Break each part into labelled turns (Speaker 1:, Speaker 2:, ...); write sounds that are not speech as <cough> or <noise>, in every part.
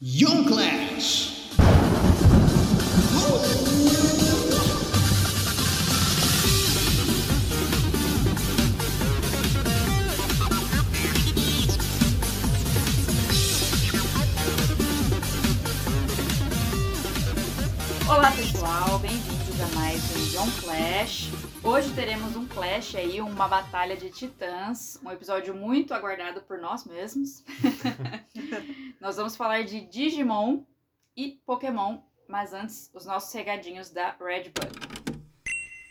Speaker 1: Young Clash.
Speaker 2: Olá pessoal, bem-vindos a mais um John Clash. Hoje teremos um Clash aí, uma batalha de titãs, um episódio muito aguardado por nós mesmos. <laughs> nós vamos falar de Digimon e Pokémon, mas antes, os nossos regadinhos da Redbug.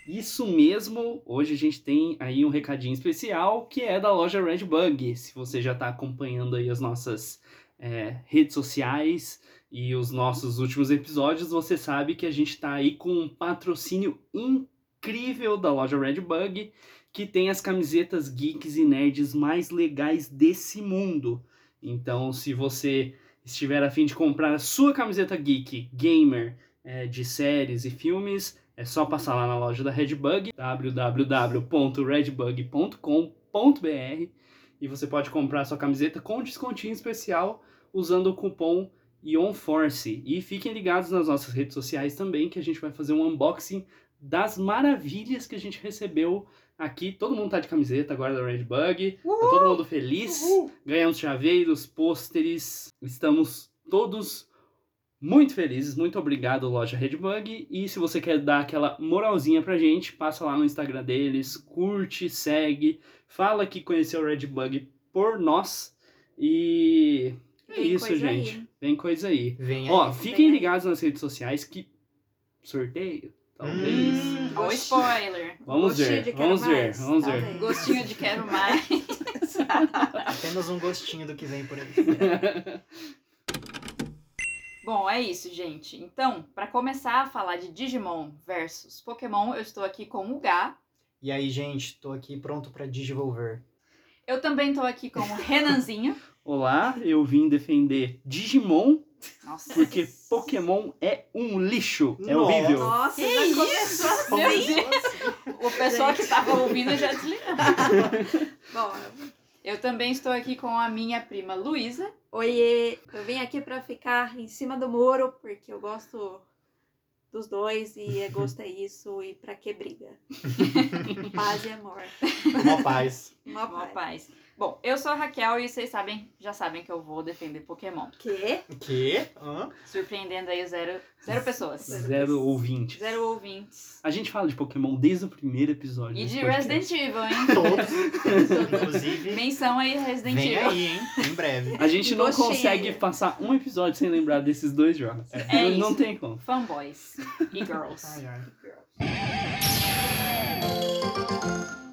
Speaker 3: Isso mesmo, hoje a gente tem aí um recadinho especial que é da loja Redbug. Se você já está acompanhando aí as nossas é, redes sociais e os nossos últimos episódios, você sabe que a gente está aí com um patrocínio incrível da loja Redbug, que tem as camisetas geeks e nerds mais legais desse mundo. Então, se você estiver a fim de comprar a sua camiseta geek, gamer, é, de séries e filmes, é só passar lá na loja da Redbug, www.redbug.com.br e você pode comprar sua camiseta com descontinho especial usando o cupom IONFORCE. E fiquem ligados nas nossas redes sociais também, que a gente vai fazer um unboxing das maravilhas que a gente recebeu aqui. Todo mundo tá de camiseta agora da Redbug, tá todo mundo feliz, ganhamos chaveiros, pôsteres, estamos todos muito felizes, muito obrigado, loja Redbug. E se você quer dar aquela moralzinha pra gente, passa lá no Instagram deles, curte, segue, fala que conheceu o Redbug por nós. E é isso, gente.
Speaker 4: aí.
Speaker 3: Vem coisa aí.
Speaker 5: Vem
Speaker 3: Ó,
Speaker 5: aí.
Speaker 3: fiquem ligados nas redes sociais que sorteio, talvez.
Speaker 5: Hum.
Speaker 2: Ou spoiler,
Speaker 3: Vamos
Speaker 4: Gostinho
Speaker 3: ver,
Speaker 4: de quero
Speaker 3: vamos ver,
Speaker 4: mais,
Speaker 3: vamos
Speaker 4: tá
Speaker 3: ver.
Speaker 2: gostinho de quero mais. <laughs>
Speaker 5: Apenas um gostinho do que vem por aí. <laughs>
Speaker 2: Bom, é isso, gente. Então, para começar a falar de Digimon versus Pokémon, eu estou aqui com o Gá.
Speaker 5: E aí, gente, tô aqui pronto pra Digivolver.
Speaker 2: Eu também estou aqui com o Renanzinho. <laughs>
Speaker 3: Olá, eu vim defender Digimon
Speaker 2: Nossa,
Speaker 3: porque Pokémon é um lixo, é
Speaker 5: Nossa.
Speaker 3: horrível.
Speaker 4: Nossa,
Speaker 2: Que
Speaker 4: já
Speaker 2: isso?
Speaker 4: começou
Speaker 2: Meu
Speaker 4: assim.
Speaker 2: Deus. o pessoal que estava ouvindo já desligou. <laughs>
Speaker 4: Bom,
Speaker 2: Eu também estou aqui com a minha prima Luísa.
Speaker 4: oiê, eu vim aqui pra ficar em cima do muro, porque eu gosto dos dois e é gosto é isso, e pra que briga? <laughs> Paz e amor.
Speaker 5: Mó paz.
Speaker 4: Uma
Speaker 2: Bom,
Speaker 4: paz.
Speaker 2: paz. Bom, eu sou a Raquel e vocês sabem, já sabem que eu vou defender Pokémon.
Speaker 4: Que?
Speaker 5: O quê? Hã?
Speaker 2: Surpreendendo aí zero, zero pessoas.
Speaker 3: Zero ouvintes.
Speaker 2: Zero ouvintes.
Speaker 3: A gente fala de Pokémon desde o primeiro episódio.
Speaker 2: E de
Speaker 3: podcast.
Speaker 2: Resident Evil, hein?
Speaker 5: Todos. <laughs> Inclusive,
Speaker 2: Menção aí Resident
Speaker 5: vem
Speaker 2: Evil.
Speaker 5: aí, hein? Em breve. <laughs>
Speaker 3: A gente não
Speaker 4: Gostei.
Speaker 3: consegue passar um episódio sem lembrar desses dois jogos.
Speaker 2: É
Speaker 3: não,
Speaker 2: isso.
Speaker 3: não tem como.
Speaker 2: Fanboys e girls.
Speaker 5: Ai, ai.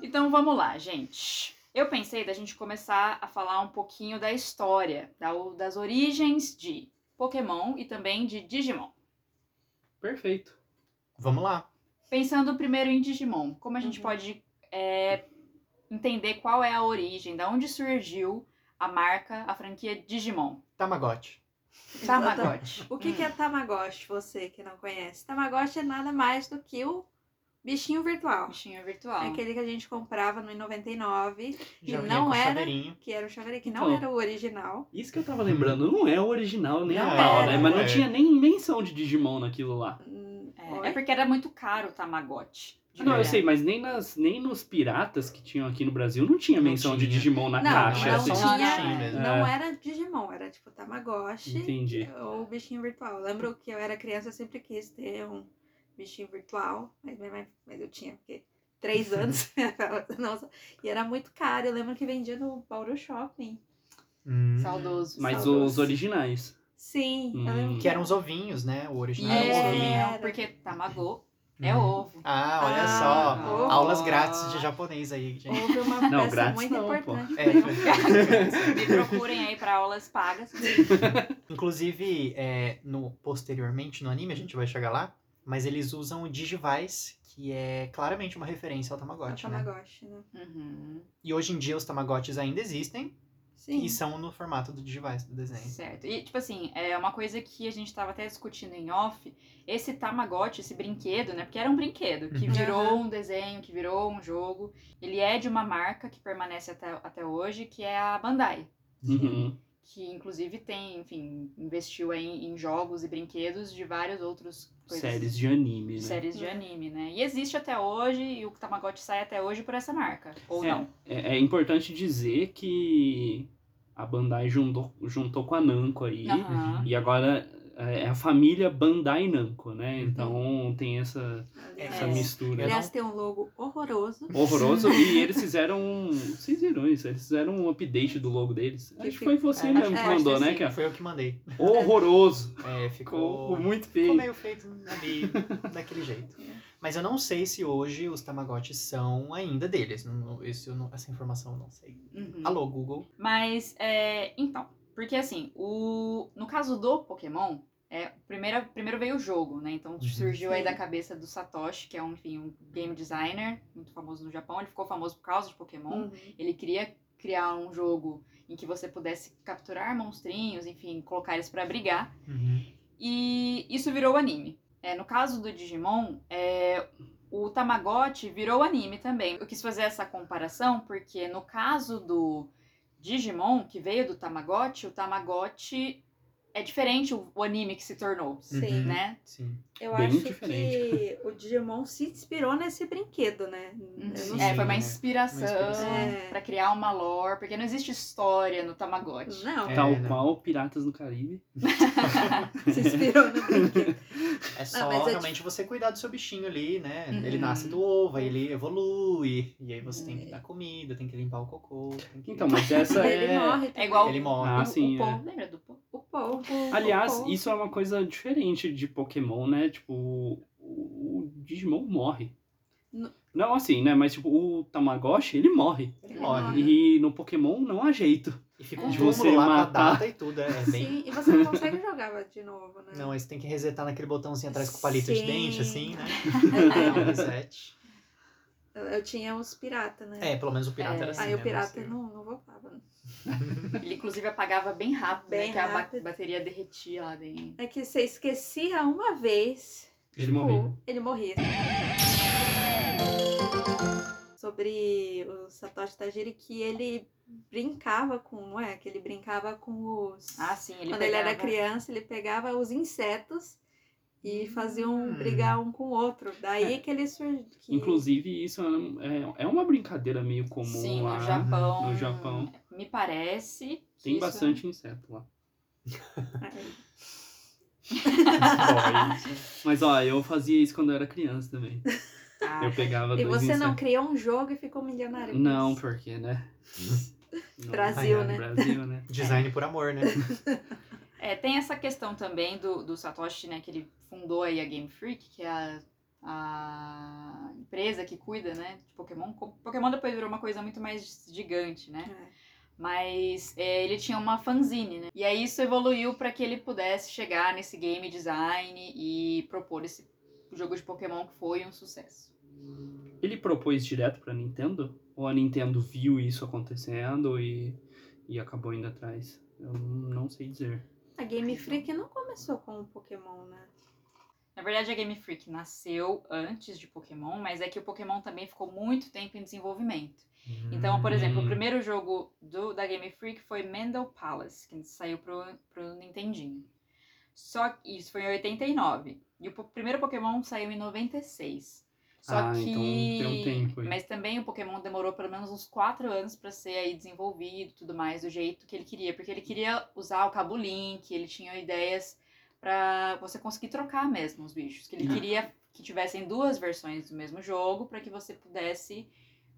Speaker 2: Então vamos lá, gente. Eu pensei da gente começar a falar um pouquinho da história, da- das origens de Pokémon e também de Digimon.
Speaker 3: Perfeito.
Speaker 5: Vamos lá.
Speaker 2: Pensando primeiro em Digimon, como a gente
Speaker 4: Uhum.
Speaker 2: pode é, entender qual é a origem, da onde surgiu a marca, a franquia Digimon?
Speaker 5: Tamagotchi.
Speaker 2: Tamagotchi.
Speaker 4: O que, que é Tamagotchi, você que não conhece? Tamagotchi é nada mais do que o bichinho virtual.
Speaker 2: Bichinho virtual.
Speaker 4: É aquele que a gente comprava no 99,
Speaker 5: Já
Speaker 4: E não era- que era o chaveirinho, que
Speaker 3: Então.
Speaker 4: não era o original.
Speaker 3: Isso que eu tava lembrando, não é o original nem a
Speaker 5: Não
Speaker 3: pau,
Speaker 4: é,
Speaker 3: né? Mas
Speaker 5: não
Speaker 3: não
Speaker 5: é.
Speaker 3: tinha nem menção de Digimon naquilo lá.
Speaker 4: Hum,
Speaker 2: É, é porque era muito caro o Tamagotchi. de
Speaker 3: Não, eu sei, mas nem, nas, nem nos piratas que tinham aqui no Brasil não tinha
Speaker 5: Não
Speaker 3: menção de
Speaker 5: tinha.
Speaker 3: Digimon na
Speaker 4: Não,
Speaker 3: caixa.
Speaker 5: era
Speaker 4: não,
Speaker 3: assim.
Speaker 5: um
Speaker 4: tinha, não era Digimon, era tipo Tamagotchi
Speaker 3: Entendi.
Speaker 4: ou bichinho virtual. Lembro que eu era criança, eu sempre quis ter um bichinho virtual, mas, mãe- mas eu tinha porque, três anos. <laughs> <laughs> Nossa, e era muito caro. Eu lembro que vendia no Bauru Shopping.
Speaker 5: Hum.
Speaker 2: Saudoso.
Speaker 3: Mas
Speaker 4: Saudoso.
Speaker 3: os originais.
Speaker 4: Sim,
Speaker 3: Hum.
Speaker 4: eu lembro
Speaker 5: Que eram os ovinhos, né? O original
Speaker 2: É,
Speaker 5: era o ovinho.
Speaker 4: Era.
Speaker 2: porque Tamago é
Speaker 5: Hum.
Speaker 2: ovo.
Speaker 5: Ah, olha
Speaker 4: Ah,
Speaker 5: só.
Speaker 4: ovo.
Speaker 5: Aulas grátis de japonês aí, gente.
Speaker 4: Houve uma
Speaker 3: Não,
Speaker 4: peça
Speaker 3: grátis
Speaker 4: muito
Speaker 3: não, pô.
Speaker 4: importante.
Speaker 5: É, <laughs>
Speaker 4: eu-
Speaker 2: Me procurem aí pra aulas pagas.
Speaker 5: Inclusive, é, no, posteriormente no anime, a gente vai chegar lá, mas eles usam o Digivice, que é claramente uma referência ao Tamagotchi, né?
Speaker 4: Tamagotchi, né?
Speaker 2: Uhum,
Speaker 5: E hoje em dia os Tamagotchis ainda existem
Speaker 4: Sim.
Speaker 5: e são no formato do Digivice, do desenho.
Speaker 2: certo. E, tipo assim, é uma coisa que a gente tava até discutindo em off. Esse Tamagotchi, esse brinquedo, né? Porque era um brinquedo que
Speaker 5: Uhum.
Speaker 2: virou um desenho, que virou um jogo. Ele é de uma marca que permanece até, até hoje, que é a Bandai.
Speaker 3: Uhum.
Speaker 2: que inclusive tem, enfim, investiu aí em jogos e brinquedos de vários outros coisas,
Speaker 3: Séries de anime, né?
Speaker 2: séries de
Speaker 4: É.
Speaker 2: anime, né? E existe até hoje, e o Tamagotchi sai até hoje por essa marca. Ou
Speaker 3: É,
Speaker 2: não.
Speaker 3: É, é importante dizer que a Bandai juntou, juntou com a Namco aí.
Speaker 2: Aham.
Speaker 3: E agora é a família Bandai Namco, né? Então tem essa, essa
Speaker 2: É.
Speaker 3: mistura.
Speaker 4: Aliás, tem um logo horroroso.
Speaker 3: Horroroso. <laughs> e eles fizeram um. Vocês viram isso? Eles fizeram um update do logo deles. Acho que foi você
Speaker 5: É,
Speaker 3: mesmo que
Speaker 2: que
Speaker 3: mandou, né? Que é
Speaker 5: Foi eu que mandei.
Speaker 3: horroroso. <laughs>
Speaker 5: É,
Speaker 3: Ficou
Speaker 5: ficou,
Speaker 3: muito
Speaker 5: ficou
Speaker 3: feio.
Speaker 5: meio feito ali daquele jeito. Mas eu não sei se hoje os Tamagotchis são ainda deles. Não- isso não- essa informação eu não sei.
Speaker 2: Uhum.
Speaker 5: Alô, Google.
Speaker 2: Mas, é, então, porque assim, o, no caso do Pokémon, é, primeiro, primeiro veio o jogo, né? Então surgiu aí da cabeça do Satoshi, que é um, enfim, um game designer muito famoso no Japão. Ele ficou famoso por causa de Pokémon.
Speaker 4: Uhum.
Speaker 2: Ele queria criar um jogo em que você pudesse capturar monstrinhos, enfim, colocar eles pra brigar. E isso virou anime. É, no caso do Digimon, é, o Tamagotchi virou anime também. Eu quis fazer essa comparação porque no caso do Digimon, que veio do Tamagotchi, o Tamagotchi é diferente o, o anime que se tornou,
Speaker 4: Sim.
Speaker 5: Uhum.
Speaker 2: né?
Speaker 5: Sim.
Speaker 4: Eu
Speaker 3: Bem
Speaker 4: acho
Speaker 3: diferente.
Speaker 4: que o Digimon se inspirou nesse brinquedo, né? Não
Speaker 5: Sim,
Speaker 2: É, foi uma
Speaker 5: é.
Speaker 2: inspiração,
Speaker 5: Uma inspiração.
Speaker 4: É.
Speaker 2: pra criar uma lore, porque não existe história no Tamagotchi.
Speaker 4: Não,
Speaker 5: É.
Speaker 3: Tal
Speaker 5: né?
Speaker 3: qual Piratas no Caribe. <laughs>
Speaker 4: se inspirou no brinquedo.
Speaker 5: É só
Speaker 4: mas é
Speaker 5: realmente você cuidar do seu bichinho ali, né?
Speaker 2: Uhum.
Speaker 5: Ele nasce do ovo, aí ele evolui. E aí você tem que dar comida, tem que limpar o cocô. tem que-
Speaker 3: Então, mas essa <laughs>
Speaker 4: Ele
Speaker 3: é.
Speaker 4: morre
Speaker 2: É igual
Speaker 5: Ele morre.
Speaker 3: Ah,
Speaker 2: o,
Speaker 3: sim,
Speaker 2: o Paul,
Speaker 3: é.
Speaker 2: lembra do Paul?
Speaker 4: O.
Speaker 3: Aliás,
Speaker 4: o
Speaker 3: isso é uma coisa diferente de Pokémon, né? Tipo, o, o Digimon morre.
Speaker 4: No-
Speaker 3: Não assim, né? Mas tipo, o Tamagotchi, ele morre.
Speaker 5: Ele morre.
Speaker 4: morre.
Speaker 3: E no Pokémon não há jeito.
Speaker 5: E fica um
Speaker 2: De
Speaker 3: você
Speaker 5: lá com a
Speaker 3: matar.
Speaker 5: data e tudo. É é bem.
Speaker 4: Sim, e você não consegue jogar de novo, né?
Speaker 5: Não, aí você tem que resetar naquele botãozinho atrás com o palito de
Speaker 4: Sim.
Speaker 5: dente, assim, né?
Speaker 4: É. <laughs>
Speaker 5: É um reset.
Speaker 4: Eu, eu tinha os piratas, né?
Speaker 5: É, pelo menos o pirata
Speaker 2: É.
Speaker 5: era assim.
Speaker 4: Aí o
Speaker 5: né?
Speaker 4: pirata
Speaker 5: Você-
Speaker 4: não, não voltava. <laughs>
Speaker 2: Ele inclusive apagava bem rápido, né?
Speaker 4: Bem
Speaker 2: Que a ba-
Speaker 4: rápido.
Speaker 2: bateria derretia lá dentro.
Speaker 4: É que você esquecia uma vez,
Speaker 3: Ele
Speaker 4: tipo,
Speaker 3: morreu.
Speaker 4: ele morria. Sobre o Satoshi Tajiri, que ele brincava com, não é? Que ele brincava com os...
Speaker 2: Ah, sim, ele
Speaker 4: Quando
Speaker 2: pegava...
Speaker 4: ele era criança, ele pegava os insetos e fazia um
Speaker 5: Hum.
Speaker 4: brigar um com o outro. Daí que ele surgiu.
Speaker 3: Inclusive, isso é, é uma brincadeira meio comum
Speaker 2: Sim,
Speaker 3: lá.
Speaker 2: no Japão.
Speaker 3: no Japão.
Speaker 2: Me parece. que
Speaker 3: Tem
Speaker 2: isso-
Speaker 3: bastante inseto lá. <laughs> Mas ó, eu fazia isso quando eu era criança também.
Speaker 2: Ah,
Speaker 3: Eu pegava
Speaker 4: E você não criou um jogo e ficou milionário?
Speaker 3: Não, porque, né? <laughs> Não.
Speaker 4: Brasil, né?
Speaker 3: Brasil, né? <laughs>
Speaker 5: Design por amor, né?
Speaker 2: É, tem essa questão também do, do Satoshi, né? Que ele fundou aí a Game Freak, que é a, a empresa que cuida, né? De Pokémon. Pokémon depois virou uma coisa muito mais gigante, né?
Speaker 4: É.
Speaker 2: Mas é, ele tinha uma fanzine, né? E aí isso evoluiu para que ele pudesse chegar nesse game design e propor esse jogo de Pokémon que foi um sucesso.
Speaker 3: Ele propôs direto pra Nintendo? Ou a Nintendo viu isso acontecendo e, e acabou indo atrás? Eu não sei dizer.
Speaker 4: A Game Freak não começou com o Pokémon, né?
Speaker 2: Na verdade, a Game Freak nasceu antes de Pokémon, mas é que o Pokémon também ficou muito tempo em desenvolvimento. Então, por exemplo,
Speaker 3: Hum.
Speaker 2: o primeiro jogo do, da Game Freak foi Mendel Palace, que saiu pro, pro Nintendinho. Só que isso foi em 89. E o primeiro Pokémon saiu em 96. Só
Speaker 3: Ah,
Speaker 2: que.
Speaker 3: então tem um tempo aí.
Speaker 2: Mas também o Pokémon demorou pelo menos uns 4 anos pra ser aí desenvolvido e tudo mais, do jeito que ele queria. Porque ele queria usar o cabo Link, ele tinha ideias pra você conseguir trocar mesmo os bichos. Que ele
Speaker 3: Ah.
Speaker 2: queria que tivessem duas versões do mesmo jogo pra que você pudesse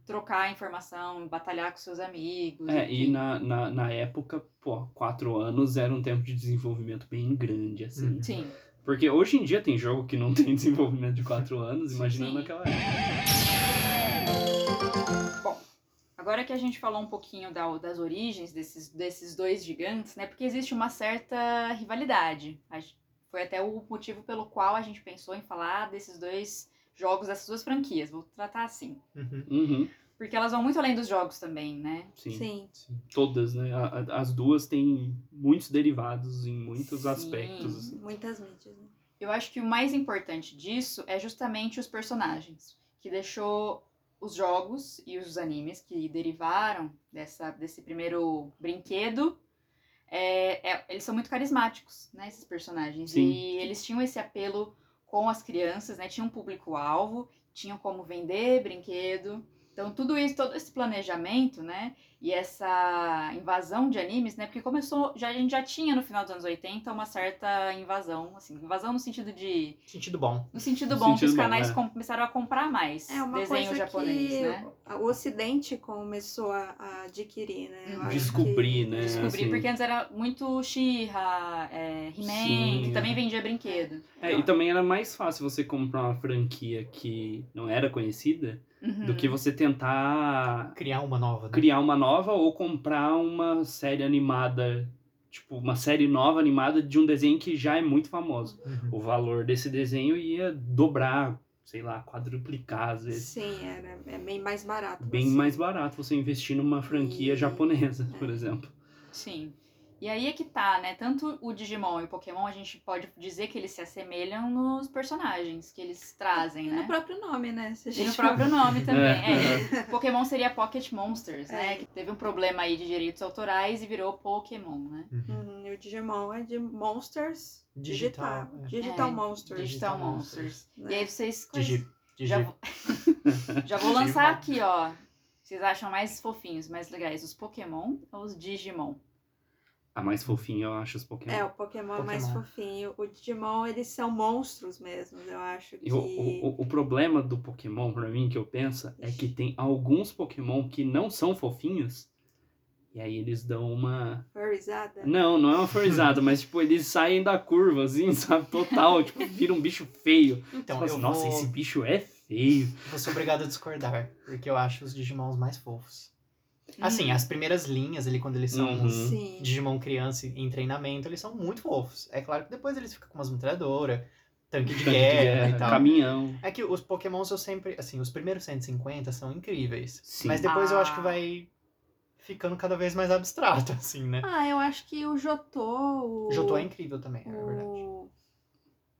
Speaker 2: trocar informação, batalhar com seus amigos.
Speaker 3: É, e
Speaker 2: enfim.
Speaker 3: na, na, na época, pô, quatro anos era um tempo de desenvolvimento bem grande, assim.
Speaker 2: Sim.
Speaker 3: Porque hoje em dia tem jogo que não <laughs> tem desenvolvimento de quatro anos, imagina
Speaker 2: Sim.
Speaker 3: naquela época.
Speaker 2: Bom, agora que a gente falou um pouquinho da- das origens desses, desses dois gigantes, né? Porque existe uma certa rivalidade. Foi até o motivo pelo qual a gente pensou em falar desses dois jogos, dessas duas franquias. Vou tratar assim.
Speaker 5: Uhum.
Speaker 3: Uhum,
Speaker 2: Porque elas vão muito além dos jogos também, né?
Speaker 3: sim.
Speaker 4: Sim.
Speaker 5: Sim.
Speaker 3: Todas, né? A- a- As duas têm muitos derivados em muitos
Speaker 2: Sim.
Speaker 3: aspectos. assim.
Speaker 4: Muitas mídias. Né?
Speaker 2: Eu acho que o mais importante disso é justamente os personagens, que deixou os jogos e os animes que derivaram dessa, desse primeiro brinquedo é, é- eles são muito carismáticos, né, esses personagens.
Speaker 3: Sim.
Speaker 2: E eles tinham esse apelo com as crianças, né? Tinham um público-alvo, tinham como vender brinquedo. Então, tudo isso, todo esse planejamento, né? E essa invasão de animes, né? Porque começou, já, a gente já tinha no final dos anos 80 uma certa invasão, assim, invasão no sentido de.
Speaker 5: Sentido bom.
Speaker 2: No sentido
Speaker 3: No
Speaker 2: bom, que
Speaker 3: sentido
Speaker 2: os
Speaker 3: bom,
Speaker 2: canais
Speaker 3: é.
Speaker 2: com- começaram a comprar mais
Speaker 4: É uma
Speaker 2: desenho
Speaker 4: coisa
Speaker 2: japonês,
Speaker 4: que
Speaker 2: né?
Speaker 4: o Ocidente começou a, a adquirir, né?
Speaker 3: Descobrir,
Speaker 4: que-
Speaker 3: né?
Speaker 2: Descobri,
Speaker 3: assim.
Speaker 2: porque antes era muito She-Ra, é, He-Man, que também vendia brinquedo.
Speaker 3: É, e também era mais fácil você comprar uma franquia que não era conhecida
Speaker 2: Uhum.
Speaker 3: do que você tentar
Speaker 5: Criar uma nova. Né?
Speaker 3: criar uma nova ou comprar uma série animada, tipo, uma série nova animada de um desenho que já é muito famoso.
Speaker 5: Uhum.
Speaker 3: O valor desse desenho ia dobrar, sei lá, quadruplicar às vezes.
Speaker 4: Sim, era, é bem mais barato.
Speaker 3: Bem
Speaker 4: você-
Speaker 3: mais barato você investir numa franquia
Speaker 4: E-
Speaker 3: japonesa, <laughs> por exemplo.
Speaker 2: Sim. E aí é que tá, né? Tanto o Digimon e o Pokémon, a gente pode dizer que eles se assemelham nos personagens que eles trazem,
Speaker 4: E
Speaker 2: né?
Speaker 4: no próprio nome, né? Se a
Speaker 2: E no próprio nome também.
Speaker 3: É.
Speaker 2: É, <laughs> Pokémon seria Pocket Monsters, né?
Speaker 4: É.
Speaker 2: Que teve um problema aí de direitos autorais e virou Pokémon, né?
Speaker 5: Uhum.
Speaker 4: Uhum, e o Digimon é de Monsters
Speaker 5: Digital,
Speaker 4: Digital.
Speaker 5: é.
Speaker 4: Digital
Speaker 2: É,
Speaker 4: Monsters.
Speaker 2: Digital
Speaker 5: Digital
Speaker 2: Monsters.
Speaker 4: né?
Speaker 2: E aí vocês.
Speaker 5: Digi. Digi.
Speaker 2: Já, vou- <laughs> já vou lançar aqui, ó. Vocês acham mais fofinhos, mais legais, os Pokémon ou os Digimon?
Speaker 3: A mais fofinha, eu acho, os Pokémon.
Speaker 4: É, o Pokémon, é mais
Speaker 5: Pokémon.
Speaker 4: fofinho. O Digimon, eles são monstros mesmo, eu acho que...
Speaker 3: O, o, o- problema do Pokémon, pra mim, que eu penso, é que tem alguns Pokémon que não são fofinhos. E aí eles dão uma.
Speaker 4: Furryzada.
Speaker 3: Não, não é uma forzada, mas tipo, eles saem da curva, assim, <laughs> sabe? Total. tipo, vira um bicho feio.
Speaker 5: Então,
Speaker 3: Você fala
Speaker 5: eu
Speaker 3: assim, Nossa,
Speaker 5: vou,
Speaker 3: esse bicho é feio.
Speaker 5: vou ser obrigado a discordar, porque eu acho os Digimons mais fofos. Assim,
Speaker 2: Hum.
Speaker 5: as primeiras linhas ali, quando eles são
Speaker 3: Uhum.
Speaker 5: Digimon criança em treinamento, eles são muito fofos. É claro que depois eles ficam com umas metralhadoras, tanque de <laughs> guerra, e tal.
Speaker 3: caminhão.
Speaker 5: É que os Pokémons eu sempre, assim, os primeiros 150 são incríveis.
Speaker 3: Sim.
Speaker 5: Mas depois eu acho que
Speaker 2: Ah.
Speaker 5: vai ficando cada vez mais abstrato, <laughs> assim, né?
Speaker 4: Ah, eu acho que o Jotô... O
Speaker 5: Jotô é incrível também, é verdade.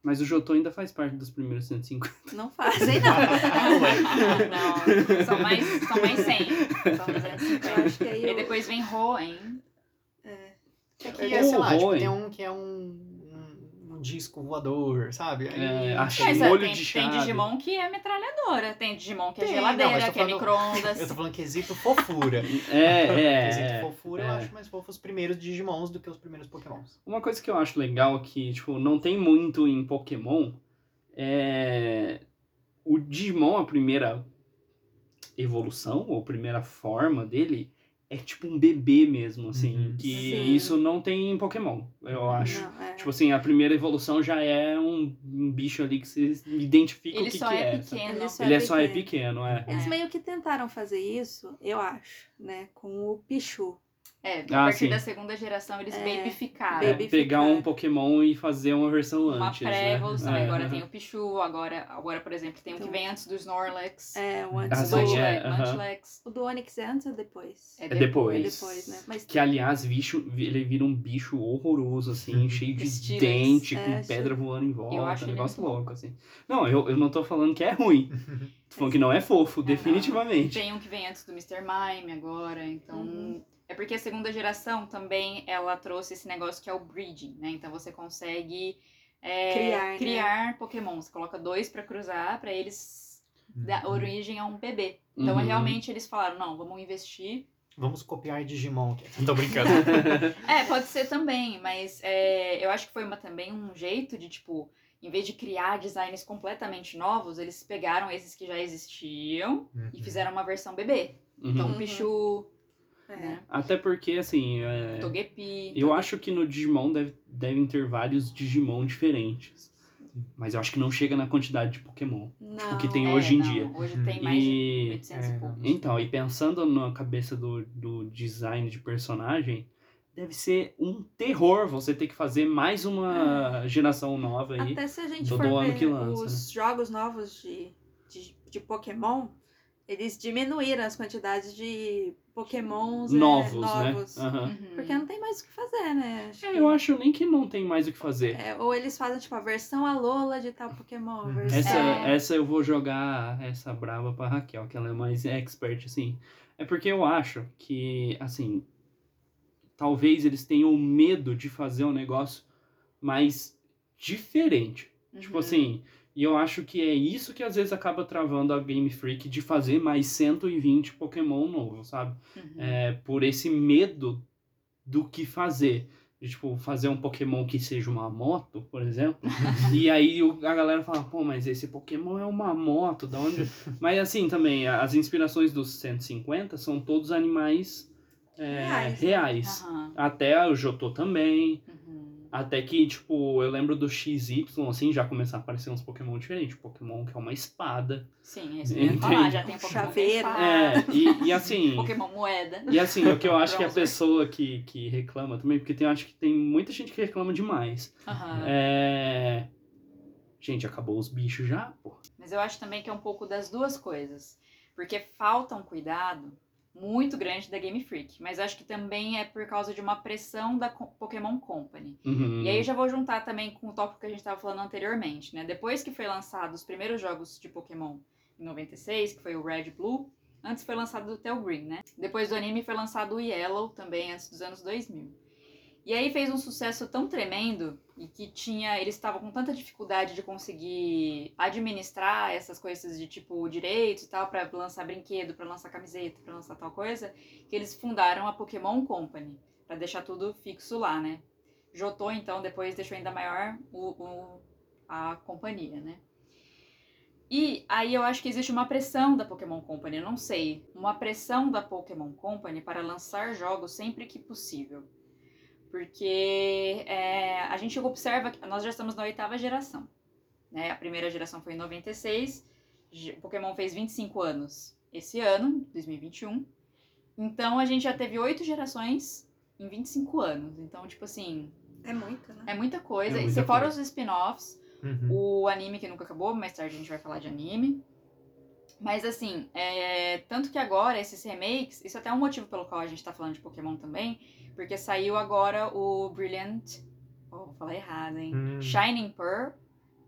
Speaker 3: Mas o Jotô ainda faz parte dos primeiros 150.
Speaker 4: Não fazem, não. <laughs>
Speaker 2: não, são mais, são mais 100. São
Speaker 4: Eu
Speaker 2: 250.
Speaker 4: acho que aí
Speaker 2: E
Speaker 4: eu...
Speaker 2: depois vem Hoenn.
Speaker 4: É.
Speaker 5: É que,
Speaker 3: O
Speaker 5: é, sei lá, tipo, tem um que é um disco voador, sabe? Aí,
Speaker 3: É, achei.
Speaker 2: Mas é,
Speaker 3: molho
Speaker 2: tem,
Speaker 3: de
Speaker 2: tem
Speaker 3: chave.
Speaker 2: Digimon que é metralhadora, tem Digimon que é
Speaker 5: Tem,
Speaker 2: geladeira,
Speaker 5: não,
Speaker 2: que é
Speaker 5: falando-
Speaker 2: micro-ondas. <laughs>
Speaker 5: Eu tô falando quesito fofura. <laughs>
Speaker 3: É,
Speaker 5: quesito
Speaker 3: é.
Speaker 5: fofura, eu
Speaker 3: é.
Speaker 5: acho mais fofo os primeiros Digimons do que os primeiros Pokémons.
Speaker 3: Uma coisa que eu acho legal que, tipo, não tem muito em Pokémon é. O Digimon, a primeira evolução, ou primeira forma dele, é tipo um bebê mesmo, assim.
Speaker 5: Uhum.
Speaker 3: Que
Speaker 4: Sim.
Speaker 3: isso não tem em Pokémon, eu acho.
Speaker 4: Não, é.
Speaker 3: Tipo assim, a primeira evolução já é um, um bicho ali que você identifica
Speaker 2: Ele
Speaker 3: o que,
Speaker 2: só
Speaker 3: que
Speaker 2: é
Speaker 3: é.
Speaker 2: pequeno.
Speaker 4: Ele só
Speaker 3: Ele
Speaker 4: é
Speaker 3: é só é
Speaker 4: pequeno.
Speaker 3: é.
Speaker 4: Eles meio que tentaram fazer isso, eu acho, né? Com o Pichu.
Speaker 2: É, a
Speaker 3: Ah,
Speaker 2: partir
Speaker 3: sim.
Speaker 2: da segunda geração eles
Speaker 4: É,
Speaker 2: babyficaram.
Speaker 3: É, pegar um Pokémon e fazer uma versão
Speaker 2: Uma
Speaker 3: antes.
Speaker 2: pré-evolução.
Speaker 3: né?
Speaker 2: e Agora
Speaker 3: É.
Speaker 2: tem o Pichu, agora, agora, por exemplo, tem o que
Speaker 4: Então-
Speaker 2: vem antes do Snorlax.
Speaker 4: É, o
Speaker 3: Ah,
Speaker 4: antes
Speaker 3: sim,
Speaker 4: do...
Speaker 2: Munchlax,
Speaker 3: é, aham.
Speaker 2: Munchlax.
Speaker 4: O do Onix é antes ou depois?
Speaker 2: É
Speaker 3: É depois.
Speaker 4: É depois, né? Mas
Speaker 3: Que, aliás, bicho, ele vira um bicho horroroso, assim, cheio de
Speaker 2: Estilo
Speaker 3: dente,
Speaker 4: isso.
Speaker 3: com
Speaker 4: É,
Speaker 3: pedra voando em volta.
Speaker 2: Eu acho
Speaker 3: um negócio
Speaker 2: muito
Speaker 3: louco, assim. Não, eu, eu não tô falando que é ruim. <laughs> tô falando que não é fofo, definitivamente.
Speaker 2: Tem um que vem antes do Mr. Mime agora, então...
Speaker 4: Uhum.
Speaker 2: É porque a segunda geração também, ela trouxe esse negócio que é o breeding, né? Então você consegue é,
Speaker 4: Criar, né?
Speaker 2: criar Pokémon. Você coloca dois pra cruzar, pra eles dar origem a um bebê. Então
Speaker 3: Uhum.
Speaker 2: realmente eles falaram, não, vamos investir
Speaker 5: Vamos copiar Digimon. Tô brincando. <laughs>
Speaker 2: É, pode ser também, mas é, eu acho que foi uma, também um jeito de, tipo, em vez de criar designs completamente novos, eles pegaram esses que já existiam e fizeram uma versão bebê. Então,
Speaker 3: Uhum.
Speaker 2: o Pichu,
Speaker 4: é.
Speaker 2: né?
Speaker 3: Até porque, assim, é,
Speaker 2: Togepi.
Speaker 3: eu acho que no Digimon deve, devem ter vários Digimon diferentes. Mas eu acho que não chega na quantidade de Pokémon.
Speaker 4: Não,
Speaker 3: que tem
Speaker 2: É,
Speaker 3: hoje em
Speaker 2: não,
Speaker 3: dia.
Speaker 2: Hoje tem mais de
Speaker 3: E
Speaker 2: 800
Speaker 5: É,
Speaker 2: e poucos.
Speaker 3: Então, e pensando na cabeça do, do design de personagem, deve ser um terror você ter que fazer mais uma geração nova aí.
Speaker 4: Até se a gente
Speaker 3: todo
Speaker 4: for
Speaker 3: ano
Speaker 4: ver
Speaker 3: que lança, né?
Speaker 4: os jogos novos de, de, de Pokémon, eles diminuíram as quantidades de Pokémons é,
Speaker 3: novos,
Speaker 4: novos.
Speaker 3: né?
Speaker 2: Uhum.
Speaker 4: Porque não tem mais o que fazer, né? Acho
Speaker 3: É,
Speaker 4: que-
Speaker 3: eu acho nem que não tem mais o que fazer.
Speaker 4: É, ou eles fazem, tipo, a versão Alola de tal Pokémon. a
Speaker 5: Uhum.
Speaker 4: versão-
Speaker 3: Essa,
Speaker 2: É.
Speaker 3: essa eu vou jogar essa brava pra Raquel, que ela é mais expert, assim. É porque eu acho que, assim, talvez eles tenham medo de fazer um negócio mais diferente. Tipo
Speaker 2: Uhum.
Speaker 3: assim, e eu acho que é isso que às vezes acaba travando a Game Freak de fazer mais 120 Pokémon novo, sabe?
Speaker 2: Uhum.
Speaker 3: É, por esse medo do que fazer. De, tipo, fazer um Pokémon que seja uma moto, por exemplo. <laughs> e aí a galera fala, pô, mas esse Pokémon é uma moto, da onde. <laughs> mas assim também, as inspirações dos 150 são todos animais é,
Speaker 4: Reais,
Speaker 3: reais.
Speaker 4: né?
Speaker 2: Aham.
Speaker 3: Até o Jotô também.
Speaker 2: Uhum.
Speaker 3: Até que, tipo, eu lembro do XY, assim, já começar a aparecer uns Pokémon diferentes. Pokémon que é uma espada.
Speaker 2: Sim, é isso que eu ia falar. Já tem Pokémon
Speaker 4: Chaveiro.
Speaker 2: tem
Speaker 3: É, e, e assim. <laughs>
Speaker 2: Pokémon moeda.
Speaker 3: E assim, o que eu acho <laughs> que a pessoa que, que reclama também, porque tem, eu acho que tem muita gente que reclama demais. É. Gente, acabou os bichos já, pô.
Speaker 2: Mas eu acho também que é um pouco das duas coisas. Porque falta um cuidado muito grande da Game Freak. Mas acho que também é por causa de uma pressão da Pokémon Company.
Speaker 3: Uhum.
Speaker 2: E aí eu já vou juntar também com o tópico que a gente estava falando anteriormente, né? Depois que foi lançado os primeiros jogos de Pokémon em 96, que foi o Red Blue, antes foi lançado o Tel Green, né? Depois do anime foi lançado o Yellow também, antes dos anos 2000. E aí fez um sucesso tão tremendo e que tinha, eles estavam com tanta dificuldade de conseguir administrar essas coisas de tipo direitos e tal para lançar brinquedo, para lançar camiseta, para lançar tal coisa, que eles fundaram a Pokémon Company para deixar tudo fixo lá, né? Jotô, então, depois deixou ainda maior o, o- a companhia, né? E aí eu acho que existe uma pressão da Pokémon Company, não sei, uma pressão da Pokémon Company para lançar jogos sempre que possível. Porque é, a gente observa que nós já estamos na oitava geração. Né? A primeira geração foi em 96, G- Pokémon fez 25 anos esse ano, 2021. Então a gente já teve oito gerações em 25 anos. Então, tipo assim,
Speaker 4: É muito, né?
Speaker 2: é muita coisa.
Speaker 3: É
Speaker 2: e
Speaker 3: muita
Speaker 2: se fora
Speaker 3: coisa.
Speaker 2: os spin-offs,
Speaker 5: Uhum.
Speaker 2: o anime que nunca acabou, mais tarde a gente vai falar de anime. Mas assim, é... tanto que agora esses remakes, isso é até um motivo pelo qual a gente tá falando de Pokémon também, porque saiu agora o Brilliant. Oh, vou falar errado, hein?
Speaker 5: Hum.
Speaker 2: Shining Pearl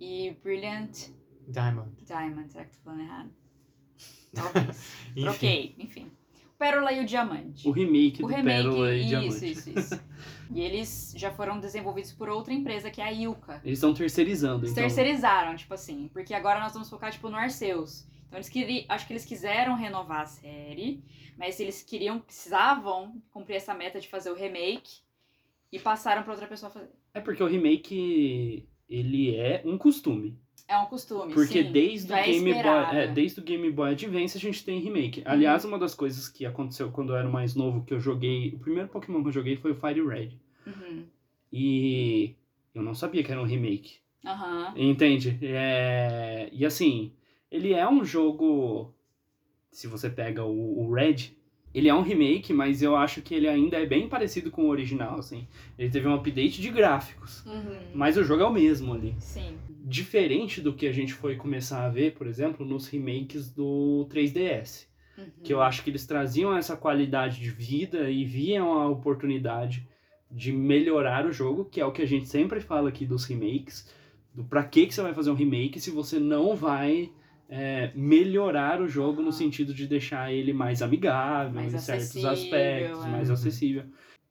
Speaker 2: e Brilliant
Speaker 5: Diamond.
Speaker 2: Diamond. Será que tô falando errado? <laughs> Talvez.
Speaker 5: Enfim.
Speaker 2: Troquei, enfim. O Pérola e o Diamante.
Speaker 3: O remake
Speaker 2: O
Speaker 3: do
Speaker 2: remake,
Speaker 3: Pérola e
Speaker 2: isso,
Speaker 3: Diamante.
Speaker 2: isso, isso. <laughs> E eles já foram desenvolvidos por outra empresa, que é a Yuka.
Speaker 3: Eles estão terceirizando,
Speaker 2: Eles
Speaker 3: então.
Speaker 2: terceirizaram, tipo assim, porque agora nós vamos focar, tipo, no Arceus. Então eles queriam, acho que eles quiseram renovar a série, mas eles queriam, precisavam cumprir essa meta de fazer o remake e passaram pra outra pessoa fazer.
Speaker 3: É porque o remake, ele é um costume.
Speaker 2: É um costume,
Speaker 3: Porque
Speaker 2: sim,
Speaker 3: desde o
Speaker 2: é
Speaker 3: Game Boy, é, desde o Game Boy Advance a gente tem remake.
Speaker 2: Uhum.
Speaker 3: Aliás, uma das coisas que aconteceu quando eu era mais novo que eu joguei, o primeiro Pokémon que eu joguei foi o Fire Red.
Speaker 2: Uhum.
Speaker 3: E eu não sabia que era um remake.
Speaker 2: Aham.
Speaker 3: Entende? É... E assim, ele é um jogo. Se você pega o, o Red, ele é um remake, mas eu acho que ele ainda é bem parecido com o original, assim. Ele teve um update de gráficos,
Speaker 2: Uhum.
Speaker 3: mas o jogo é o mesmo ali.
Speaker 2: Sim.
Speaker 3: Diferente do que a gente foi começar a ver, por exemplo, nos remakes do 3DS.
Speaker 2: Uhum.
Speaker 3: Que eu acho que eles traziam essa qualidade de vida e viam a oportunidade de melhorar o jogo, que é o que a gente sempre fala aqui dos remakes. Do pra que, que você vai fazer um remake se você não vai é, melhorar o jogo no sentido de deixar ele mais amigável
Speaker 2: Mais
Speaker 3: em certos aspectos,
Speaker 2: é.
Speaker 3: mais
Speaker 5: Uhum.
Speaker 3: acessível.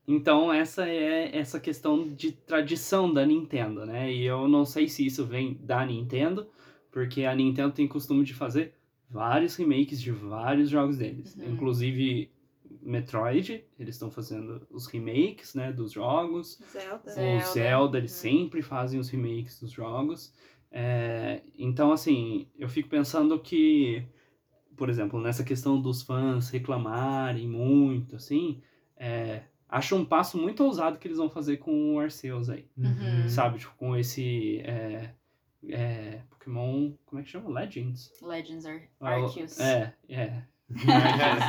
Speaker 3: Então essa é essa questão de tradição da Nintendo, né? E eu não sei se isso vem da Nintendo, porque a Nintendo tem costume de fazer vários remakes de vários jogos deles.
Speaker 2: Uhum.
Speaker 3: Inclusive Metroid, eles estão fazendo os remakes, né, dos jogos.
Speaker 4: Zelda.
Speaker 2: Zelda.
Speaker 3: O Zelda, eles
Speaker 2: Uhum.
Speaker 3: sempre fazem os remakes dos jogos. É, então, assim, eu fico pensando que, por exemplo, nessa questão dos fãs reclamarem muito, assim, é, acho um passo muito ousado que eles vão fazer com o Arceus aí.
Speaker 2: Uhum.
Speaker 3: Sabe? Tipo, com esse é, é, Pokémon, como é que chama? Legends.
Speaker 2: Legends Ar
Speaker 3: Ah,
Speaker 2: Arceus.
Speaker 3: É, é.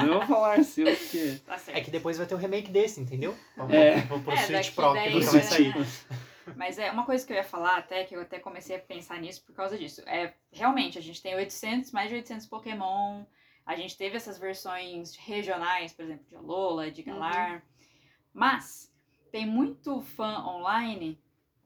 Speaker 3: Eu vou falar Arceus porque...
Speaker 2: Tá.
Speaker 5: É que depois vai ter o remake desse, entendeu? Vamos
Speaker 3: É.
Speaker 5: vamos pro
Speaker 2: É,
Speaker 5: Switch Pro, que
Speaker 2: 10
Speaker 5: nunca vai sair. <laughs>
Speaker 2: Mas é uma coisa que eu ia falar até, que eu até comecei a pensar nisso por causa disso. É, realmente, a gente tem 800, mais de 800 Pokémon. A gente teve essas versões regionais, por exemplo, de Alola, de Galar. Mas tem muito fã online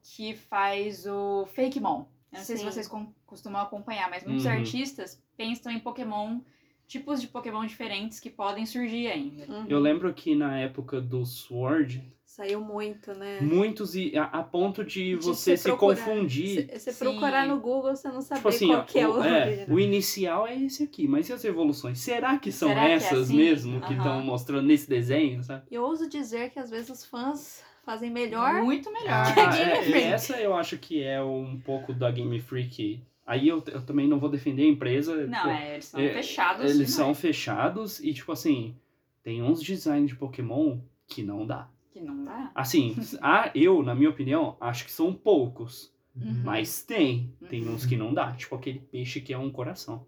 Speaker 2: que faz o Fakemon. Eu não sei se
Speaker 4: Sim.
Speaker 2: vocês costumam acompanhar, mas muitos
Speaker 3: Uhum.
Speaker 2: artistas pensam em Pokémon tipos de Pokémon diferentes que podem surgir ainda.
Speaker 4: Uhum.
Speaker 3: Eu lembro que na época do Sword,
Speaker 4: Saiu muito, né?
Speaker 3: muitos e a, a ponto de,
Speaker 4: De
Speaker 3: você se
Speaker 4: procurar.
Speaker 3: confundir.
Speaker 4: Se você
Speaker 2: Sim.
Speaker 4: procurar no Google, você não sabe
Speaker 3: Tipo assim,
Speaker 4: qual
Speaker 3: ó,
Speaker 4: que é o,
Speaker 3: é, o inicial é esse aqui, mas e as evoluções? Será que são
Speaker 2: Será que é
Speaker 3: essas
Speaker 2: assim?
Speaker 3: mesmo que
Speaker 2: Aham.
Speaker 3: estão mostrando nesse desenho, sabe?
Speaker 4: Eu ouso dizer que às vezes os fãs fazem melhor.
Speaker 2: Muito melhor.
Speaker 5: Ah,
Speaker 4: Que a Game
Speaker 3: é,
Speaker 4: Freak.
Speaker 3: e essa eu acho que é um pouco da Game Freak. Aí eu, eu também não vou defender a empresa.
Speaker 2: Não,
Speaker 3: pô,
Speaker 2: é, eles são
Speaker 3: é,
Speaker 2: fechados.
Speaker 3: Eles
Speaker 2: demais.
Speaker 3: são fechados e, tipo assim, tem uns designs de Pokémon que não dá.
Speaker 2: Que não dá.
Speaker 3: Assim, a, eu, na minha opinião, acho que são poucos.
Speaker 2: Uhum.
Speaker 3: Mas tem. Tem
Speaker 2: Uhum.
Speaker 3: uns que não dá. Tipo aquele peixe que é um coração.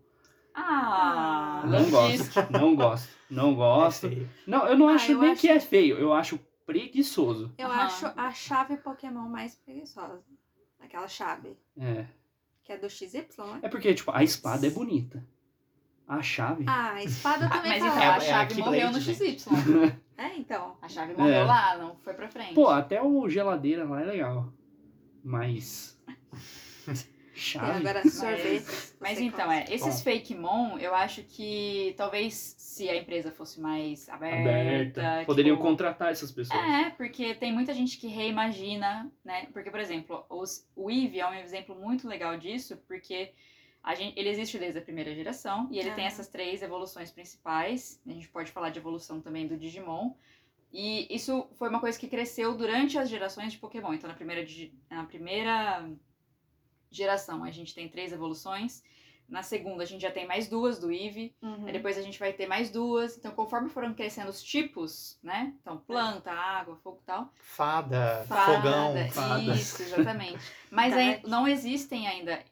Speaker 2: Ah,
Speaker 4: Ah,
Speaker 3: Não gosto. Não gosto. Não gosto.
Speaker 5: É.
Speaker 3: Não, eu não
Speaker 4: Ah,
Speaker 3: acho
Speaker 4: eu
Speaker 3: nem
Speaker 4: acho-
Speaker 3: que é feio. Eu acho preguiçoso.
Speaker 4: Eu
Speaker 2: Aham.
Speaker 4: acho a chave Pokémon mais preguiçosa. Aquela chave.
Speaker 3: É.
Speaker 4: Que é do XY, né?
Speaker 3: É porque, tipo, a espada é bonita. A chave.
Speaker 4: Ah, a espada
Speaker 2: Ah, <laughs>
Speaker 4: também
Speaker 2: mas
Speaker 4: tá
Speaker 2: então.
Speaker 5: É-
Speaker 2: a
Speaker 5: é
Speaker 2: chave
Speaker 5: a
Speaker 2: morreu no XY. <laughs>
Speaker 4: É, então.
Speaker 2: A chave morreu
Speaker 3: É.
Speaker 2: lá, não foi pra frente.
Speaker 3: Pô, até o geladeira lá é legal. Mas. <laughs> Chave.
Speaker 4: agora sorvete.
Speaker 2: Mas então, é, esses fake mon, eu acho que talvez se a empresa fosse mais aberta.
Speaker 3: Aberta. Poderiam
Speaker 2: tipo,
Speaker 3: contratar essas pessoas.
Speaker 2: É, porque tem muita gente que reimagina, né? Porque, por exemplo, os, o Eevee é um exemplo muito legal disso, porque gente, ele existe desde a primeira geração e ele tem
Speaker 4: Ah.
Speaker 2: essas três evoluções principais. A gente pode falar de evolução também do Digimon. E isso foi uma coisa que cresceu durante as gerações de Pokémon. Então, na primeira, na primeira geração, a gente tem três evoluções. Na segunda, a gente já tem mais duas do Eevee.
Speaker 4: Uhum.
Speaker 2: Depois a gente vai ter mais duas. Então, conforme foram crescendo os tipos, né? Então, planta, água, fogo e tal.
Speaker 5: Fada,
Speaker 2: Fada,
Speaker 5: fogão, fada.
Speaker 2: Isso, exatamente. Mas não existem ainda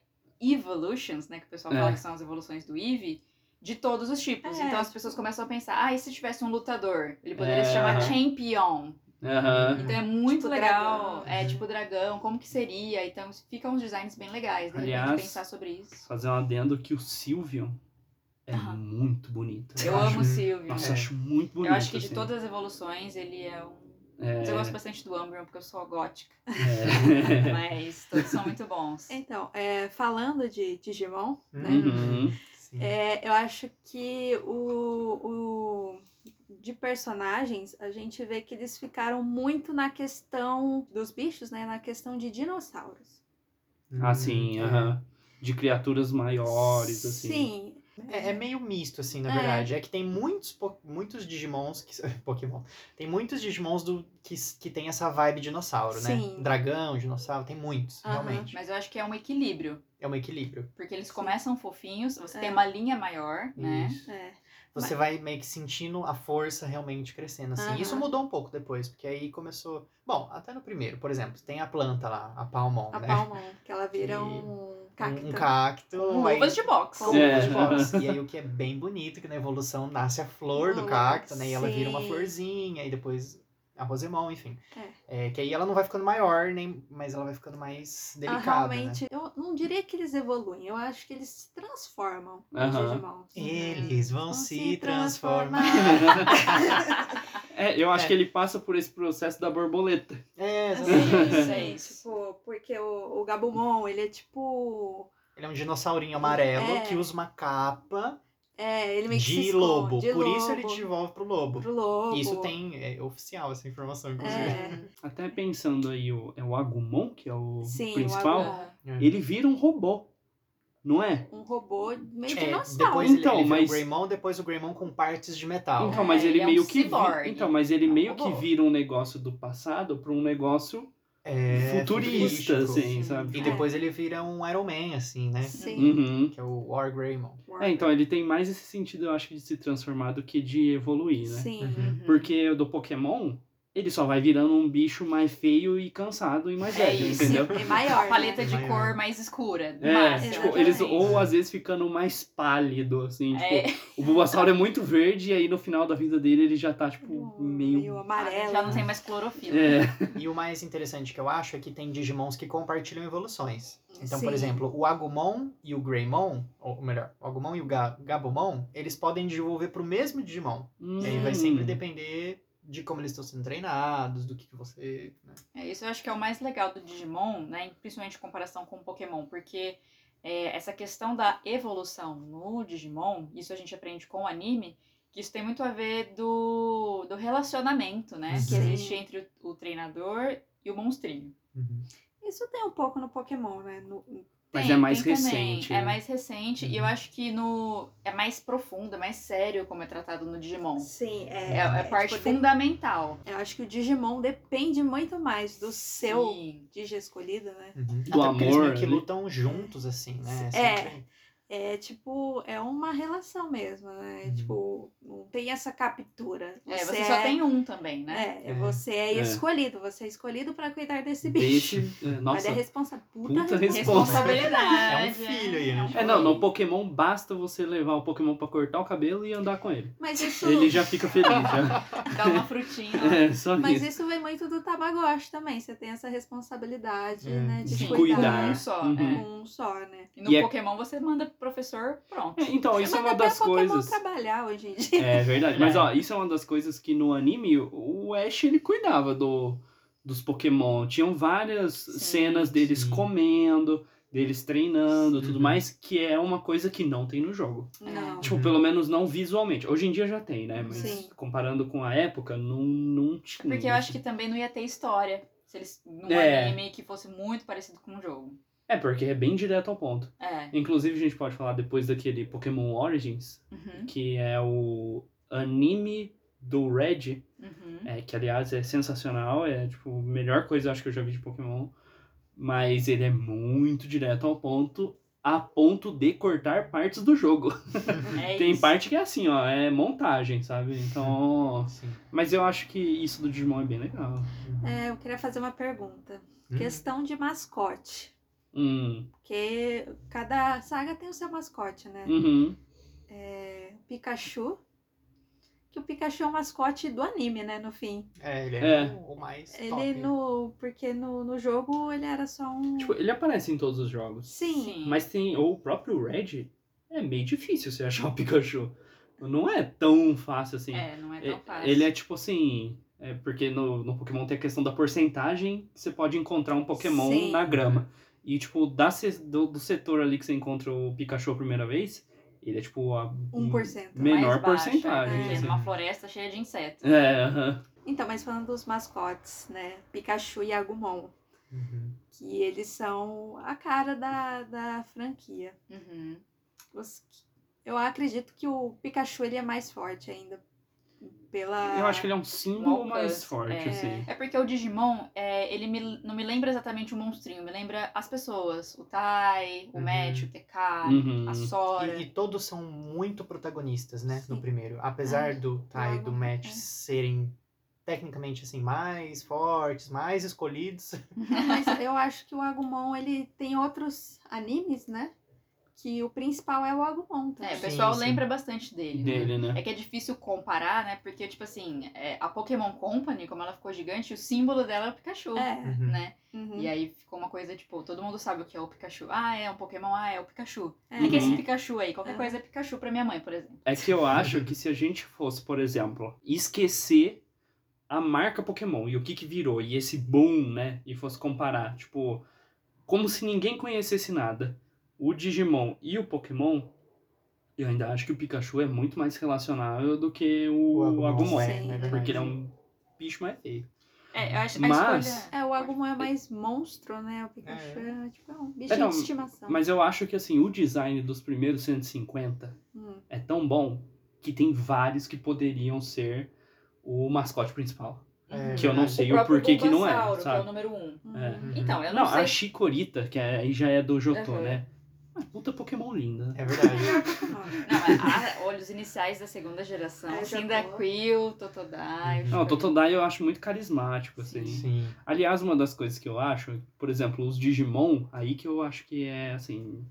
Speaker 2: evolutions, né? Que o pessoal
Speaker 3: É.
Speaker 2: fala que são as evoluções do Eevee. De todos os tipos.
Speaker 4: É,
Speaker 2: então as pessoas começam a pensar, ah, e se tivesse um lutador? Ele poderia
Speaker 3: É,
Speaker 2: se chamar. Champion.
Speaker 3: Aham.
Speaker 2: Então é muito
Speaker 4: Tipo
Speaker 2: legal.
Speaker 4: dragão.
Speaker 2: É tipo dragão, como que seria? Então ficam uns designs bem legais, de repente
Speaker 3: Aliás,
Speaker 2: pensar sobre isso.
Speaker 3: Fazer um adendo que o Sylveon é
Speaker 2: Aham.
Speaker 3: muito bonito.
Speaker 2: Eu
Speaker 3: acho-
Speaker 2: amo o Sylveon.
Speaker 3: Nossa,
Speaker 5: É.
Speaker 3: eu acho muito bonito.
Speaker 2: Eu acho que de
Speaker 3: assim.
Speaker 2: todas as evoluções, ele é um.
Speaker 3: É,
Speaker 2: Mas eu gosto bastante do Umbreon porque eu sou gótica.
Speaker 3: é. <laughs>
Speaker 2: Mas todos são muito bons.
Speaker 4: Então, é, falando de Digimon, né?
Speaker 3: Uhum.
Speaker 5: Sim.
Speaker 4: É, eu acho que o, o de personagens, a gente vê que eles ficaram muito na questão dos bichos, né? Na questão de dinossauros.
Speaker 3: Assim,
Speaker 5: Hum,
Speaker 3: aham. De criaturas maiores, assim.
Speaker 4: Sim.
Speaker 5: É, é meio misto, assim, na
Speaker 4: É.
Speaker 5: verdade. É que tem muitos, po- muitos Digimons que. <laughs> Pokémon. Tem muitos Digimons do, que, que tem essa vibe dinossauro, né?
Speaker 4: Sim.
Speaker 5: Dragão, dinossauro, tem muitos, realmente.
Speaker 2: Mas eu acho que é um equilíbrio.
Speaker 5: É um equilíbrio.
Speaker 2: Porque eles
Speaker 4: Sim.
Speaker 2: começam fofinhos, você
Speaker 4: É.
Speaker 2: tem uma linha maior, né?
Speaker 5: Isso.
Speaker 4: É.
Speaker 5: Você vai meio que sentindo a força realmente crescendo, assim.
Speaker 4: Aham.
Speaker 5: Isso mudou um pouco depois, porque aí começou. Bom, até no primeiro, por exemplo, tem a planta lá, a Palmon,
Speaker 4: A
Speaker 5: né?
Speaker 4: Palmon, que ela vira
Speaker 5: Que-
Speaker 4: um cacto.
Speaker 5: Um, cacto.
Speaker 2: Com
Speaker 5: aí-
Speaker 2: luvas de boxe.
Speaker 5: com
Speaker 3: É.
Speaker 5: de boxe. <laughs> E aí o que é bem bonito, que na evolução nasce a flor do cacto, né? E ela vira uma
Speaker 4: sim.
Speaker 5: florzinha, e depois a Rosemon, enfim.
Speaker 4: É.
Speaker 5: É, que aí ela não vai ficando maior, nem, mas ela vai ficando mais
Speaker 4: Ah,
Speaker 5: delicada, né?
Speaker 4: realmente, eu não diria que eles evoluem, eu acho que eles se transformam nos
Speaker 3: Aham.
Speaker 4: Digimons.
Speaker 5: Eles vão
Speaker 4: Vão
Speaker 5: se transformar. <laughs>
Speaker 3: É, eu acho
Speaker 5: É.
Speaker 3: que ele passa por esse processo da borboleta.
Speaker 5: É,
Speaker 2: Isso,
Speaker 5: exatamente. <laughs>
Speaker 2: é isso.
Speaker 4: Tipo, porque o, o Gabumon, ele é tipo.
Speaker 5: Ele é um dinossaurinho amarelo
Speaker 4: É.
Speaker 5: que usa uma capa
Speaker 4: É, ele meio que
Speaker 5: de lobo.
Speaker 4: de
Speaker 5: Por isso ele
Speaker 4: lobo,
Speaker 5: devolve pro lobo.
Speaker 4: pro lobo.
Speaker 5: Isso tem. É oficial essa informação, inclusive.
Speaker 4: É. <laughs>
Speaker 3: Até pensando aí, o, é o Agumon, que é o
Speaker 4: Sim, o
Speaker 3: principal.
Speaker 4: Agumon.
Speaker 5: É.
Speaker 3: Ele vira um robô, não é?
Speaker 4: Um robô meio
Speaker 5: É,
Speaker 4: dinossauro.
Speaker 5: depois ele,
Speaker 3: Então,
Speaker 5: ele vira
Speaker 3: mas-
Speaker 5: o Greymon, depois o Greymon com partes de metal.
Speaker 3: Então,
Speaker 2: É,
Speaker 3: mas ele,
Speaker 2: ele é um
Speaker 3: meio que vi-
Speaker 2: ciborgue.
Speaker 3: então, mas ele
Speaker 2: É um
Speaker 3: meio que
Speaker 2: robô.
Speaker 3: vira um negócio do passado para um negócio
Speaker 5: É,
Speaker 3: futurista, assim, sabe?
Speaker 5: E depois ele vira um Iron Man, assim, né?
Speaker 4: Sim.
Speaker 3: Uhum.
Speaker 5: Que é o War Greymon.
Speaker 3: É, então ele tem mais esse sentido, eu acho, de se transformar do que de evoluir, né?
Speaker 4: Sim.
Speaker 5: Uhum.
Speaker 3: Porque o do Pokémon, ele só vai virando um bicho mais feio e cansado e mais
Speaker 2: É
Speaker 3: velho,
Speaker 2: isso.
Speaker 3: entendeu?
Speaker 4: É maior.
Speaker 2: A paleta
Speaker 4: né?
Speaker 2: de
Speaker 5: Maior.
Speaker 2: cor mais escura.
Speaker 3: É,
Speaker 2: massa.
Speaker 3: tipo, eles
Speaker 2: Exatamente.
Speaker 3: ou às vezes ficando mais pálido, assim, tipo,
Speaker 2: É.
Speaker 3: o Bulbasaur é muito verde e aí no final da vida dele ele já tá, tipo, meio...
Speaker 4: meio amarelo.
Speaker 2: Já não tem mais clorofila.
Speaker 3: É,
Speaker 5: E o mais interessante que eu acho é que tem Digimons que compartilham evoluções. Então, por
Speaker 4: Sim.
Speaker 5: exemplo, o Agumon e o Greymon, ou melhor, o Agumon e o Ga Gabumon, eles podem desenvolver pro mesmo Digimon. E aí vai
Speaker 3: Hum.
Speaker 5: sempre depender de como eles estão sendo treinados, do que, que você. né?
Speaker 2: É, isso eu acho que é o mais legal do Digimon, né? Principalmente em comparação com o Pokémon, porque é, essa questão da evolução no Digimon, isso a gente aprende com o anime, que isso tem muito a ver do, do relacionamento, né? Que
Speaker 5: Sim.
Speaker 2: existe entre o, o treinador e o monstrinho.
Speaker 5: Uhum.
Speaker 4: Isso tem um pouco no Pokémon, né? No-
Speaker 3: Mas
Speaker 2: Tem,
Speaker 3: é mais recente,
Speaker 2: É
Speaker 3: né?
Speaker 2: mais recente. E eu
Speaker 5: Uhum.
Speaker 2: acho que no é mais profundo, é mais sério como é tratado no Digimon.
Speaker 4: Sim,
Speaker 2: É, é parte
Speaker 4: tipo,
Speaker 2: fundamental.
Speaker 4: Eu acho que o Digimon depende muito mais do seu
Speaker 2: Sim.
Speaker 4: Digi escolhido, né?
Speaker 5: Uhum.
Speaker 3: Do
Speaker 5: Até eles
Speaker 3: amor
Speaker 5: meio que
Speaker 3: ali.
Speaker 5: lutam juntos, assim, né?
Speaker 4: É.
Speaker 5: Sempre-
Speaker 4: É tipo, é uma relação mesmo, né?
Speaker 5: Uhum.
Speaker 4: Tipo, não tem essa captura.
Speaker 2: É, você só tem um também, né?
Speaker 4: É,
Speaker 5: É.
Speaker 4: você é,
Speaker 3: É.
Speaker 4: escolhido, você é escolhido pra cuidar desse bicho.
Speaker 3: Desse, é, nossa.
Speaker 4: a responsa... puta,
Speaker 3: puta
Speaker 4: responsa.
Speaker 2: Responsabilidade.
Speaker 5: É um filho aí, né?
Speaker 3: É, não, no Pokémon basta você levar o Pokémon pra cortar o cabelo e andar com ele.
Speaker 4: Mas isso,
Speaker 3: Ele já fica feliz, já. <laughs>
Speaker 2: Dá uma frutinha.
Speaker 3: É, só
Speaker 4: mas
Speaker 3: isso.
Speaker 4: isso vem muito do Tamagotchi também. Você tem essa responsabilidade,
Speaker 5: É,
Speaker 4: né? De
Speaker 3: de
Speaker 4: cuidar.
Speaker 3: cuidar.
Speaker 2: Um só.
Speaker 3: Uhum.
Speaker 2: é.
Speaker 4: Com um só, né?
Speaker 2: E no
Speaker 3: E é-
Speaker 2: Pokémon você manda professor, pronto.
Speaker 3: É, então, isso é
Speaker 4: Manda
Speaker 3: uma
Speaker 4: até
Speaker 3: das
Speaker 4: Pokémon
Speaker 3: coisas.
Speaker 4: trabalhar hoje em dia.
Speaker 3: É verdade. Mas
Speaker 5: É.
Speaker 3: ó, isso é uma das coisas que no anime o Ash ele cuidava do, dos Pokémon. Tinham várias
Speaker 2: Sim,
Speaker 3: cenas deles
Speaker 5: sim.
Speaker 3: comendo, deles treinando, tudo
Speaker 5: Uhum.
Speaker 3: mais, que é uma coisa que não tem no jogo.
Speaker 4: Não.
Speaker 3: Tipo,
Speaker 5: Uhum.
Speaker 3: pelo menos não visualmente. Hoje em dia já tem, né? Mas
Speaker 4: Sim.
Speaker 3: comparando com a época, não, não tinha.
Speaker 2: Porque eu acho que também não ia ter história. Se eles. Num
Speaker 3: É.
Speaker 2: anime que fosse muito parecido com o jogo.
Speaker 3: É, porque é bem direto ao ponto.
Speaker 2: É.
Speaker 3: Inclusive, a gente pode falar depois daquele Pokémon Origins,
Speaker 2: Uhum.
Speaker 3: que é o anime do Red,
Speaker 2: Uhum.
Speaker 3: É, que aliás é sensacional, é tipo a melhor coisa acho que eu já vi de Pokémon. Mas ele é muito direto ao ponto, a ponto de cortar partes do jogo. <laughs>
Speaker 2: É
Speaker 3: Tem
Speaker 2: isso.
Speaker 3: parte que é assim, ó, é montagem, sabe? Então. <laughs>
Speaker 5: Sim.
Speaker 3: Mas eu acho que isso do Digimon é bem legal.
Speaker 4: É, eu queria fazer uma pergunta.
Speaker 5: Hum.
Speaker 4: Questão de mascote.
Speaker 3: Hum.
Speaker 4: Porque cada saga tem o seu mascote, né?
Speaker 3: Uhum.
Speaker 4: É, Pikachu. Que o Pikachu é o mascote do anime, né? No fim.
Speaker 5: É, ele é,
Speaker 3: É.
Speaker 5: O, o mais
Speaker 4: Ele
Speaker 5: top.
Speaker 4: no. Porque no, no jogo ele era só um.
Speaker 3: Tipo, ele aparece em todos os jogos.
Speaker 4: Sim.
Speaker 3: Mas tem. Ou o próprio Red é meio difícil você <laughs> achar o Pikachu. Não é tão fácil assim.
Speaker 2: É, não é
Speaker 3: É-
Speaker 2: tão fácil.
Speaker 3: Ele é tipo assim. É porque no, no Pokémon tem a questão da porcentagem que você pode encontrar um Pokémon
Speaker 4: Sim.
Speaker 3: na grama. E, tipo, da, do, do setor ali que você encontra o Pikachu a primeira vez, ele é tipo a
Speaker 4: 1%.
Speaker 3: menor
Speaker 2: Mais baixo,
Speaker 3: porcentagem.
Speaker 2: É,
Speaker 3: assim.
Speaker 2: numa floresta cheia de insetos.
Speaker 3: É, aham.
Speaker 4: Então, mas falando dos mascotes, né? Pikachu e Agumon.
Speaker 5: Uhum.
Speaker 4: Que eles são a cara da, da franquia.
Speaker 2: Uhum.
Speaker 4: Os- Eu acredito que o Pikachu ele é mais forte ainda. Pela.
Speaker 3: Eu acho que ele é um símbolo
Speaker 2: Um
Speaker 3: mais forte,
Speaker 2: é.
Speaker 3: assim.
Speaker 2: É porque o Digimon, é, ele me- não me lembra exatamente o monstrinho, me lembra as pessoas. O Tai, o
Speaker 5: Uhum.
Speaker 2: Matt, o TK,
Speaker 3: Uhum.
Speaker 2: a Sora.
Speaker 5: E, e todos são muito protagonistas, né? No
Speaker 4: Sim.
Speaker 5: primeiro. Apesar
Speaker 4: Ah,
Speaker 5: do Tai e do Matt
Speaker 4: é.
Speaker 5: serem tecnicamente assim mais fortes, mais escolhidos. <laughs>
Speaker 4: Mas eu acho que o Agumon ele tem outros animes, né? Que o principal é o Agumon.
Speaker 2: É, o
Speaker 5: Sim,
Speaker 2: pessoal
Speaker 5: sim.
Speaker 2: lembra bastante dele, né?
Speaker 3: Dele, né?
Speaker 2: É que é difícil comparar, né? Porque, tipo assim, é, a Pokémon Company, como ela ficou gigante, o símbolo dela é o Pikachu,
Speaker 4: É.
Speaker 5: Uhum.
Speaker 2: né?
Speaker 4: uhum.
Speaker 2: E aí ficou uma coisa, tipo, todo mundo sabe o que é o Pikachu. Ah, é um Pokémon, ah, é o Pikachu.
Speaker 4: É.
Speaker 2: O que é esse
Speaker 3: Uhum.
Speaker 2: Pikachu aí? Qualquer
Speaker 4: É.
Speaker 2: coisa é Pikachu pra minha mãe, por exemplo.
Speaker 3: É que eu acho que se a gente fosse, por exemplo, esquecer a marca Pokémon e o que que virou, e esse boom, né? E fosse comparar, tipo, como se ninguém conhecesse nada. O Digimon e o Pokémon, eu ainda acho que o Pikachu é muito mais relacionável do que o,
Speaker 5: O Agumon,
Speaker 3: Agumon.
Speaker 5: é, é verdade.
Speaker 3: porque ele é um bicho mais feio.
Speaker 2: É, eu acho
Speaker 3: Mas-
Speaker 2: a escolha...
Speaker 4: É, o Agumon é mais monstro, né? O Pikachu é, tipo é um bichinho
Speaker 3: É, não,
Speaker 4: de estimação.
Speaker 3: Mas eu acho que, assim, o design dos primeiros 150
Speaker 4: Hum.
Speaker 3: é tão bom que tem vários que poderiam ser o mascote principal.
Speaker 5: É,
Speaker 3: Que eu não sei o,
Speaker 2: próprio
Speaker 3: porquê que não é,
Speaker 2: Bulbasauro, que é o
Speaker 3: sabe?
Speaker 2: número um.
Speaker 3: É.
Speaker 4: Uhum.
Speaker 2: Então, eu
Speaker 3: Não,
Speaker 2: não, sei...
Speaker 3: a Chikorita, que é- aí já é do Jotô,
Speaker 2: Uhum.
Speaker 3: né? Ah, puta Pokémon linda.
Speaker 5: É verdade. <laughs>
Speaker 2: Não, a, a- olha, os iniciais da segunda geração.
Speaker 4: É, já
Speaker 2: Cyndaquil, Totodile.
Speaker 3: Não, o Totodile eu acho muito carismático, assim.
Speaker 5: Sim.
Speaker 3: Aliás, uma das coisas que eu acho, por exemplo, os Digimon, aí que eu acho que é, assim...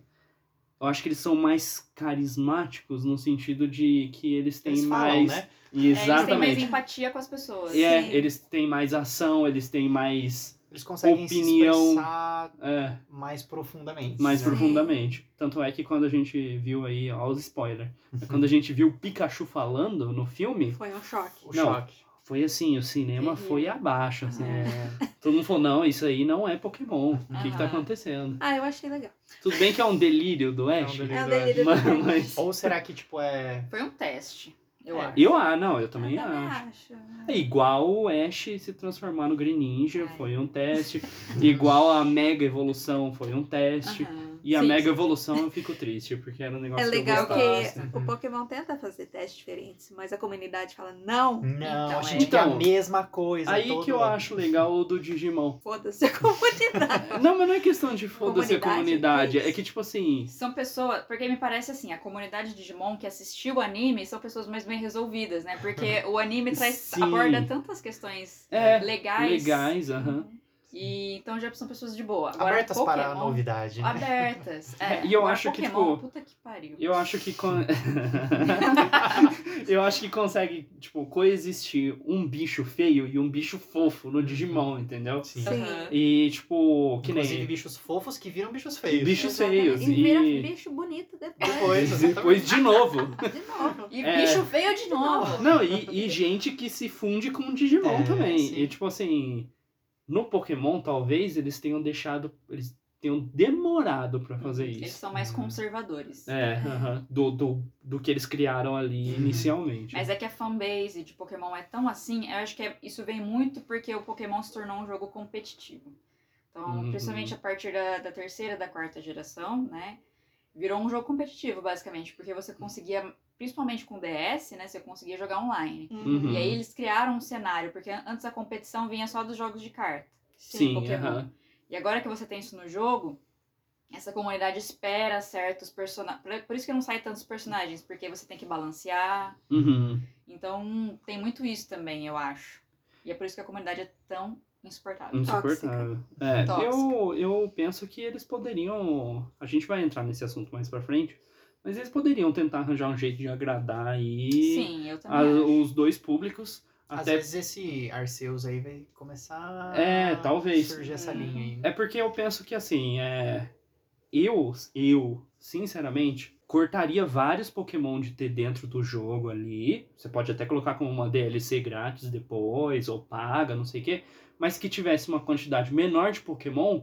Speaker 3: Eu acho que eles são mais carismáticos no sentido de que eles têm
Speaker 5: Eles falam,
Speaker 3: mais...
Speaker 5: né?
Speaker 2: É, eles têm mais
Speaker 3: Exatamente.
Speaker 2: empatia com as pessoas.
Speaker 3: É,
Speaker 4: Sim.
Speaker 3: eles têm mais ação, eles têm mais...
Speaker 5: Eles conseguem
Speaker 3: Opinião.
Speaker 5: se expressar
Speaker 3: É,
Speaker 5: mais profundamente.
Speaker 3: mais
Speaker 5: né?
Speaker 3: profundamente. Tanto é que quando a gente viu aí, ó, os spoilers, quando a gente viu o Pikachu falando no filme,
Speaker 4: Foi um choque.
Speaker 5: O
Speaker 3: Não.
Speaker 5: choque.
Speaker 3: foi assim, o cinema foi abaixo, assim.
Speaker 5: É.
Speaker 3: Todo mundo falou, não, isso aí não é Pokémon. O que que tá acontecendo?
Speaker 4: Ah, eu achei legal.
Speaker 3: Tudo bem que é um delírio do
Speaker 5: É um
Speaker 3: Ash,
Speaker 5: delírio
Speaker 4: É um
Speaker 5: do Ash.
Speaker 4: delírio
Speaker 3: mas,
Speaker 4: do
Speaker 3: mas-
Speaker 5: Ou será que, tipo, é.
Speaker 2: Foi um teste, eu
Speaker 5: É.
Speaker 2: acho.
Speaker 3: Eu, ah, não, eu também
Speaker 4: eu também
Speaker 3: acho.
Speaker 4: acho.
Speaker 3: É igual o Ash se transformar no Greninja,
Speaker 4: É.
Speaker 3: foi um teste. <laughs> igual a Mega Evolução, foi um teste.
Speaker 2: Aham.
Speaker 3: E a
Speaker 2: Sim,
Speaker 3: Mega
Speaker 2: sim.
Speaker 3: Evolução eu fico triste, porque era um negócio
Speaker 4: É
Speaker 3: que
Speaker 4: legal
Speaker 3: eu
Speaker 4: que o Pokémon tenta fazer testes diferentes, mas a comunidade fala, não,
Speaker 5: Não,
Speaker 2: Então,
Speaker 5: a gente
Speaker 2: é.
Speaker 5: quer a
Speaker 3: Então,
Speaker 5: mesma coisa.
Speaker 3: Aí
Speaker 5: todo
Speaker 3: que eu
Speaker 5: ano.
Speaker 3: acho legal o do Digimon.
Speaker 4: foda-se a comunidade. <laughs>
Speaker 3: Não, mas não é questão de foda-se a
Speaker 4: Comunidade?
Speaker 3: comunidade.
Speaker 4: Que
Speaker 3: É que, tipo assim.
Speaker 2: São pessoas, porque me parece assim, a comunidade de Digimon que assistiu o anime são pessoas mais bem resolvidas, né? Porque o anime traz, <laughs>
Speaker 3: Sim.
Speaker 2: aborda tantas questões
Speaker 3: É,
Speaker 2: legais.
Speaker 3: legais, aham.
Speaker 2: E então já são pessoas de boa. Agora,
Speaker 5: Abertas para a
Speaker 2: Pokémon-
Speaker 5: novidade. né?
Speaker 2: Abertas. É. <laughs>
Speaker 3: E eu acho que,
Speaker 2: Pokémon,
Speaker 3: tipo,
Speaker 2: Puta que pariu.
Speaker 3: Eu acho que. con- <laughs> eu acho que consegue, tipo, coexistir um bicho feio e um bicho fofo no Digimon, entendeu?
Speaker 5: Sim.
Speaker 4: Sim.
Speaker 2: Aham.
Speaker 3: E, tipo, que
Speaker 5: Inclusive
Speaker 3: nem.
Speaker 5: bichos fofos que viram bichos feios.
Speaker 3: Bichos
Speaker 4: Exatamente.
Speaker 3: feios.
Speaker 4: E vira
Speaker 3: E.
Speaker 4: bicho bonito depois.
Speaker 5: Depois. <laughs>
Speaker 3: Depois de novo.
Speaker 4: De novo.
Speaker 2: E
Speaker 3: É.
Speaker 2: bicho feio de novo.
Speaker 3: Não, e, e gente que se funde com o Digimon
Speaker 5: É,
Speaker 3: também.
Speaker 5: sim.
Speaker 3: E tipo assim, no Pokémon, talvez eles tenham deixado. Eles tenham demorado pra fazer
Speaker 2: Eles
Speaker 3: isso.
Speaker 2: são mais
Speaker 5: Uhum.
Speaker 2: conservadores.
Speaker 3: É, do, do, do que eles criaram ali
Speaker 5: Uhum.
Speaker 3: inicialmente.
Speaker 2: Mas é que a fanbase de Pokémon é tão assim, eu acho que é- isso vem muito porque o Pokémon se tornou um jogo competitivo. Então,
Speaker 3: Uhum.
Speaker 2: principalmente a partir da, da terceira, da quarta geração, né? Virou um jogo competitivo, basicamente, porque você conseguia, principalmente com o DS, né? Você conseguia jogar online.
Speaker 3: Uhum.
Speaker 2: E aí eles criaram um cenário, porque an- antes a competição vinha só dos jogos de carta.
Speaker 3: Sim,
Speaker 2: Pokémon.
Speaker 3: aham.
Speaker 2: E agora que você tem isso no jogo, essa comunidade espera certos personagens. Por isso que não sai tantos personagens, porque você tem que balancear.
Speaker 3: Uhum.
Speaker 2: Então tem muito isso também, eu acho. E é por isso que a comunidade é tão insuportável.
Speaker 3: Insuportável. É,
Speaker 2: Tóxica.
Speaker 3: eu, eu penso que eles poderiam. A gente vai entrar nesse assunto mais pra frente. Mas eles poderiam tentar arranjar um jeito de agradar aí
Speaker 2: Sim, eu também.
Speaker 3: a- os dois públicos.
Speaker 5: Às
Speaker 3: Até
Speaker 5: vezes esse Arceus aí vai começar
Speaker 3: É,
Speaker 5: a
Speaker 3: talvez.
Speaker 5: surgir essa
Speaker 2: Uhum.
Speaker 5: linha aí.
Speaker 3: É porque eu penso que assim, é... eu, eu, sinceramente, cortaria vários Pokémon de ter dentro do jogo ali. Você pode até colocar como uma DLC grátis depois, ou paga, não sei o quê. Mas que tivesse uma quantidade menor de Pokémon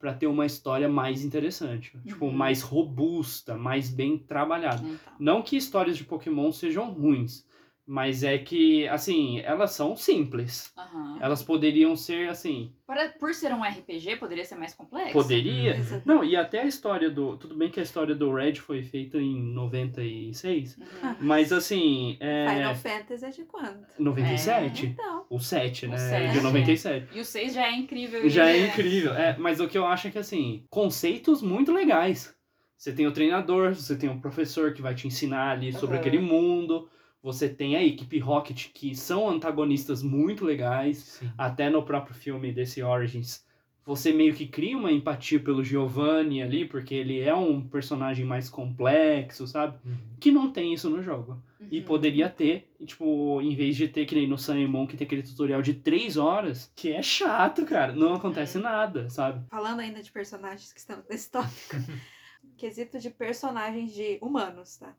Speaker 3: pra ter uma história mais interessante. Tipo,
Speaker 2: Uhum.
Speaker 3: mais robusta, mais bem trabalhada.
Speaker 2: Então.
Speaker 3: Não que histórias de Pokémon sejam ruins, mas é que, assim, elas são simples.
Speaker 2: Aham.
Speaker 3: Elas poderiam ser, assim,
Speaker 2: Para- Por ser um RPG, poderia ser mais complexo.
Speaker 3: Poderia.
Speaker 4: Exatamente.
Speaker 3: Não, e até a história do. Tudo bem que a história do Red foi feita em 96,
Speaker 2: Uhum.
Speaker 3: mas assim. É...
Speaker 4: Final Fantasy é de quando?
Speaker 3: 97?
Speaker 4: Então.
Speaker 3: O 7,
Speaker 2: O
Speaker 3: né?
Speaker 2: sete,
Speaker 3: de
Speaker 2: é.
Speaker 3: 97.
Speaker 2: E o 6 já é incrível.
Speaker 3: Já
Speaker 2: e
Speaker 3: é incrível. É, mas o que eu acho é que, assim, conceitos muito legais. Você tem o treinador, você tem o professor que vai te ensinar ali sobre aquele mundo. Você tem a equipe Rocket, que são antagonistas muito legais.
Speaker 5: Sim.
Speaker 3: até no próprio filme desse Origins, você meio que cria uma empatia pelo Giovanni ali, porque ele é um personagem mais complexo, sabe?
Speaker 5: Uhum.
Speaker 3: Que não tem isso no jogo. E
Speaker 2: Uhum.
Speaker 3: poderia ter, e, tipo, em vez de ter que nem no Moon, que tem aquele tutorial de três horas, que é chato, cara. Não acontece nada, sabe?
Speaker 4: Falando ainda de personagens que estão nesse tópico. <laughs> quesito de personagens de humanos, tá?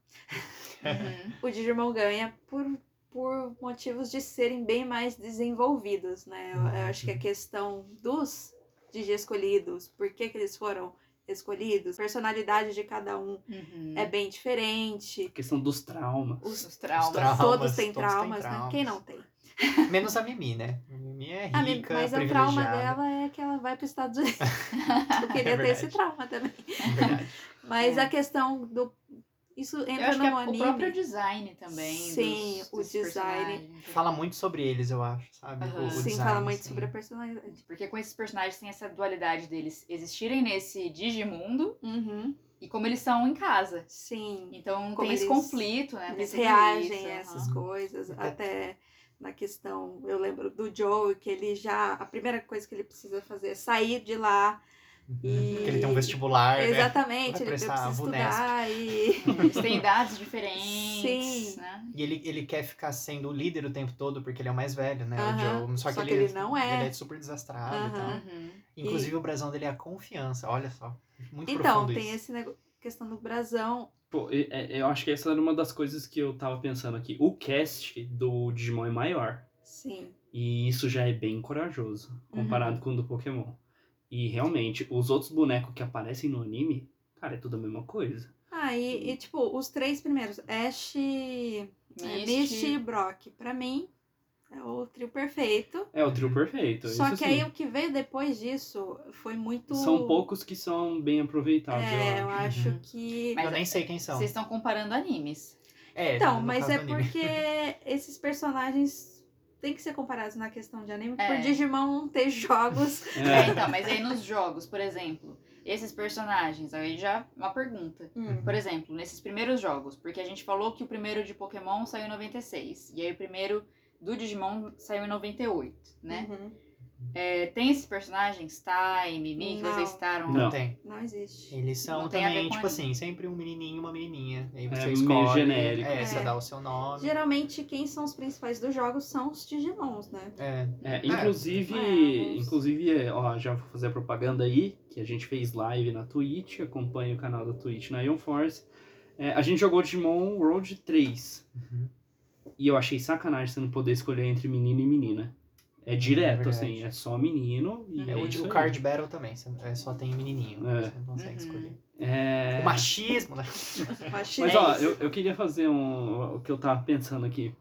Speaker 2: Uhum. <laughs>
Speaker 4: O Digimon ganha por, por motivos de serem bem mais desenvolvidos, né? Eu, eu acho que a questão dos Digi escolhidos, por que, que eles foram escolhidos, personalidade de cada um
Speaker 2: Uhum.
Speaker 4: é bem diferente.
Speaker 3: A questão dos traumas.
Speaker 4: Os,
Speaker 2: Os traumas.
Speaker 5: traumas,
Speaker 4: todos têm
Speaker 5: todos
Speaker 4: traumas, né?
Speaker 5: traumas.
Speaker 4: Quem não tem? <laughs>
Speaker 5: Menos a Mimi, né? A Mimi é rica,
Speaker 4: mas o trauma dela é que ela vai para os Estados <laughs> Unidos. Eu queria
Speaker 5: É
Speaker 4: ter esse trauma também.
Speaker 5: É verdade.
Speaker 4: Mas
Speaker 2: É.
Speaker 4: a questão do. Isso
Speaker 2: Eu
Speaker 4: entra
Speaker 2: acho
Speaker 4: no
Speaker 2: que é
Speaker 4: anime.
Speaker 2: o próprio design também.
Speaker 4: Sim,
Speaker 2: dos-
Speaker 4: o
Speaker 2: dos
Speaker 4: design.
Speaker 2: personagens.
Speaker 5: Fala muito sobre eles, eu acho, sabe?
Speaker 2: Aham.
Speaker 5: O- o
Speaker 4: Sim,
Speaker 5: design,
Speaker 4: fala muito
Speaker 5: assim.
Speaker 4: sobre a personalidade.
Speaker 2: Porque com esses personagens tem essa dualidade deles existirem nesse Digimundo
Speaker 4: Uhum.
Speaker 2: e como eles são em casa.
Speaker 4: Sim.
Speaker 2: Então
Speaker 4: Como
Speaker 2: tem esse
Speaker 4: eles-
Speaker 2: conflito, né?
Speaker 4: Eles reagem
Speaker 2: isso,
Speaker 4: a essas coisas.
Speaker 5: É.
Speaker 4: Até na questão, eu lembro do Joe, que ele já. A primeira coisa que ele precisa fazer é sair de lá. E-
Speaker 5: Porque ele tem um vestibular, né?
Speaker 4: Exatamente,
Speaker 5: Vai
Speaker 4: ele
Speaker 5: prestar
Speaker 4: precisa estudar e.
Speaker 2: Eles têm idades diferentes,
Speaker 4: Sim.
Speaker 2: né?
Speaker 5: E ele, ele quer ficar sendo o líder o tempo todo porque ele é o mais velho, né?
Speaker 4: Aham.
Speaker 5: O Joe. Só que,
Speaker 4: Só que
Speaker 5: ele,
Speaker 4: ele não é.
Speaker 5: Ele é super desastrado e tal.
Speaker 4: Aham.
Speaker 2: Uhum.
Speaker 5: Inclusive o brasão dele é a confiança, olha só. Muito
Speaker 4: Então,
Speaker 5: profundo
Speaker 4: tem
Speaker 5: isso.
Speaker 4: esse nego... questão do brasão.
Speaker 3: Pô, é- eu acho que essa era uma das coisas que eu tava pensando aqui. O cast do Digimon é maior.
Speaker 4: Sim.
Speaker 3: E isso já é bem corajoso, comparado
Speaker 2: Uhum.
Speaker 3: com o do Pokémon. E realmente, os outros bonecos que aparecem no anime, cara, é tudo a mesma coisa.
Speaker 4: Ah, e, e, tipo, os três primeiros, Ash, é,
Speaker 2: Misty.
Speaker 4: Misty e Brock, pra mim, é o trio perfeito.
Speaker 3: É o trio perfeito.
Speaker 4: Só
Speaker 3: isso
Speaker 4: que
Speaker 3: sim.
Speaker 4: aí o que veio depois disso foi muito.
Speaker 3: São poucos que são bem aproveitados,
Speaker 4: É,
Speaker 3: eu
Speaker 4: eu
Speaker 3: acho.
Speaker 5: Uhum.
Speaker 4: que.
Speaker 2: Mas
Speaker 5: eu nem sei quem são.
Speaker 2: Vocês estão comparando animes.
Speaker 5: É,
Speaker 4: Então, mas é porque <laughs> esses personagens têm que ser comparados na questão de anime,
Speaker 2: É.
Speaker 4: por Digimon não ter jogos. <laughs>
Speaker 2: É, então, mas aí nos jogos, por exemplo, esses personagens, aí já uma pergunta.
Speaker 4: Hum.
Speaker 2: Por exemplo, nesses primeiros jogos, porque a gente falou que o primeiro de Pokémon saiu em 96, e aí o primeiro do Digimon saiu em 98, né?
Speaker 4: Uhum.
Speaker 2: É, tem esses personagens, Time, Mickey,
Speaker 4: Não.
Speaker 2: vocês citaram?
Speaker 3: Não.
Speaker 5: Não tem.
Speaker 4: Não existe.
Speaker 5: Eles são
Speaker 2: Não tem a ver
Speaker 5: também,
Speaker 2: com
Speaker 5: tipo
Speaker 2: anime.
Speaker 5: assim, sempre um menininho e uma menininha. Aí
Speaker 3: É
Speaker 5: você
Speaker 3: meio
Speaker 5: escolhe.
Speaker 3: genérico.
Speaker 5: É, você
Speaker 4: É.
Speaker 5: dá o seu nome.
Speaker 4: Geralmente, quem são os principais dos jogos são os Digimons, né?
Speaker 5: É.
Speaker 3: É, inclusive,
Speaker 4: É,
Speaker 3: inclusive, é, ó, já vou fazer a propaganda aí, que a gente fez live na Twitch, acompanha o canal da Twitch na Ion Force. É, a gente jogou Digimon World 3.
Speaker 5: Uhum.
Speaker 3: E eu achei sacanagem você não poder escolher entre menino e menina. É direto,
Speaker 5: verdade.
Speaker 3: assim, é só menino e
Speaker 5: É,
Speaker 3: é
Speaker 5: o,
Speaker 3: isso
Speaker 5: o
Speaker 3: aí.
Speaker 5: Card Battle também, você- é, só tem menininho.
Speaker 3: É.
Speaker 5: Você não consegue
Speaker 2: Uhum.
Speaker 5: escolher.
Speaker 3: É...
Speaker 5: O machismo, né? <laughs>
Speaker 4: Machismo.
Speaker 3: Mas
Speaker 2: É
Speaker 3: ó, eu, eu queria fazer um. O que eu tava pensando aqui.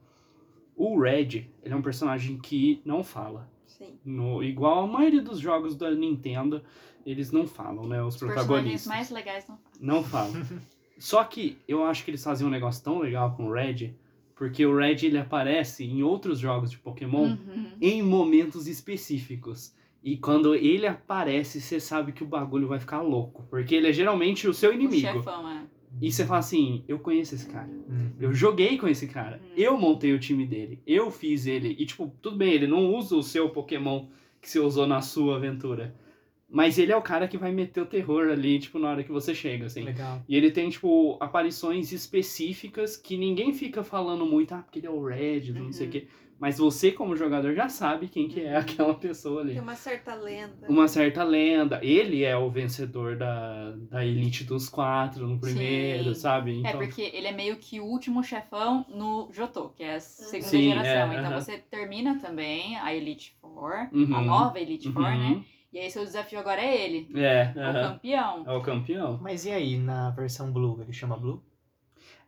Speaker 3: O Red, ele é um personagem que não fala.
Speaker 4: Sim.
Speaker 3: No, igual a maioria dos jogos da Nintendo, eles não falam, né? Os,
Speaker 2: Os personagens
Speaker 3: protagonistas.
Speaker 2: mais legais não falam.
Speaker 3: Não falam. <laughs> Só que eu acho que eles faziam um negócio tão legal com o Red, porque o Red ele aparece em outros jogos de Pokémon
Speaker 2: Uhum.
Speaker 3: em momentos específicos. E quando ele aparece, você sabe que o bagulho vai ficar louco. Porque ele é geralmente o seu
Speaker 2: O
Speaker 3: inimigo.
Speaker 2: chefão, é.
Speaker 3: E você fala assim: eu conheço esse cara.
Speaker 5: Uhum.
Speaker 3: Eu joguei com esse cara.
Speaker 2: Uhum.
Speaker 3: Eu montei o time dele. Eu fiz ele. E, tipo, tudo bem, ele não usa o seu Pokémon que você usou na sua aventura. Mas ele é o cara que vai meter o terror ali, tipo, na hora que você chega, assim.
Speaker 5: Legal.
Speaker 3: E ele tem, tipo, aparições específicas que ninguém fica falando muito, ah, porque ele é o Red, não sei o
Speaker 2: Uhum.
Speaker 3: quê. Mas você, como jogador, já sabe quem que é
Speaker 2: Uhum.
Speaker 3: aquela pessoa ali.
Speaker 4: Tem uma certa lenda.
Speaker 3: Uma certa lenda. Ele é o vencedor da, da Elite dos Quatro no primeiro,
Speaker 2: Sim.
Speaker 3: sabe?
Speaker 2: É,
Speaker 3: Então,
Speaker 2: porque ele é meio que o último chefão no Jotô, que é a segunda
Speaker 3: Sim,
Speaker 2: geração.
Speaker 3: é,
Speaker 2: então
Speaker 3: aham.
Speaker 2: você termina também a Elite Four,
Speaker 3: Uhum.
Speaker 2: a nova Elite Four,
Speaker 3: Uhum.
Speaker 2: né? E aí seu desafio agora é ele,
Speaker 3: É,
Speaker 2: o
Speaker 3: aham.
Speaker 2: campeão.
Speaker 3: é o campeão.
Speaker 5: Mas e aí, na versão Blue, ele chama Blue?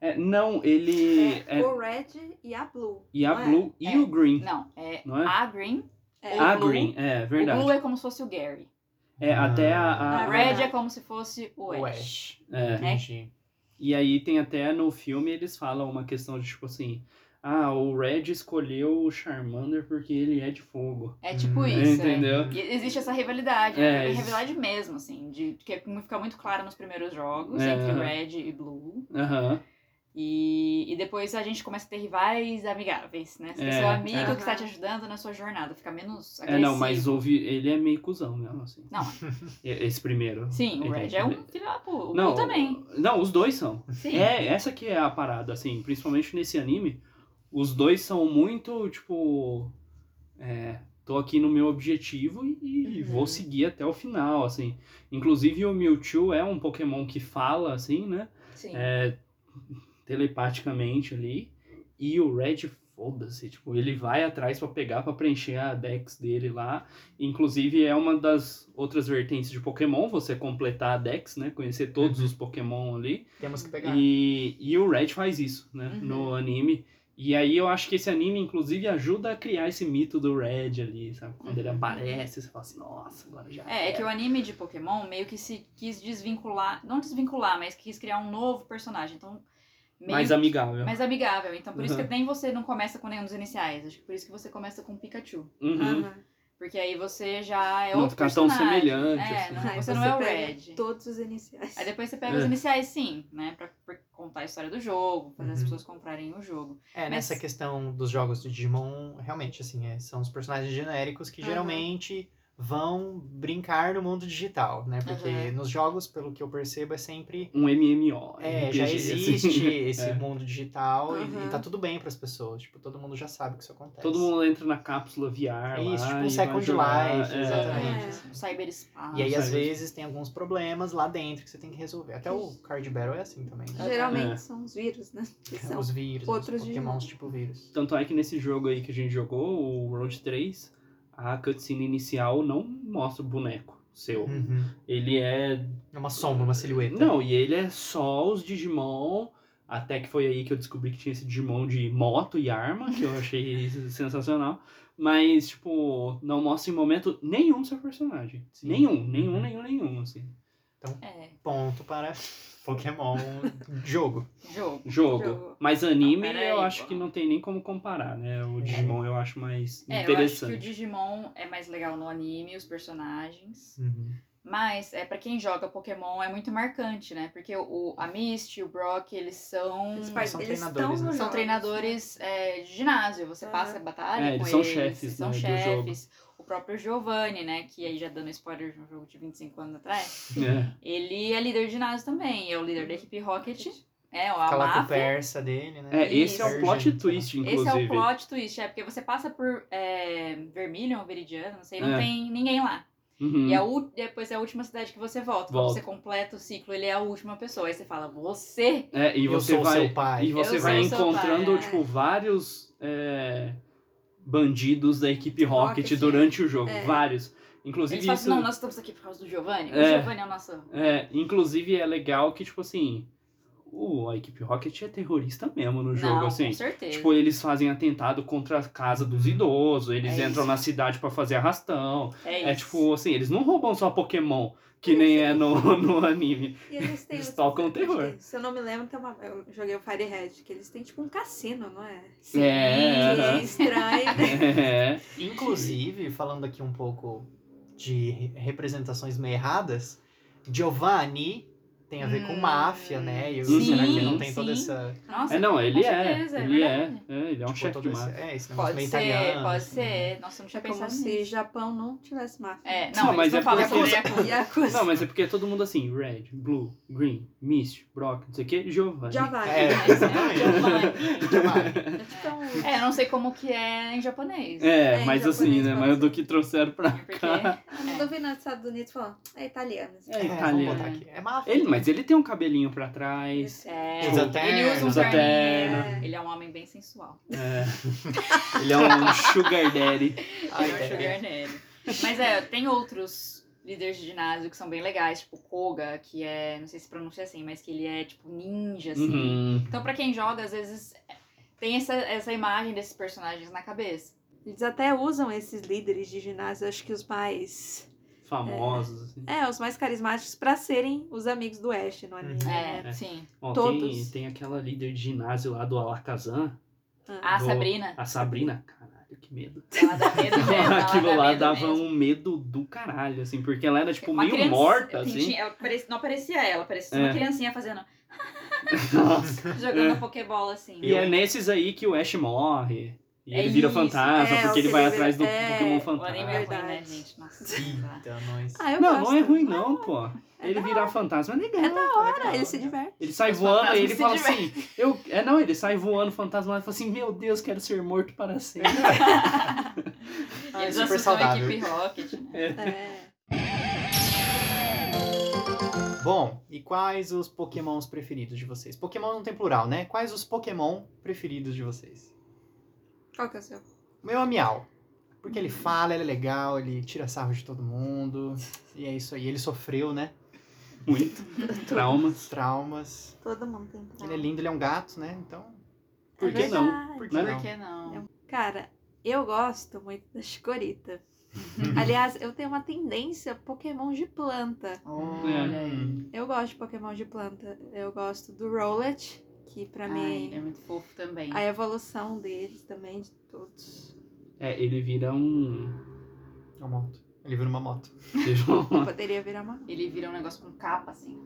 Speaker 3: É, não, ele.
Speaker 4: É,
Speaker 3: é-
Speaker 4: o Red e a Blue.
Speaker 3: e a
Speaker 4: é?
Speaker 3: Blue e
Speaker 2: É.
Speaker 3: o Green.
Speaker 2: Não, é,
Speaker 3: Não é?
Speaker 2: a Green.
Speaker 4: É.
Speaker 2: o
Speaker 3: a
Speaker 2: Blue-
Speaker 3: Green, é
Speaker 2: O
Speaker 3: verdade.
Speaker 2: Blue é como se fosse o Gary.
Speaker 3: É, até a.
Speaker 2: O
Speaker 3: a-
Speaker 4: Ah,
Speaker 2: Red é como se fosse o
Speaker 5: O
Speaker 2: Ash.
Speaker 5: Ash.
Speaker 3: é.
Speaker 5: Entendi.
Speaker 3: E aí tem até no filme eles falam uma questão de tipo assim. Ah, o Red escolheu o Charmander porque ele é de fogo.
Speaker 2: É tipo
Speaker 5: Hum,
Speaker 2: isso. é.
Speaker 3: entendeu?
Speaker 2: E existe essa rivalidade,
Speaker 3: É,
Speaker 2: né?
Speaker 3: existe.
Speaker 2: rivalidade mesmo, assim, de que fica muito clara nos primeiros jogos,
Speaker 3: É.
Speaker 2: entre Red e Blue.
Speaker 3: Aham.
Speaker 2: E, e depois a gente começa a ter rivais amigáveis, né? Você tem
Speaker 3: É,
Speaker 2: seu amigo
Speaker 4: é.
Speaker 2: que está te ajudando na sua jornada, fica menos
Speaker 3: É,
Speaker 2: agressivo.
Speaker 3: não, mas houve. Ele é meio cuzão mesmo, assim.
Speaker 2: Não, <laughs>
Speaker 3: Esse primeiro.
Speaker 2: sim, o Red é um filho da puta. O
Speaker 3: Não,
Speaker 2: Blue também.
Speaker 3: Não, os dois são.
Speaker 2: Sim.
Speaker 3: É, essa que é a parada, assim, principalmente nesse anime. Os dois são muito, tipo. É, tô aqui no meu objetivo e,
Speaker 2: Uhum.
Speaker 3: vou seguir até o final, assim. Inclusive o Mewtwo é um Pokémon que fala, assim, né?
Speaker 2: Sim.
Speaker 3: É, telepaticamente ali. E o Red, foda-se, tipo, ele vai atrás pra pegar, pra preencher a Dex dele lá. Inclusive é uma das outras vertentes de Pokémon, você completar a Dex, né? Conhecer todos
Speaker 5: Uhum.
Speaker 3: os Pokémon ali.
Speaker 5: Temos que pegar.
Speaker 3: E, e o Red faz isso, né?
Speaker 2: Uhum.
Speaker 3: No anime. E aí eu acho que esse anime, inclusive, ajuda a criar esse mito do Red ali, sabe? Quando ele
Speaker 2: Uhum.
Speaker 3: aparece, você fala assim, nossa, agora já.
Speaker 2: É, é que o anime de Pokémon meio que se quis desvincular, não desvincular, mas quis criar um novo personagem. Então, meio
Speaker 3: Mais amigável.
Speaker 2: mais amigável. Então, por isso
Speaker 3: Uhum.
Speaker 2: que nem você não começa com nenhum dos iniciais. Acho que por isso que você começa com Pikachu.
Speaker 3: Uhum.
Speaker 4: Aham.
Speaker 2: Porque aí você já é
Speaker 3: Não
Speaker 2: outro
Speaker 3: ficar tão
Speaker 2: personagem.
Speaker 3: semelhante,
Speaker 2: É,
Speaker 3: assim.
Speaker 2: não-
Speaker 4: Aí
Speaker 2: você não é o
Speaker 4: pega
Speaker 2: Red.
Speaker 4: Todos os iniciais.
Speaker 2: Aí depois você pega
Speaker 3: É.
Speaker 2: os iniciais, sim, né? Pra, pra contar a história do jogo, fazer as
Speaker 5: Uhum.
Speaker 2: pessoas comprarem o jogo.
Speaker 5: É,
Speaker 2: Mas-
Speaker 5: nessa questão dos jogos do Digimon, realmente, assim, é, são os personagens genéricos que
Speaker 4: Aham.
Speaker 5: geralmente vão brincar no mundo digital, né? Porque
Speaker 2: Uhum.
Speaker 5: nos jogos, pelo que eu percebo, é sempre
Speaker 3: Um MMO.
Speaker 5: É, já
Speaker 3: RPG,
Speaker 5: existe
Speaker 3: assim. <laughs>
Speaker 5: esse
Speaker 3: É.
Speaker 5: mundo digital e- e,
Speaker 4: Uhum.
Speaker 5: tá tudo bem pras pessoas. Tipo, todo mundo já sabe que isso acontece.
Speaker 3: Todo mundo entra na cápsula VR
Speaker 5: É isso,
Speaker 3: lá
Speaker 5: tipo um
Speaker 3: e
Speaker 5: Second
Speaker 3: jogar,
Speaker 5: Life,
Speaker 3: é.
Speaker 5: exatamente.
Speaker 4: É.
Speaker 5: assim.
Speaker 2: Um cyberespaço.
Speaker 5: E aí, às vezes, tem alguns problemas lá dentro que você tem que resolver. Até o Card Battle é assim também. né?
Speaker 4: Geralmente
Speaker 3: É.
Speaker 4: são os vírus, né? Que são
Speaker 5: Os vírus,
Speaker 4: outros
Speaker 5: os pokémons tipo vírus.
Speaker 3: Tanto é que nesse jogo aí que a gente jogou, o Road 3, a cutscene inicial não mostra o boneco seu.
Speaker 5: Uhum.
Speaker 3: Ele é.
Speaker 5: É uma sombra, uma silhueta.
Speaker 3: Não, e ele é só os Digimon. Até que foi aí que eu descobri que tinha esse Digimon de moto e arma, que eu achei <laughs> sensacional. Mas, tipo, não mostra em momento nenhum seu personagem.
Speaker 5: Sim.
Speaker 3: Nenhum, nenhum,
Speaker 5: Uhum.
Speaker 3: nenhum, nenhum, assim.
Speaker 2: É,
Speaker 5: Ponto para Pokémon jogo.
Speaker 2: jogo.
Speaker 3: Jogo.
Speaker 4: Jogo.
Speaker 3: Mas anime
Speaker 2: peraí,
Speaker 3: eu acho
Speaker 2: pô.
Speaker 3: que não tem nem como comparar, né? O Digimon eu acho mais
Speaker 2: É, eu acho que o
Speaker 3: interessante.
Speaker 2: Digimon é mais legal no anime, os personagens.
Speaker 5: Uhum.
Speaker 2: Mas, é para quem joga Pokémon, é muito marcante, né? Porque o, a Misty, o Brock, eles são...
Speaker 4: Eles,
Speaker 5: São
Speaker 4: eles
Speaker 5: treinadores,
Speaker 4: estão
Speaker 5: né?
Speaker 2: São treinadores é, de ginásio, você
Speaker 4: Aham.
Speaker 2: passa a batalha
Speaker 3: É,
Speaker 2: com
Speaker 3: eles são
Speaker 2: eles,
Speaker 3: chefes,
Speaker 2: são
Speaker 3: né, do
Speaker 2: chefes. O próprio Giovanni, né, que aí já dando spoiler de um jogo de 25 anos atrás, <laughs>
Speaker 3: É.
Speaker 2: ele é líder de ginásio também, é o líder da equipe Rocket, é, o
Speaker 5: Fica lá com o
Speaker 2: Máfia.
Speaker 5: persa dele, né?
Speaker 3: É, esse é o
Speaker 2: Isso.
Speaker 3: plot twist, inclusive.
Speaker 2: Esse é o plot twist, é porque você passa por é, Vermilion, Veridiano, não sei, não
Speaker 3: É.
Speaker 2: tem ninguém lá.
Speaker 3: Uhum.
Speaker 2: E a depois é a última cidade que você volta. Quando
Speaker 3: Volta.
Speaker 2: você completa o ciclo, ele é a última pessoa. Aí você fala, você
Speaker 3: É, e
Speaker 5: Eu
Speaker 3: você
Speaker 5: sou
Speaker 3: vai,
Speaker 5: seu pai.
Speaker 3: E você
Speaker 2: Eu
Speaker 3: vai encontrando,
Speaker 2: pai, é.
Speaker 3: tipo, vários é, bandidos da equipe Rocket,
Speaker 4: Rocket,
Speaker 3: durante o jogo.
Speaker 4: é.
Speaker 3: Vários. Inclusive,
Speaker 2: Eles falam
Speaker 3: isso.
Speaker 2: não, nós estamos aqui por causa do Giovanni. O
Speaker 3: É.
Speaker 2: Giovanni é o nosso...
Speaker 3: É, inclusive é legal que, tipo assim, o, a equipe Rocket é terrorista mesmo no jogo,
Speaker 2: não,
Speaker 3: assim.
Speaker 2: com certeza.
Speaker 3: Tipo, eles fazem atentado contra a casa dos idosos, eles
Speaker 2: É
Speaker 3: entram
Speaker 2: isso.
Speaker 3: na cidade pra fazer arrastão.
Speaker 2: é,
Speaker 3: É
Speaker 2: isso.
Speaker 3: tipo, assim, eles não roubam só Pokémon, que nem é no, <laughs> no anime.
Speaker 4: E eles têm.
Speaker 3: Eles tocam o terror.
Speaker 4: Se eu não me lembro, tem uma, eu joguei o Fire Red, que eles têm tipo um cassino, não é?
Speaker 2: Sim,
Speaker 3: É,
Speaker 4: Que é
Speaker 3: aham.
Speaker 4: estranho. né? <laughs>
Speaker 3: É.
Speaker 5: Inclusive, falando aqui um pouco de re- representações meio erradas, Giovanni tem a ver com máfia, né? E
Speaker 3: sim,
Speaker 5: será que não tem
Speaker 2: sim.
Speaker 5: toda essa.
Speaker 2: Nossa,
Speaker 3: É, não, ele
Speaker 2: com
Speaker 3: é.
Speaker 2: certeza, é
Speaker 3: ele é. É, Ele é um
Speaker 5: tipo,
Speaker 3: chefe de
Speaker 5: esse,
Speaker 3: máfia.
Speaker 5: é, esse negócio
Speaker 2: Pode
Speaker 5: meio
Speaker 2: ser,
Speaker 5: italiano.
Speaker 2: pode
Speaker 5: assim.
Speaker 2: ser. Nossa, eu não
Speaker 4: É
Speaker 2: tinha
Speaker 4: como
Speaker 2: pensado
Speaker 4: se
Speaker 2: nisso.
Speaker 4: Japão não tivesse máfia.
Speaker 2: É,
Speaker 3: Não,
Speaker 2: não,
Speaker 3: mas
Speaker 2: não
Speaker 3: é
Speaker 2: falam
Speaker 3: porque-
Speaker 2: sobre Yakuza. <laughs>
Speaker 4: Yakuza.
Speaker 3: Não, mas é porque é todo mundo assim, Red, Blue, Green, Mist, Brock, não sei o que, Giovanni.
Speaker 4: Vai.
Speaker 5: É.
Speaker 2: Giovanni.
Speaker 4: Então,
Speaker 2: É, eu não sei como que é em japonês.
Speaker 3: É,
Speaker 4: É,
Speaker 3: mas assim, né? Mas do que trouxeram pra
Speaker 2: Porque
Speaker 3: cá.
Speaker 4: eu não duvido nos Estados Unidos falando, é italiano. assim.
Speaker 3: É,
Speaker 5: É,
Speaker 3: italiano.
Speaker 5: É máfia.
Speaker 3: Ele, mas ele tem um cabelinho pra trás.
Speaker 2: é,
Speaker 5: Usa terno,
Speaker 2: ele usa um
Speaker 3: usa
Speaker 4: terno.
Speaker 2: Ele é um homem bem sensual.
Speaker 3: É. <laughs> Ele é um sugar daddy.
Speaker 5: Ai, <laughs>
Speaker 2: Ele é um
Speaker 5: é.
Speaker 2: sugar daddy. Mas é, tem outros líderes de ginásio que são bem legais, tipo Koga, que é, não sei se pronuncia assim, mas que ele é tipo ninja, assim.
Speaker 3: Uhum.
Speaker 2: Então pra quem joga, às vezes tem essa, essa imagem desses personagens na cabeça.
Speaker 4: Eles até usam esses líderes de ginásio, acho que os mais.
Speaker 3: Famosos, assim.
Speaker 4: É, os mais carismáticos pra serem os amigos do Ash no anime.
Speaker 2: É,
Speaker 4: né?
Speaker 2: sim.
Speaker 3: Ó, tem,
Speaker 4: todos.
Speaker 3: tem aquela líder de ginásio lá do Alakazam.
Speaker 2: A
Speaker 3: do-
Speaker 2: Sabrina.
Speaker 3: A Sabrina. Caralho, que medo.
Speaker 2: Ela dá medo mesmo. <laughs> ela
Speaker 3: Aquilo
Speaker 2: dá
Speaker 3: lá
Speaker 2: medo
Speaker 3: dava
Speaker 2: mesmo.
Speaker 3: um medo do caralho, assim, porque ela era, tipo,
Speaker 2: Uma
Speaker 3: meio
Speaker 2: criança-
Speaker 3: morta,
Speaker 2: tem-
Speaker 3: assim.
Speaker 2: tinha- ela parecia- não parecia ela, parecia
Speaker 3: É.
Speaker 2: uma criancinha fazendo. <laughs>
Speaker 3: Nossa. <laughs>
Speaker 2: jogando
Speaker 3: É.
Speaker 2: a Pokébola assim.
Speaker 3: E é nesses aí que o Ash morre. E
Speaker 2: É
Speaker 3: ele vira
Speaker 2: isso.
Speaker 3: fantasma,
Speaker 4: É,
Speaker 3: porque
Speaker 4: o
Speaker 3: ele vai atrás do
Speaker 4: vira- é,
Speaker 3: Pokémon
Speaker 2: O
Speaker 3: fantasma.
Speaker 2: anime é ruim, né, gente? Nossa.
Speaker 5: Eita, nós.
Speaker 4: Ah, eu
Speaker 3: Não,
Speaker 4: gosto.
Speaker 3: não é ruim não, pô.
Speaker 4: É
Speaker 3: ele
Speaker 4: da
Speaker 3: virar fantasma é legal.
Speaker 4: É da hora,
Speaker 3: legal.
Speaker 4: ele se diverte.
Speaker 3: Ele sai
Speaker 2: Os
Speaker 3: voando e ele fala assim, eu, é não, ele sai voando fantasma e fala assim, meu Deus, quero ser morto para sempre. <laughs>
Speaker 5: Ah,
Speaker 2: Eles
Speaker 5: super saudável.
Speaker 2: equipe Rocket, né?
Speaker 4: É.
Speaker 5: Bom, e quais os pokémons preferidos de vocês? Pokémon não tem plural, né? Quais os pokémon preferidos de vocês?
Speaker 4: Qual que é o seu?
Speaker 5: O meu é Miau. Porque ele fala, ele é legal, ele tira sarro de todo mundo. E é isso aí. Ele sofreu, né?
Speaker 3: Muito. <laughs> Traumas.
Speaker 5: Traumas.
Speaker 4: Todo mundo tem
Speaker 5: Ele
Speaker 4: trauma.
Speaker 5: é lindo, ele é um gato, né? Então.
Speaker 3: Por
Speaker 4: É
Speaker 3: que não?
Speaker 5: Por que não?
Speaker 2: Por que não?
Speaker 4: Cara, eu gosto muito da Chikorita. <laughs> Aliás, eu tenho uma tendência Pokémon de planta.
Speaker 2: Olha aí.
Speaker 4: Eu gosto de Pokémon de planta. Eu gosto do Rowlet, que pra
Speaker 2: Ai,
Speaker 4: mim
Speaker 2: ele é muito fofo também.
Speaker 4: a evolução deles também, de todos.
Speaker 3: É, ele vira um...
Speaker 5: É um monte. Ele vira uma moto.
Speaker 3: Uma-
Speaker 4: Poderia virar uma.
Speaker 2: Ele vira um negócio com capa, assim.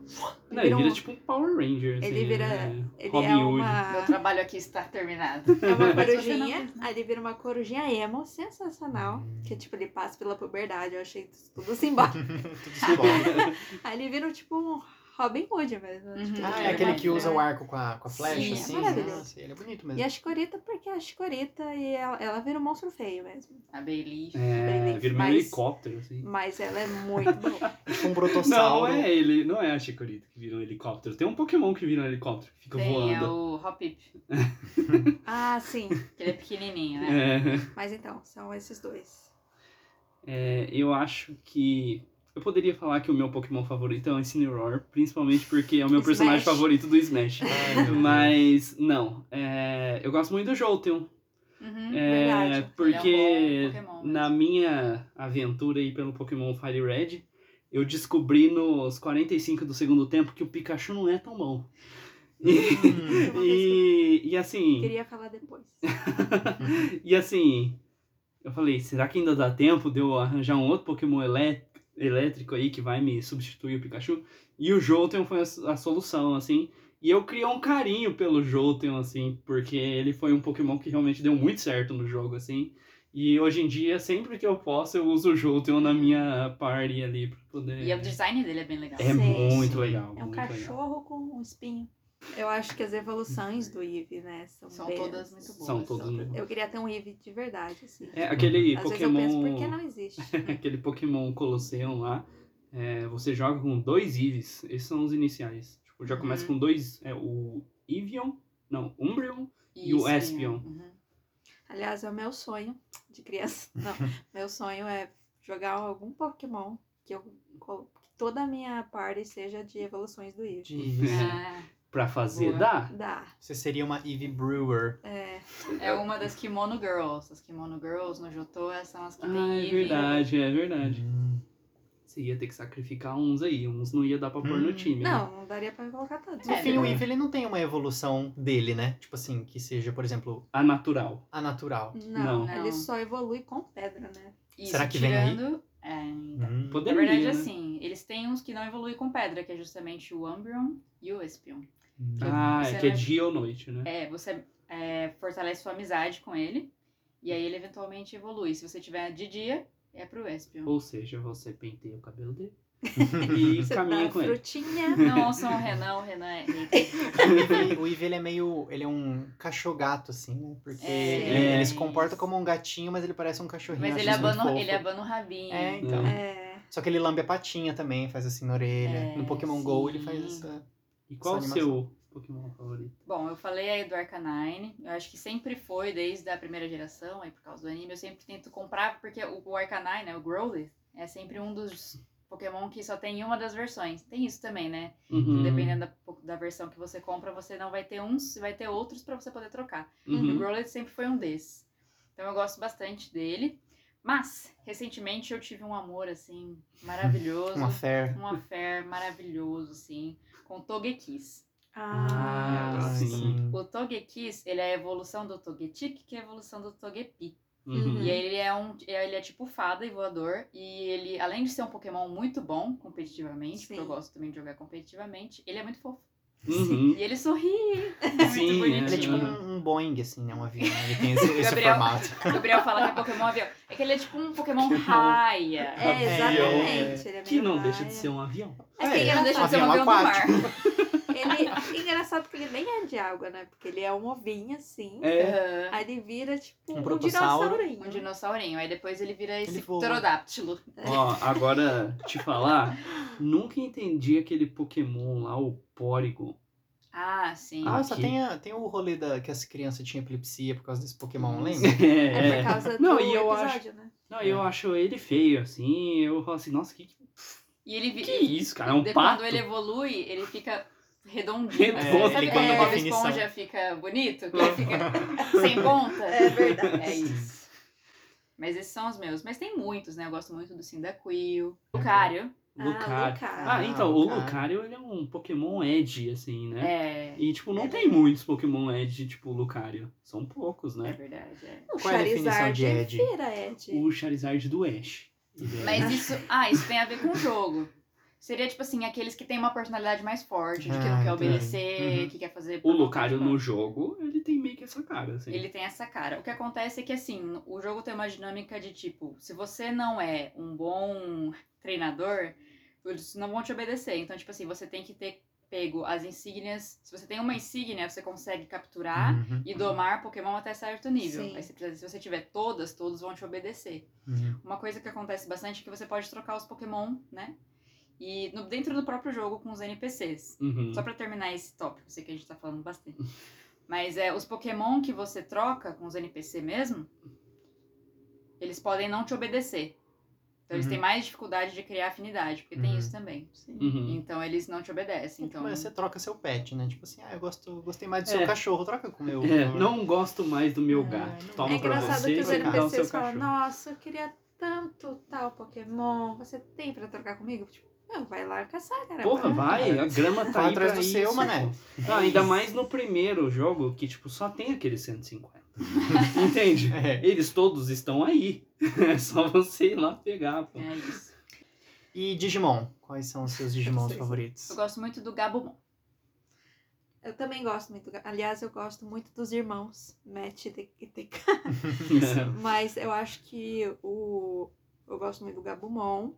Speaker 3: Não, ele
Speaker 4: vira
Speaker 3: vira
Speaker 4: um-
Speaker 3: tipo um Power Ranger.
Speaker 4: Ele
Speaker 3: assim,
Speaker 4: vira-
Speaker 3: é,
Speaker 4: Ele
Speaker 3: Robin
Speaker 4: é
Speaker 3: Hood.
Speaker 4: uma.
Speaker 2: Meu trabalho aqui está terminado.
Speaker 4: É uma <laughs> corujinha,
Speaker 2: né?
Speaker 4: aí ele vira uma corujinha emo, sensacional. Que tipo, ele passa pela puberdade, eu achei tudo simbólico. <laughs>
Speaker 5: Tudo simbólico.
Speaker 4: aí ele vira tipo um Robin Hood mesmo.
Speaker 2: Uhum.
Speaker 4: tipo,
Speaker 5: Ah, é aquele
Speaker 2: é
Speaker 5: que usa
Speaker 2: mais-
Speaker 5: o arco com a, com a flecha,
Speaker 2: Sim, é
Speaker 5: assim.
Speaker 4: maravilhoso.
Speaker 5: Nossa, ele é bonito
Speaker 4: E
Speaker 5: mesmo.
Speaker 4: a Chicorita, porque a Chicorita e ela, ela vira um monstro feio mesmo.
Speaker 2: A Bailey.
Speaker 3: É,
Speaker 4: Bem,
Speaker 3: vira um
Speaker 4: mas-
Speaker 3: helicóptero, assim.
Speaker 4: Mas ela é muito boa. <laughs>
Speaker 5: Tipo um
Speaker 3: Não,
Speaker 5: brotossauro.
Speaker 3: é ele, não é a Chikorita que vira um helicóptero. Tem um Pokémon que vira um helicóptero, que fica
Speaker 2: Tem, é
Speaker 3: voando.
Speaker 2: o Hopip, <laughs>
Speaker 4: ah, sim.
Speaker 2: que ele é pequenininho, né?
Speaker 3: É,
Speaker 4: Mas então, são esses dois.
Speaker 3: é, eu acho que. Eu poderia falar que o meu Pokémon favorito é o Incineroar, principalmente porque é o meu <laughs>
Speaker 4: Smash.
Speaker 3: personagem favorito do Smash.
Speaker 5: Ai.
Speaker 3: Mas, não. é, eu gosto muito do Jolteon.
Speaker 2: Uhum.
Speaker 3: É,
Speaker 4: Verdade.
Speaker 3: porque
Speaker 2: é um Pokémon
Speaker 3: na minha aventura aí pelo Pokémon Fire Red, eu descobri nos 45 do segundo tempo que o Pikachu não é tão bom.
Speaker 5: Hum.
Speaker 3: E, e assim.
Speaker 4: Queria falar depois. <laughs>
Speaker 3: e assim, eu falei, será que ainda dá tempo de eu arranjar um outro Pokémon elé- elétrico aí que vai me substituir o Pikachu? E o Jolteon foi a, a solução, assim. E eu criei um carinho pelo Jolteon, assim, porque ele foi um Pokémon que realmente deu muito certo no jogo, assim. E hoje em dia, sempre que eu posso, eu uso o Jolteon na minha party ali pra poder...
Speaker 2: E o design dele é bem legal.
Speaker 3: É
Speaker 4: Sim.
Speaker 3: muito legal.
Speaker 4: É um
Speaker 3: muito legal.
Speaker 4: cachorro com um espinho. Eu acho que as evoluções do Eevee, né, são,
Speaker 2: São
Speaker 4: bem-
Speaker 2: todas muito boas.
Speaker 3: São todas muito boas.
Speaker 4: Eu queria ter um Eevee de verdade, assim.
Speaker 3: É, aquele
Speaker 4: Às
Speaker 3: Pokémon...
Speaker 4: vezes eu penso, por que não existe? <laughs>
Speaker 3: aquele Pokémon Colosseum lá, é, você joga com dois Eevees. Esses são os iniciais. Tipo, já começa
Speaker 2: Uhum.
Speaker 3: com dois. É, o Evion, não, Umbreon e o
Speaker 2: Isso,
Speaker 3: Espion.
Speaker 2: Uhum.
Speaker 4: Aliás, é o meu sonho de criança. <laughs> Não, meu sonho é jogar algum Pokémon que, eu, que toda a minha party seja de evoluções do Eevee.
Speaker 5: De-
Speaker 2: Ah,
Speaker 3: Pra fazer,
Speaker 2: Boa.
Speaker 3: dá?
Speaker 4: Dá.
Speaker 5: Você seria uma Eevee Brewer.
Speaker 4: É,
Speaker 2: é uma das Kimono Girls. As Kimono Girls no Johto são as que tem
Speaker 3: Ah, é
Speaker 2: Eevee.
Speaker 3: verdade, é verdade.
Speaker 5: Hum.
Speaker 3: Você ia ter que sacrificar uns aí, uns não ia dar pra pôr no
Speaker 5: Hum.
Speaker 3: time. né?
Speaker 4: não, não daria pra colocar todos.
Speaker 5: No
Speaker 2: É,
Speaker 5: fim, o
Speaker 2: né?
Speaker 5: Eevee ele não tem uma evolução dele, né? Tipo assim, que seja, por exemplo,
Speaker 3: A natural.
Speaker 5: a natural.
Speaker 4: Não,
Speaker 3: Não.
Speaker 4: ele só evolui com pedra, né?
Speaker 2: Isso,
Speaker 5: Será que vem aí?
Speaker 2: tirando... É, então.
Speaker 5: Hum.
Speaker 2: Na
Speaker 3: Poderia,
Speaker 2: verdade,
Speaker 3: né?
Speaker 2: assim, eles têm uns que não evoluem com pedra, que é justamente o Umbreon e o Espion.
Speaker 3: Ah, é que é dia ou noite, né?
Speaker 2: É, você é, fortalece sua amizade com ele, e aí ele eventualmente evolui. Se você tiver de dia, é pro Espion.
Speaker 3: Ou seja, você penteia o cabelo dele <laughs> e
Speaker 4: Você
Speaker 3: caminha com ele.
Speaker 4: frutinha.
Speaker 2: Não ouçam o Renan, o Renan é. <laughs>
Speaker 5: O Eevee, ele é meio. Ele é um cachorro-gato, assim, né? Porque
Speaker 2: É,
Speaker 5: ele, ele se comporta como um gatinho, mas ele parece um cachorrinho.
Speaker 2: Mas ele abana, ele abana o rabinho.
Speaker 5: É, então.
Speaker 4: É,
Speaker 5: Só que ele lambe a patinha também, faz assim na orelha.
Speaker 2: É,
Speaker 5: no Pokémon GO ele
Speaker 2: sim.
Speaker 5: faz essa.
Speaker 3: E qual o seu Pokémon favorito?
Speaker 2: Bom, eu falei aí do Arcanine. Eu acho que sempre foi, desde a primeira geração, aí por causa do anime, eu sempre tento comprar, porque o, Arcanine, né, o Growlithe, é sempre um dos Pokémon que só tem uma das versões. Tem isso também, né?
Speaker 3: Uhum.
Speaker 2: Dependendo da, da versão que você compra, você não vai ter uns e vai ter outros pra você poder trocar. E o
Speaker 3: Uhum.
Speaker 2: Growlithe sempre foi um desses. Então eu gosto bastante dele. Mas, recentemente eu tive um amor, assim, maravilhoso. <laughs>
Speaker 5: Uma fé.
Speaker 2: um affair maravilhoso, assim, com o Togekiss.
Speaker 4: Ah,
Speaker 3: Ah, sim.
Speaker 2: O Togekiss, ele é a evolução do Togetic, que é a evolução do Togepi.
Speaker 3: Uhum.
Speaker 2: E ele é um, ele é tipo fada e voador, e ele, além de ser um Pokémon muito bom competitivamente, porque eu gosto também de jogar competitivamente, ele é muito fofo.
Speaker 3: Uhum.
Speaker 2: E ele sorri. <laughs> É muito
Speaker 3: Sim,
Speaker 2: bonitinho.
Speaker 5: Ele é tipo um, um Boeing, assim, né? Um avião. Ele tem esse, <laughs> esse
Speaker 2: Gabriel.
Speaker 5: formato.
Speaker 2: O Gabriel fala que é Pokémon avião. É que ele é tipo um Pokémon raia.
Speaker 4: É, exatamente. Ele é
Speaker 3: Que não
Speaker 4: raia.
Speaker 3: deixa de ser um avião.
Speaker 4: É, que
Speaker 5: É,
Speaker 2: Ele não deixa de ser um
Speaker 5: avião
Speaker 2: avião do mar.
Speaker 5: aquático. <laughs>
Speaker 4: Ele, engraçado que ele nem é de água, né? Porque ele é um ovinho assim.
Speaker 3: É.
Speaker 4: Aí ele vira tipo
Speaker 5: Um
Speaker 4: um, dinossaurinho.
Speaker 2: Um dinossaurinho. Aí depois ele vira esse
Speaker 5: Ele voa.
Speaker 2: pterodáctilo.
Speaker 3: Ó, agora te falar, nunca entendi aquele Pokémon lá, o Porygon.
Speaker 2: Ah, sim.
Speaker 5: Ah, só tem, a- tem o rolê da, que as crianças tinham epilepsia por causa desse Pokémon, lembra? <laughs>
Speaker 4: É por causa
Speaker 3: Não,
Speaker 4: do
Speaker 3: e eu acho,
Speaker 4: episódio, né?
Speaker 3: não, eu acho ele feio, assim, eu falo assim, nossa, que,
Speaker 2: E ele
Speaker 3: que isso, cara, é um pato?
Speaker 2: Quando ele evolui, ele fica redondinho. <laughs>
Speaker 3: Redondo,
Speaker 2: Sabe
Speaker 5: ele
Speaker 2: quando Bob
Speaker 5: definição.
Speaker 2: Esponja fica bonito? Que ele fica sem ponta? <laughs>
Speaker 4: É verdade.
Speaker 2: É isso. Mas esses são os meus. Mas tem muitos, né? Eu gosto muito do Cyndaquil. Lucario.
Speaker 4: Ah,
Speaker 3: Lucario. Ah, então, o
Speaker 5: Lucario.
Speaker 3: Lucario, ele é um Pokémon Edge, assim, né?
Speaker 2: É.
Speaker 3: E, tipo, não
Speaker 2: É
Speaker 3: tem muitos Pokémon Edge, tipo, Lucario. São poucos,
Speaker 2: É
Speaker 3: né?
Speaker 2: verdade. É.
Speaker 4: O
Speaker 5: Qual é a definição
Speaker 4: Charizard
Speaker 5: de Ed?
Speaker 4: vira Ed.
Speaker 3: O Charizard do Ash.
Speaker 2: Mas isso. Ah, isso tem a ver com o jogo. <laughs> Seria tipo assim, aqueles que têm uma personalidade mais forte, de que não
Speaker 5: Ah,
Speaker 2: quer obedecer,
Speaker 5: Uhum.
Speaker 2: que quer fazer.
Speaker 3: O
Speaker 2: por
Speaker 3: Lucario no jogo, ele tem meio que essa cara, assim.
Speaker 2: Ele tem essa cara. O que acontece é que, assim, o jogo tem uma dinâmica de tipo, se você não é um bom treinador, eles não vão te obedecer. Então, tipo assim, você tem que ter pego as insígnias. Se você tem uma insígnia, você consegue capturar
Speaker 5: Uhum,
Speaker 2: e domar Pokémon até certo nível.
Speaker 4: Sim.
Speaker 2: Aí você precisa, se você tiver todas, todos vão te obedecer.
Speaker 5: uhum.
Speaker 2: Uma coisa que acontece bastante é que você pode trocar os Pokémon, né? E no- dentro do próprio jogo com os NPCs.
Speaker 3: Uhum.
Speaker 2: Só pra terminar esse tópico, sei que a gente tá falando bastante. <laughs> Mas é, os Pokémon que você troca com os NPC mesmo, eles podem não te obedecer. Então eles
Speaker 5: Uhum.
Speaker 2: têm mais dificuldade de criar afinidade, porque tem
Speaker 5: Uhum.
Speaker 2: isso também.
Speaker 3: Uhum.
Speaker 2: Então eles não te obedecem. Então,
Speaker 5: Mas você troca seu pet, né? Tipo assim, ah, eu gosto, gostei mais do
Speaker 3: É.
Speaker 5: seu cachorro, troca com o meu. <laughs>
Speaker 3: É, não gosto mais do meu
Speaker 5: É,
Speaker 3: gato. Toma
Speaker 4: É
Speaker 3: pra
Speaker 4: engraçado
Speaker 3: você
Speaker 4: que os
Speaker 3: e dá o seu
Speaker 4: NPCs falam, nossa, eu queria tanto tal Pokémon, você tem pra trocar comigo? Tipo, não, vai lá caçar, cara.
Speaker 3: Porra, vai, a grama tá
Speaker 5: Vai
Speaker 3: aí
Speaker 5: atrás
Speaker 3: pra
Speaker 5: do seu, mané.
Speaker 3: pô. Ah, ainda mais no primeiro jogo, que tipo, só tem aquele 150. <laughs> Entende?
Speaker 5: É.
Speaker 3: Eles todos estão aí. <laughs> É só você ir lá pegar, pô.
Speaker 2: é isso.
Speaker 5: E Digimon? Quais são os seus Digimons
Speaker 4: sei.
Speaker 5: favoritos?
Speaker 2: Eu gosto muito do Gabumon.
Speaker 4: Eu também gosto muito. Aliás, eu gosto muito dos irmãos, Matt e e TK. <laughs> Mas eu acho que o. Eu gosto muito do Gabumon.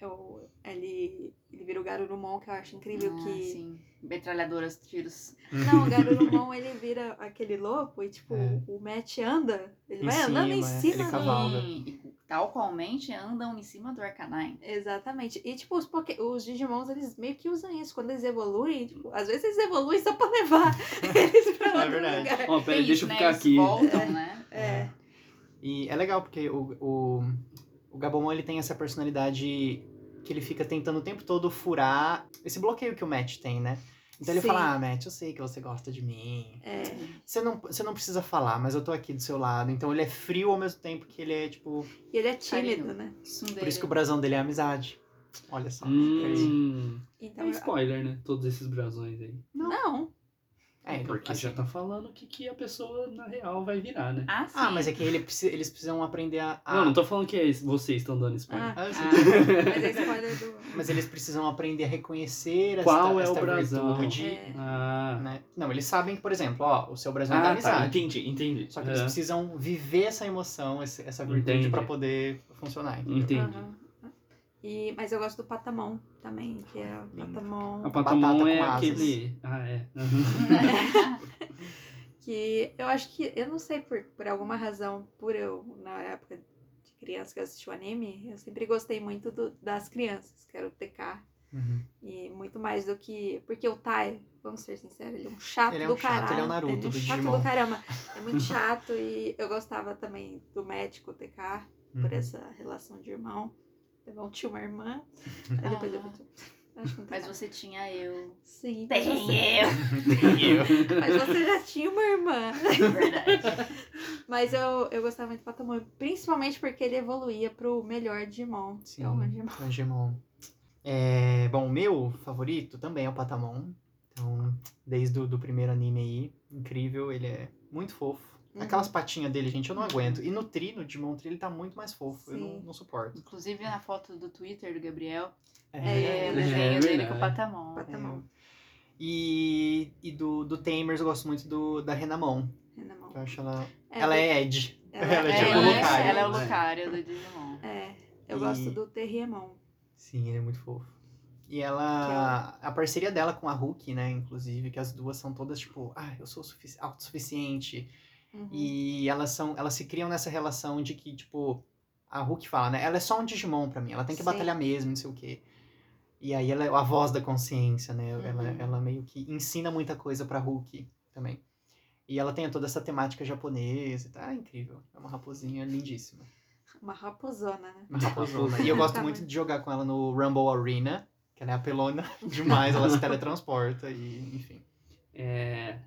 Speaker 4: Eu, ele, ele vira o Garurumon, que eu acho incrível
Speaker 2: Ah,
Speaker 4: que.
Speaker 2: sim. Metralhadoras, tiros.
Speaker 4: Não, o <laughs> Garurumon ele vira aquele lobo e, tipo,
Speaker 5: É.
Speaker 4: o Matt anda. Ele
Speaker 5: Em
Speaker 4: vai andando em
Speaker 5: cima, é.
Speaker 4: cima
Speaker 5: Ele
Speaker 4: do-
Speaker 2: e tal qualmente andam em cima do Arcanine.
Speaker 4: Exatamente. E, tipo, os, poké... os Digimons, eles meio que usam isso. Quando eles evoluem, tipo, às vezes eles evoluem só pra levar <laughs> eles pra
Speaker 5: É
Speaker 4: outro
Speaker 5: verdade.
Speaker 4: lugar.
Speaker 3: Ó, peraí,
Speaker 2: Tem
Speaker 3: deixa
Speaker 2: isso,
Speaker 3: eu
Speaker 2: né?
Speaker 3: ficar
Speaker 2: Eles
Speaker 3: aqui.
Speaker 2: voltam, né?
Speaker 4: É.
Speaker 5: E é legal porque o, o, o Gabumon ele tem essa personalidade que ele fica tentando o tempo todo furar esse bloqueio que o Matt tem, né? Então ele
Speaker 4: Sim.
Speaker 5: fala, ah, Matt, eu sei que você gosta de mim.
Speaker 4: É.
Speaker 5: Você não, você não precisa falar, mas eu tô aqui do seu lado. Então ele é frio ao mesmo tempo que ele é, tipo...
Speaker 4: E ele é tímido,
Speaker 2: Carinho.
Speaker 4: né?
Speaker 2: Tsundere.
Speaker 5: Por isso que o brasão dele é amizade. Olha só.
Speaker 3: Hum,
Speaker 4: Então,
Speaker 3: é spoiler, né? Todos esses brasões aí.
Speaker 4: não.
Speaker 5: É,
Speaker 3: Porque
Speaker 5: assim.
Speaker 3: já tá falando o que, que a pessoa, na real, vai virar, né?
Speaker 2: Ah, sim.
Speaker 5: Ah, mas é que ele precisa- eles precisam aprender a... a-
Speaker 3: Não, não tô falando que é vocês estão dando spoiler.
Speaker 4: Ah,
Speaker 5: Ah, sim. <laughs>
Speaker 4: mas é spoiler do.
Speaker 5: Mas eles precisam aprender a reconhecer
Speaker 3: Qual
Speaker 5: esta,
Speaker 3: é o
Speaker 5: esta
Speaker 3: brasão?
Speaker 5: virtude,
Speaker 4: É.
Speaker 3: Ah,
Speaker 5: né? Não, eles sabem que, por exemplo, ó, o seu brasão é da
Speaker 3: ah tá,
Speaker 5: amizade.
Speaker 3: entendi, entendi.
Speaker 5: Só que eles
Speaker 3: Ah,
Speaker 5: precisam viver essa emoção, essa virtude
Speaker 3: Entendi.
Speaker 5: pra poder funcionar. entendeu?
Speaker 3: Entendi.
Speaker 4: Aham. E, mas eu gosto do Patamon também, que é o. Patamon.
Speaker 3: A Patamon
Speaker 5: Batata
Speaker 3: é aquele. Ah, é. Uhum. <laughs>
Speaker 4: Que eu acho que, eu não sei por, por alguma razão, por eu, na época de criança que eu assisti o anime, eu sempre gostei muito do- das crianças, que era o TK.
Speaker 5: Uhum.
Speaker 4: E muito mais do que. Porque o Tai, vamos ser sinceros, ele é um chato
Speaker 5: Ele é
Speaker 4: do
Speaker 5: um chato,
Speaker 4: caralho.
Speaker 5: ele é o Naruto
Speaker 4: Ele é um
Speaker 5: do
Speaker 4: chato
Speaker 5: Digimon.
Speaker 4: do caramba. É muito <laughs> chato e eu gostava também do médico TK, por
Speaker 5: Uhum.
Speaker 4: essa relação de irmão. Eu tinha uma irmã. Aí depois eu
Speaker 2: Ah.
Speaker 4: Acho que não tem
Speaker 2: Mas
Speaker 4: nada.
Speaker 2: você tinha eu.
Speaker 4: Sim,
Speaker 2: Tem
Speaker 4: você,
Speaker 2: eu.
Speaker 4: mas você já tinha uma irmã.
Speaker 2: Verdade.
Speaker 4: Mas eu, eu gostava muito do Patamon, principalmente porque ele evoluía pro melhor Digimon.
Speaker 5: Sim,
Speaker 4: é o Digimon.
Speaker 5: Angemon. É, bom, o meu favorito também é o Patamon. Então, desde o do primeiro anime aí, incrível, ele é muito fofo.
Speaker 4: Uhum.
Speaker 5: Aquelas patinhas dele, gente, eu não aguento. E no Tri, no Digimon Tri, ele tá muito mais fofo. Eu não,
Speaker 4: Sim.
Speaker 5: não suporto.
Speaker 2: Inclusive na foto do Twitter do Gabriel,
Speaker 4: É,
Speaker 2: é, o
Speaker 3: é
Speaker 2: desenho dele com o. Patamon.
Speaker 4: Patamon.
Speaker 5: E, e do, do Tamers eu gosto muito do, da Renamon.
Speaker 4: Renamon.
Speaker 5: Eu acho ela.
Speaker 4: É,
Speaker 5: ela é Ed.
Speaker 4: ela <laughs>
Speaker 5: ela é
Speaker 2: É,
Speaker 5: tipo
Speaker 2: ela,
Speaker 5: o
Speaker 2: é,
Speaker 5: Lucario,
Speaker 2: ela é o
Speaker 5: né?
Speaker 2: Lucario do Digimon.
Speaker 4: É, eu
Speaker 5: E-
Speaker 4: gosto do Terriemon.
Speaker 5: Sim, ele é muito fofo. E ela. A parceria dela com a Hulk, né? Inclusive, que as duas são todas tipo, ah, eu sou sufici- autossuficiente.
Speaker 4: Uhum.
Speaker 5: E elas são. Elas se criam nessa relação de que, tipo, a Hulk fala, né? Ela é só um Digimon pra mim, ela tem que
Speaker 4: Sim.
Speaker 5: batalhar mesmo, não sei o quê. E aí ela é a voz da consciência, né? Ela,
Speaker 4: Uhum.
Speaker 5: ela meio que ensina muita coisa pra Hulk também. E ela tem toda essa temática japonesa e tá incrível. É uma raposinha lindíssima.
Speaker 4: Uma raposona, né?
Speaker 5: Uma raposona. e eu gosto muito de jogar com ela no Rumble Arena, que ela é apelona <laughs> demais, ela se teletransporta e, enfim.
Speaker 3: É,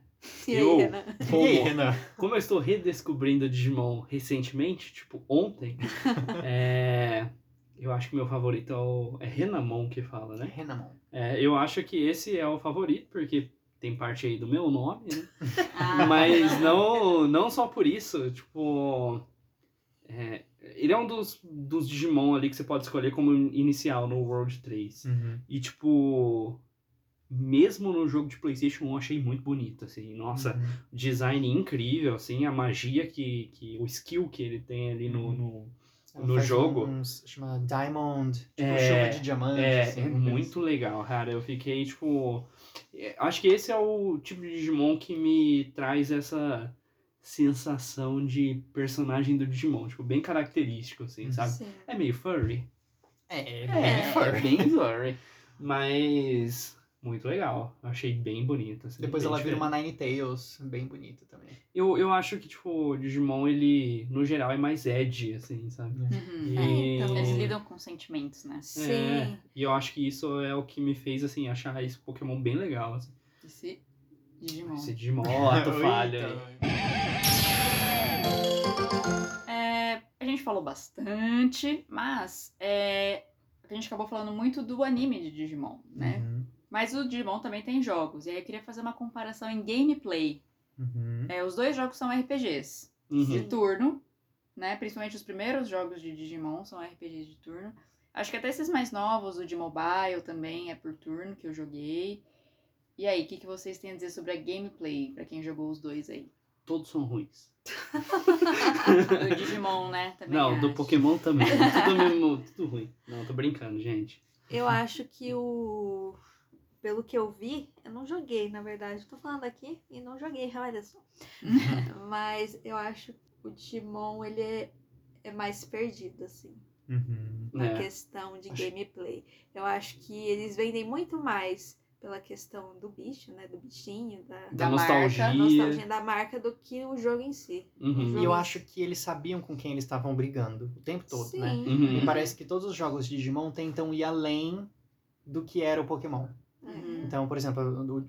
Speaker 4: E
Speaker 3: Eu-
Speaker 4: aí, Renan? <laughs>
Speaker 5: E aí,
Speaker 3: como,
Speaker 5: Renan?
Speaker 3: como eu estou redescobrindo Digimon recentemente, tipo ontem, <laughs> é, eu acho que meu favorito é o é Renamon que fala, né?
Speaker 5: Renamon.
Speaker 3: É, eu acho que esse é o favorito, porque tem parte aí do meu nome, né? <laughs>
Speaker 2: Ah,
Speaker 3: Mas não, não só por isso, tipo. é, Ele é um dos, dos Digimon ali que você pode escolher como inicial no World 3.
Speaker 5: Uhum.
Speaker 3: E, tipo, mesmo no jogo de PlayStation 1, eu achei muito bonito, assim. Nossa,
Speaker 5: Uhum.
Speaker 3: design incrível, assim, a magia que, que o skill que ele tem ali no, no,
Speaker 5: Ela
Speaker 3: no
Speaker 5: faz
Speaker 3: jogo.
Speaker 5: Uns, chama Diamond, tipo
Speaker 3: É,
Speaker 5: chuva de diamantes.
Speaker 3: É,
Speaker 5: assim,
Speaker 3: é muito legal, cara. Eu fiquei, tipo. é, Acho que esse é o tipo de Digimon que me traz essa sensação de personagem do Digimon, tipo, bem característico, assim,
Speaker 5: Uhum.
Speaker 3: sabe?
Speaker 4: Sim.
Speaker 3: É meio furry.
Speaker 5: assim. É,
Speaker 3: É,
Speaker 5: bem
Speaker 3: é
Speaker 5: furry.
Speaker 3: bem furry. Mas. Muito legal. Eu achei bem bonito. Assim,
Speaker 5: Depois
Speaker 3: bem
Speaker 5: ela vira
Speaker 3: diferente.
Speaker 5: uma Nine Tails, bem bonita também.
Speaker 3: Eu, eu acho que, tipo, o Digimon, ele, no geral, é mais edgy, assim, sabe?
Speaker 2: Uhum.
Speaker 3: E...
Speaker 4: É, então.
Speaker 2: Eles lidam com sentimentos, né?
Speaker 4: Sim.
Speaker 3: É, e eu acho que isso é o que me fez, assim, achar esse Pokémon bem legal, assim.
Speaker 2: Esse Digimon.
Speaker 3: Esse Digimon, tu <laughs> falha.
Speaker 2: É, a gente falou bastante, mas é, a gente acabou falando muito do anime de Digimon, né?
Speaker 5: Uhum.
Speaker 2: Mas o Digimon também tem jogos. E aí eu queria fazer uma comparação em gameplay.
Speaker 5: Uhum.
Speaker 2: É, os dois jogos são RPGs
Speaker 3: Uhum.
Speaker 2: de turno, né? Principalmente os primeiros jogos de Digimon são RPGs de turno. Acho que até esses mais novos, o de mobile também é por turno que eu joguei. E aí, o que, que vocês têm a dizer sobre a gameplay, pra quem jogou os dois aí?
Speaker 3: Todos são ruins. <laughs>
Speaker 2: Do Digimon, né? Também
Speaker 3: Não, do
Speaker 2: acho.
Speaker 3: Pokémon também. tudo mesmo, tudo ruim. Não, tô brincando, gente.
Speaker 4: Eu acho que o. Pelo que eu vi, eu não joguei, na verdade. Tô falando aqui e não joguei, olha só. <laughs> Mas eu acho que o Digimon, ele é, é mais perdido, assim,
Speaker 5: Uhum.
Speaker 4: na
Speaker 3: É.
Speaker 4: questão de
Speaker 5: Acho-
Speaker 4: gameplay. Eu acho que eles vendem muito mais pela questão do bicho, né? Do bichinho, da,
Speaker 3: Da,
Speaker 2: Da
Speaker 3: nostalgia.
Speaker 2: marca,
Speaker 4: da nostalgia da marca do que o jogo em si.
Speaker 3: Uhum.
Speaker 5: E eu acho que eles sabiam com quem eles estavam brigando o tempo todo,
Speaker 4: Sim.
Speaker 5: né?
Speaker 3: Uhum.
Speaker 5: Me parece que todos os jogos de Digimon tentam ir além do que era o Pokémon.
Speaker 2: Uhum.
Speaker 5: Então, por exemplo,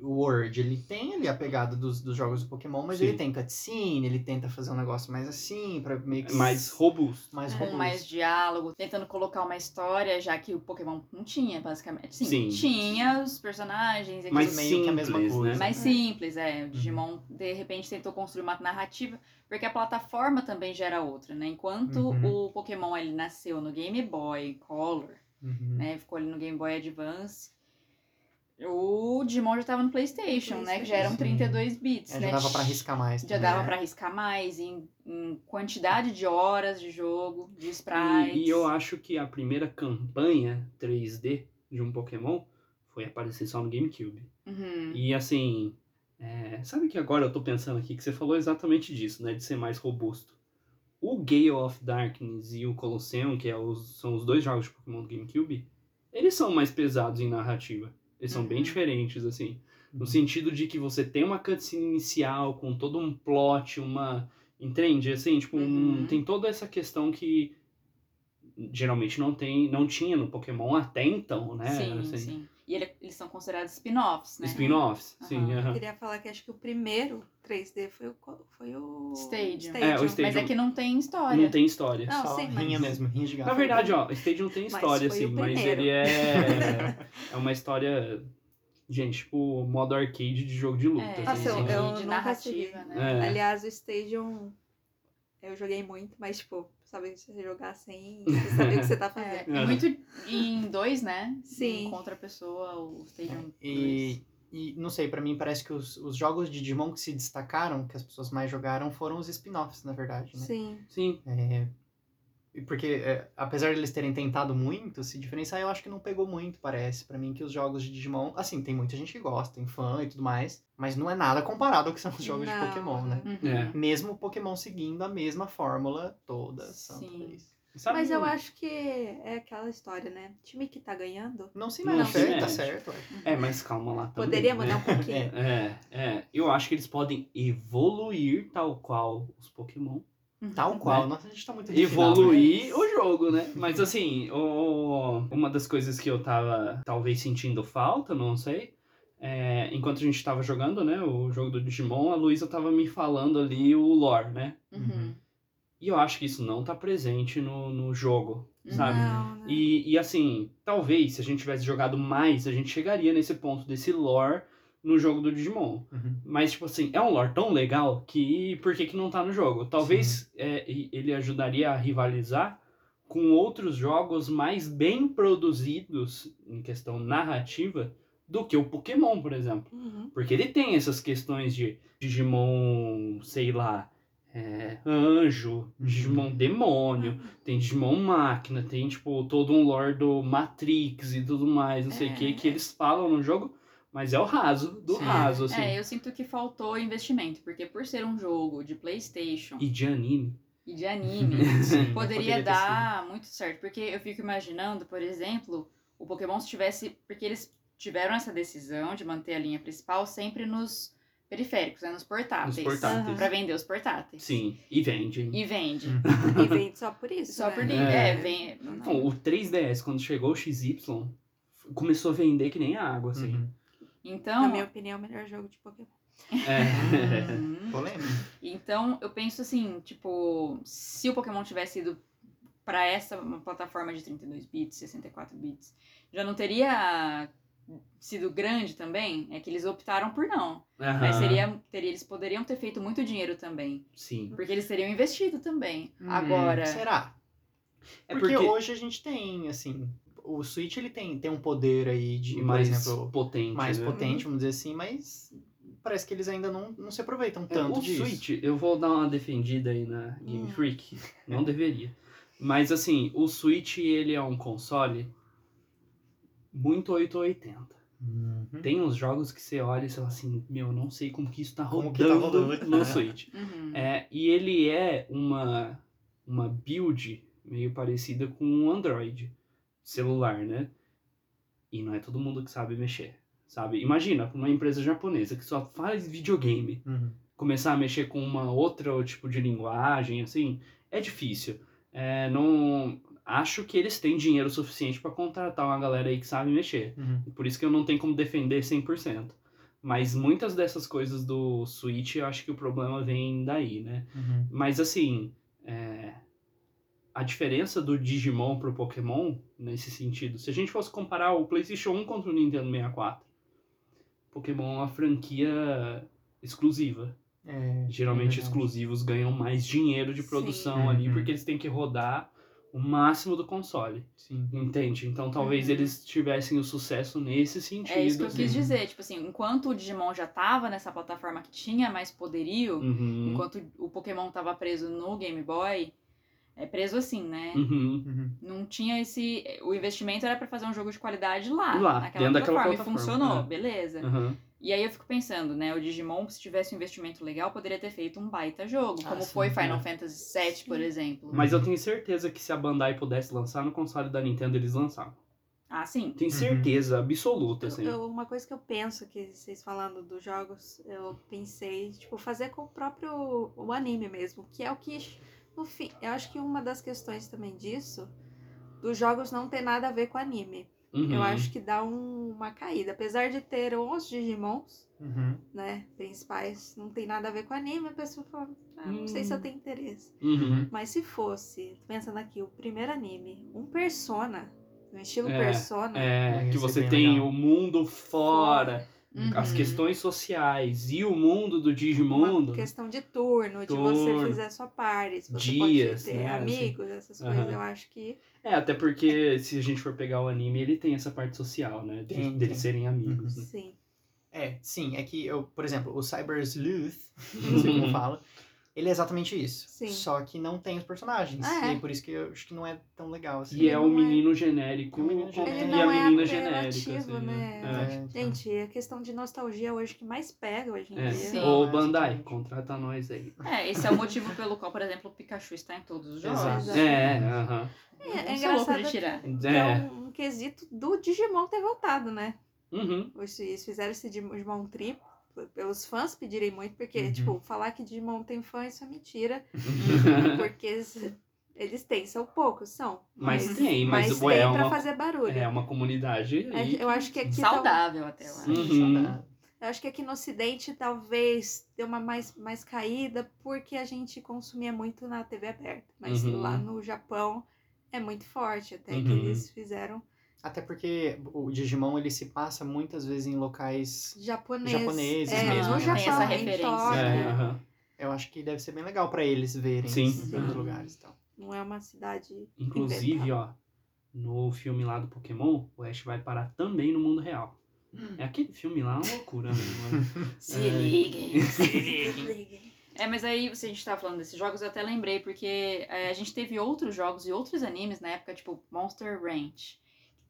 Speaker 5: o, Word, ele tem ali a pegada dos, dos jogos do Pokémon, mas
Speaker 3: Sim.
Speaker 5: ele tem cutscene, ele tenta fazer um negócio mais assim, pra meio que...
Speaker 3: Mais robusto.
Speaker 5: mais
Speaker 2: com
Speaker 5: robusto.
Speaker 2: mais diálogo, tentando colocar uma história, já que o Pokémon não tinha, basicamente. Sim,
Speaker 3: Sim.
Speaker 2: tinha os personagens,
Speaker 3: Mais
Speaker 2: aqueles-
Speaker 5: meio que a mesma
Speaker 3: simples,
Speaker 5: coisa.
Speaker 3: né?
Speaker 2: mais
Speaker 4: É.
Speaker 2: simples, é. O Digimon, de repente, tentou construir uma narrativa, porque a plataforma também já era outra, né? Enquanto
Speaker 5: Uhum.
Speaker 2: o Pokémon ele nasceu no Game Boy Color,
Speaker 5: Uhum.
Speaker 2: né? Ficou ali no Game Boy Advance. O Digimon já tava no PlayStation, né? Que já eram
Speaker 5: Sim.
Speaker 2: 32 bits,
Speaker 5: É,
Speaker 2: né?
Speaker 5: já dava pra arriscar mais.
Speaker 2: Já dava
Speaker 5: né?
Speaker 2: pra arriscar mais em, em quantidade de horas de jogo, de sprites.
Speaker 3: E, e eu acho que a primeira campanha 3D de um Pokémon foi aparecer só no GameCube.
Speaker 2: Uhum.
Speaker 3: E assim, é, sabe que agora eu tô pensando aqui que você falou exatamente disso, né? De ser mais robusto. O Gale of Darkness e o Colosseum, que é os- são os dois jogos de Pokémon do GameCube, eles são mais pesados em narrativa. Eles são bem
Speaker 2: Uhum.
Speaker 3: diferentes, assim. No
Speaker 5: Uhum.
Speaker 3: sentido de que você tem uma cutscene inicial com todo um plot, uma. Entende? Assim, tipo, um-
Speaker 2: Uhum.
Speaker 3: tem toda essa questão que geralmente não tem, não tinha no Pokémon até então, né?
Speaker 2: Sim,
Speaker 3: Assim,
Speaker 2: sim. E ele- eles são considerados spin-offs, né?
Speaker 3: Spin-offs, sim.
Speaker 2: Aham.
Speaker 4: Eu queria falar que acho que o primeiro 3D foi o, foi o
Speaker 2: Stadium.
Speaker 3: É, o Stadium.
Speaker 2: Mas é que não tem história.
Speaker 3: Não tem história.
Speaker 4: Não,
Speaker 5: Só
Speaker 4: sim, mas-
Speaker 5: rinha mesmo, rinha de gato.
Speaker 3: Na verdade, ó, Stadium tem
Speaker 4: Mas
Speaker 3: história,
Speaker 4: foi o
Speaker 3: assim, mas ele é. <laughs> É uma história. Gente, tipo, modo arcade de jogo de luta.
Speaker 2: É,
Speaker 3: assim,
Speaker 4: Nossa, eu-
Speaker 3: sabe?
Speaker 4: eu
Speaker 2: de narrativa, né?
Speaker 3: É.
Speaker 4: Aliás, o Stadium eu joguei muito, mas tipo, sabe você jogar sem saber o que você tá <laughs>
Speaker 2: É,
Speaker 4: fazendo.
Speaker 2: é muito em dois, né?
Speaker 4: Sim.
Speaker 2: Contra a pessoa, o Stadium
Speaker 5: E, e não sei, pra mim parece que os, os jogos de Digimon que se destacaram, que as pessoas mais jogaram, foram os spin-offs, na verdade, né?
Speaker 4: Sim.
Speaker 3: Sim.
Speaker 5: É, porque, é, apesar de eles terem tentado muito se diferenciar, eu acho que não pegou muito, parece. Pra mim, que os jogos de Digimon, assim, tem muita gente que gosta, tem fã e tudo mais, mas não é nada comparado ao que são os jogos de
Speaker 4: Não,
Speaker 5: Pokémon, né?
Speaker 2: Uhum.
Speaker 3: É.
Speaker 5: Mesmo o Pokémon seguindo a mesma fórmula toda, santa
Speaker 2: Sim.
Speaker 3: Sabe
Speaker 4: Mas eu acho que é aquela história, né? Time que tá ganhando
Speaker 5: Não se
Speaker 3: Não
Speaker 5: mexe,
Speaker 3: se
Speaker 5: tá certo. ué.
Speaker 3: É, mas calma lá também.
Speaker 4: poderia
Speaker 3: né?
Speaker 4: mudar um pouquinho. <laughs>
Speaker 3: É, é. Eu acho que eles podem evoluir tal qual os Pokémon.
Speaker 2: Uhum.
Speaker 5: Tal qual.
Speaker 3: Né?
Speaker 5: Nossa, a gente tá muito
Speaker 3: Evoluir
Speaker 5: né?
Speaker 3: o jogo, né? Mas assim, o... uma das coisas que eu tava talvez sentindo falta, não sei. é, enquanto a gente tava jogando, né, o jogo do Digimon, a Luísa tava me falando ali o lore, né?
Speaker 2: Uhum.
Speaker 3: E eu acho que isso não tá presente no, no jogo, sabe?
Speaker 4: Não, né?
Speaker 3: E, e assim, talvez se a gente tivesse jogado mais, a gente chegaria nesse ponto desse lore no jogo do Digimon.
Speaker 5: Uhum.
Speaker 3: Mas, tipo assim, é um lore tão legal que por que, que não tá no jogo? Talvez é, ele ajudaria a rivalizar com outros jogos mais bem produzidos em questão narrativa do que o Pokémon, por exemplo.
Speaker 4: Uhum.
Speaker 3: Porque ele tem essas questões de Digimon, sei lá, é, anjo, Digimon demônio, tem Digimon máquina, tem tipo todo um lore do Matrix e tudo mais, não sei o
Speaker 2: É.
Speaker 3: que, que eles falam no jogo, mas é o raso do
Speaker 5: Sim.
Speaker 3: raso, assim.
Speaker 2: É, eu sinto que faltou investimento, porque por ser um jogo de PlayStation
Speaker 3: E de anime.
Speaker 2: e de anime, <laughs>
Speaker 5: Sim,
Speaker 2: poderia
Speaker 5: ter
Speaker 2: dar muito certo. Porque eu fico imaginando, por exemplo, o Pokémon se tivesse. Porque eles tiveram essa decisão de manter a linha principal sempre nos periféricos, né? Nos portáteis.
Speaker 3: Nos portáteis.
Speaker 2: Pra vender os portáteis.
Speaker 3: Sim, e vende. hein?
Speaker 2: E vende.
Speaker 4: sido. E vende só por isso.
Speaker 2: Só
Speaker 4: né?
Speaker 2: por
Speaker 3: É.
Speaker 2: é, vem.
Speaker 3: Então, o 3DS, quando chegou o XY, começou a vender que nem água, assim.
Speaker 5: Uhum.
Speaker 2: Então.
Speaker 4: Na minha opinião, é o melhor jogo de Pokémon.
Speaker 3: É.
Speaker 2: Uhum. <laughs>
Speaker 5: Polêmico.
Speaker 2: Então, eu penso assim, tipo, se o Pokémon tivesse ido pra essa uma plataforma de 32 bits, 64 bits, já não teria sido grande também? É que eles optaram por não. Mas
Speaker 3: Aham.
Speaker 2: seria, teria, eles poderiam ter feito muito dinheiro também.
Speaker 3: Sim.
Speaker 2: Porque eles teriam investido também.
Speaker 5: Hum,
Speaker 2: Agora.
Speaker 5: Será?
Speaker 3: É
Speaker 5: porque,
Speaker 3: porque
Speaker 5: hoje a gente tem, assim, o Switch ele tem, tem um poder aí de,
Speaker 3: mais
Speaker 5: por exemplo,
Speaker 3: potente.
Speaker 5: mais
Speaker 3: né?
Speaker 5: potente, vamos dizer assim, mas parece que eles ainda não, não se aproveitam
Speaker 3: É,
Speaker 5: tanto
Speaker 3: o
Speaker 5: disso.
Speaker 3: Switch, eu vou dar uma defendida aí na Game
Speaker 4: Hum.
Speaker 3: Freak. Não deveria. Mas assim, o Switch ele é um console muito 880.
Speaker 5: Uhum.
Speaker 3: Tem uns jogos que você olha e você fala assim, meu, não sei como que isso tá rodando,
Speaker 5: tá rodando.
Speaker 3: no <laughs> Switch.
Speaker 2: Uhum.
Speaker 3: É, e ele é uma, uma build meio parecida com um Android celular, né? E não é todo mundo que sabe mexer, sabe? Imagina, uma empresa japonesa que só faz videogame,
Speaker 5: Uhum.
Speaker 3: começar a mexer com uma outra tipo de linguagem, assim, é difícil. É, não acho que eles têm dinheiro suficiente para contratar uma galera aí que sabe mexer.
Speaker 5: Uhum.
Speaker 3: Por isso que eu não tenho como defender 100%. Mas muitas dessas coisas do Switch, eu acho que o problema vem daí, né?
Speaker 5: Uhum.
Speaker 3: Mas assim, é, a diferença do Digimon pro Pokémon, nesse sentido, se a gente fosse comparar o PlayStation 1 contra o Nintendo 64, Pokémon é uma franquia exclusiva.
Speaker 5: É,
Speaker 3: Geralmente
Speaker 5: é
Speaker 3: exclusivos ganham mais dinheiro de
Speaker 4: Sim.
Speaker 3: produção ali,
Speaker 5: Uhum.
Speaker 3: porque eles têm que rodar o máximo do console.
Speaker 5: Sim.
Speaker 3: Entende? Então talvez
Speaker 2: Uhum.
Speaker 3: eles tivessem o sucesso nesse sentido.
Speaker 2: É isso que eu
Speaker 3: assim.
Speaker 2: quis dizer. Tipo assim, enquanto o Digimon já tava nessa plataforma que tinha mais poderio,
Speaker 3: Uhum.
Speaker 2: enquanto o Pokémon tava preso no Game Boy, é preso assim, né?
Speaker 3: Uhum.
Speaker 5: Uhum.
Speaker 2: Não tinha esse. O investimento era pra fazer um jogo de qualidade lá,
Speaker 3: Lá,
Speaker 2: naquela
Speaker 3: dentro daquela
Speaker 2: plataforma. E
Speaker 3: plataforma,
Speaker 2: funcionou,
Speaker 3: é.
Speaker 2: beleza.
Speaker 3: Uhum.
Speaker 2: E aí eu fico pensando, né? O Digimon, se tivesse um investimento legal, poderia ter feito um baita jogo,
Speaker 5: Ah,
Speaker 2: como
Speaker 5: sim,
Speaker 2: foi Final
Speaker 3: é.
Speaker 2: Fantasy VII, por exemplo.
Speaker 3: Mas eu tenho certeza que se a Bandai pudesse lançar no console da Nintendo, eles lançavam.
Speaker 2: Ah, sim.
Speaker 3: Tenho
Speaker 5: Uhum.
Speaker 3: certeza absoluta,
Speaker 4: Eu-
Speaker 3: assim.
Speaker 4: eu- uma coisa que eu penso que vocês falando dos jogos, eu pensei, tipo, fazer com o próprio o anime mesmo, que é o que, no fim, eu acho que uma das questões também disso, dos jogos não ter nada a ver com anime.
Speaker 3: Uhum.
Speaker 4: Eu acho que dá um- uma caída. Apesar de ter 11 Digimons,
Speaker 5: Uhum.
Speaker 4: né, principais, não tem nada a ver com anime, a pessoa fala, ah, não sei se eu
Speaker 3: Hum.
Speaker 4: tenho interesse.
Speaker 3: Uhum.
Speaker 4: Mas se fosse, pensando aqui, o primeiro anime, um Persona, no estilo
Speaker 3: É,
Speaker 4: Persona,
Speaker 3: É,
Speaker 5: Ia
Speaker 3: que
Speaker 5: ser
Speaker 3: você
Speaker 5: bem
Speaker 3: tem
Speaker 5: legal.
Speaker 3: o mundo fora,
Speaker 2: Uhum.
Speaker 3: as questões sociais e o mundo do Digimundo.
Speaker 4: Uma questão de turno, de
Speaker 3: Turno.
Speaker 4: você fizer sua parte, se você
Speaker 3: Dias,
Speaker 4: pode ter
Speaker 3: né, assim.
Speaker 4: amigos, essas
Speaker 3: Aham.
Speaker 4: coisas, eu acho que.
Speaker 3: É, até porque se a gente for pegar o anime, ele tem essa parte social, né? De,
Speaker 5: Tem,
Speaker 3: deles
Speaker 5: tem.
Speaker 3: serem amigos,
Speaker 5: Uhum.
Speaker 3: né?
Speaker 4: Sim.
Speaker 5: É, sim, é que eu, por exemplo, o Cyber Sleuth, <laughs> não sei como fala, ele é exatamente isso.
Speaker 4: Sim.
Speaker 5: Só que não tem os personagens.
Speaker 4: Ah, é.
Speaker 5: E aí por isso que eu acho que não é tão legal assim.
Speaker 3: E é o
Speaker 4: é-
Speaker 3: menino genérico
Speaker 5: É o menino genérico.
Speaker 3: e a
Speaker 4: é
Speaker 3: menina genérica. Assim,
Speaker 4: né?
Speaker 3: É.
Speaker 5: É,
Speaker 4: Gente, a questão de nostalgia hoje que mais pega hoje em
Speaker 3: É.
Speaker 4: dia.
Speaker 2: Sim.
Speaker 3: Ô,
Speaker 5: É,
Speaker 3: Bandai, contrata nós aí.
Speaker 2: É, esse é o motivo pelo qual, por exemplo, o Pikachu está em todos os jogos.
Speaker 5: Exato.
Speaker 3: É, aham.
Speaker 4: É,
Speaker 2: Não
Speaker 4: é
Speaker 2: sou
Speaker 4: engraçado
Speaker 2: louco de tirar.
Speaker 4: que
Speaker 3: É.
Speaker 4: é um, um quesito do Digimon ter voltado, né?
Speaker 3: Uhum.
Speaker 4: Eles eles fizeram esse Digimon Trip pelos fãs pedirem muito, porque,
Speaker 5: Uhum.
Speaker 4: tipo, falar que Digimon tem fã, isso é mentira. <laughs> porque eles, têm, são poucos, são.
Speaker 3: Mas tem, mas,
Speaker 4: mas
Speaker 3: ué,
Speaker 4: tem
Speaker 3: é
Speaker 4: pra
Speaker 3: uma-
Speaker 4: fazer barulho.
Speaker 3: É uma comunidade
Speaker 4: É,
Speaker 3: aí.
Speaker 4: Eu acho que aqui. tal-
Speaker 2: Saudável até, eu acho.
Speaker 3: Uhum.
Speaker 4: Eu acho que aqui no Ocidente talvez deu uma mais, mais caída porque a gente consumia muito na TV aberta. Mas
Speaker 3: Uhum.
Speaker 4: lá no Japão é muito forte, até que
Speaker 3: Uhum.
Speaker 4: eles fizeram.
Speaker 5: Até porque o Digimon ele se passa muitas vezes em locais.
Speaker 4: Japonês.
Speaker 5: Japoneses
Speaker 4: é,
Speaker 5: mesmo,
Speaker 4: No
Speaker 5: né?
Speaker 4: Japão,
Speaker 2: Tem essa referência.
Speaker 3: É,
Speaker 2: né?
Speaker 5: Eu acho que deve ser bem legal pra eles verem
Speaker 3: Sim.
Speaker 5: esses outros
Speaker 3: Uhum.
Speaker 5: lugares e tal.
Speaker 4: Não é uma cidade.
Speaker 3: Inclusive,
Speaker 4: inventada.
Speaker 3: ó, no filme lá do Pokémon, o Ash vai parar também no mundo real. É aquele filme lá, uma loucura, né, mano? <laughs>
Speaker 2: Se
Speaker 3: É.
Speaker 2: liguem. <laughs>
Speaker 4: Liguem.
Speaker 2: É, mas aí, se a gente tava falando desses jogos, eu até lembrei, porque é, a gente teve outros jogos e outros animes na época, tipo Monster Ranch.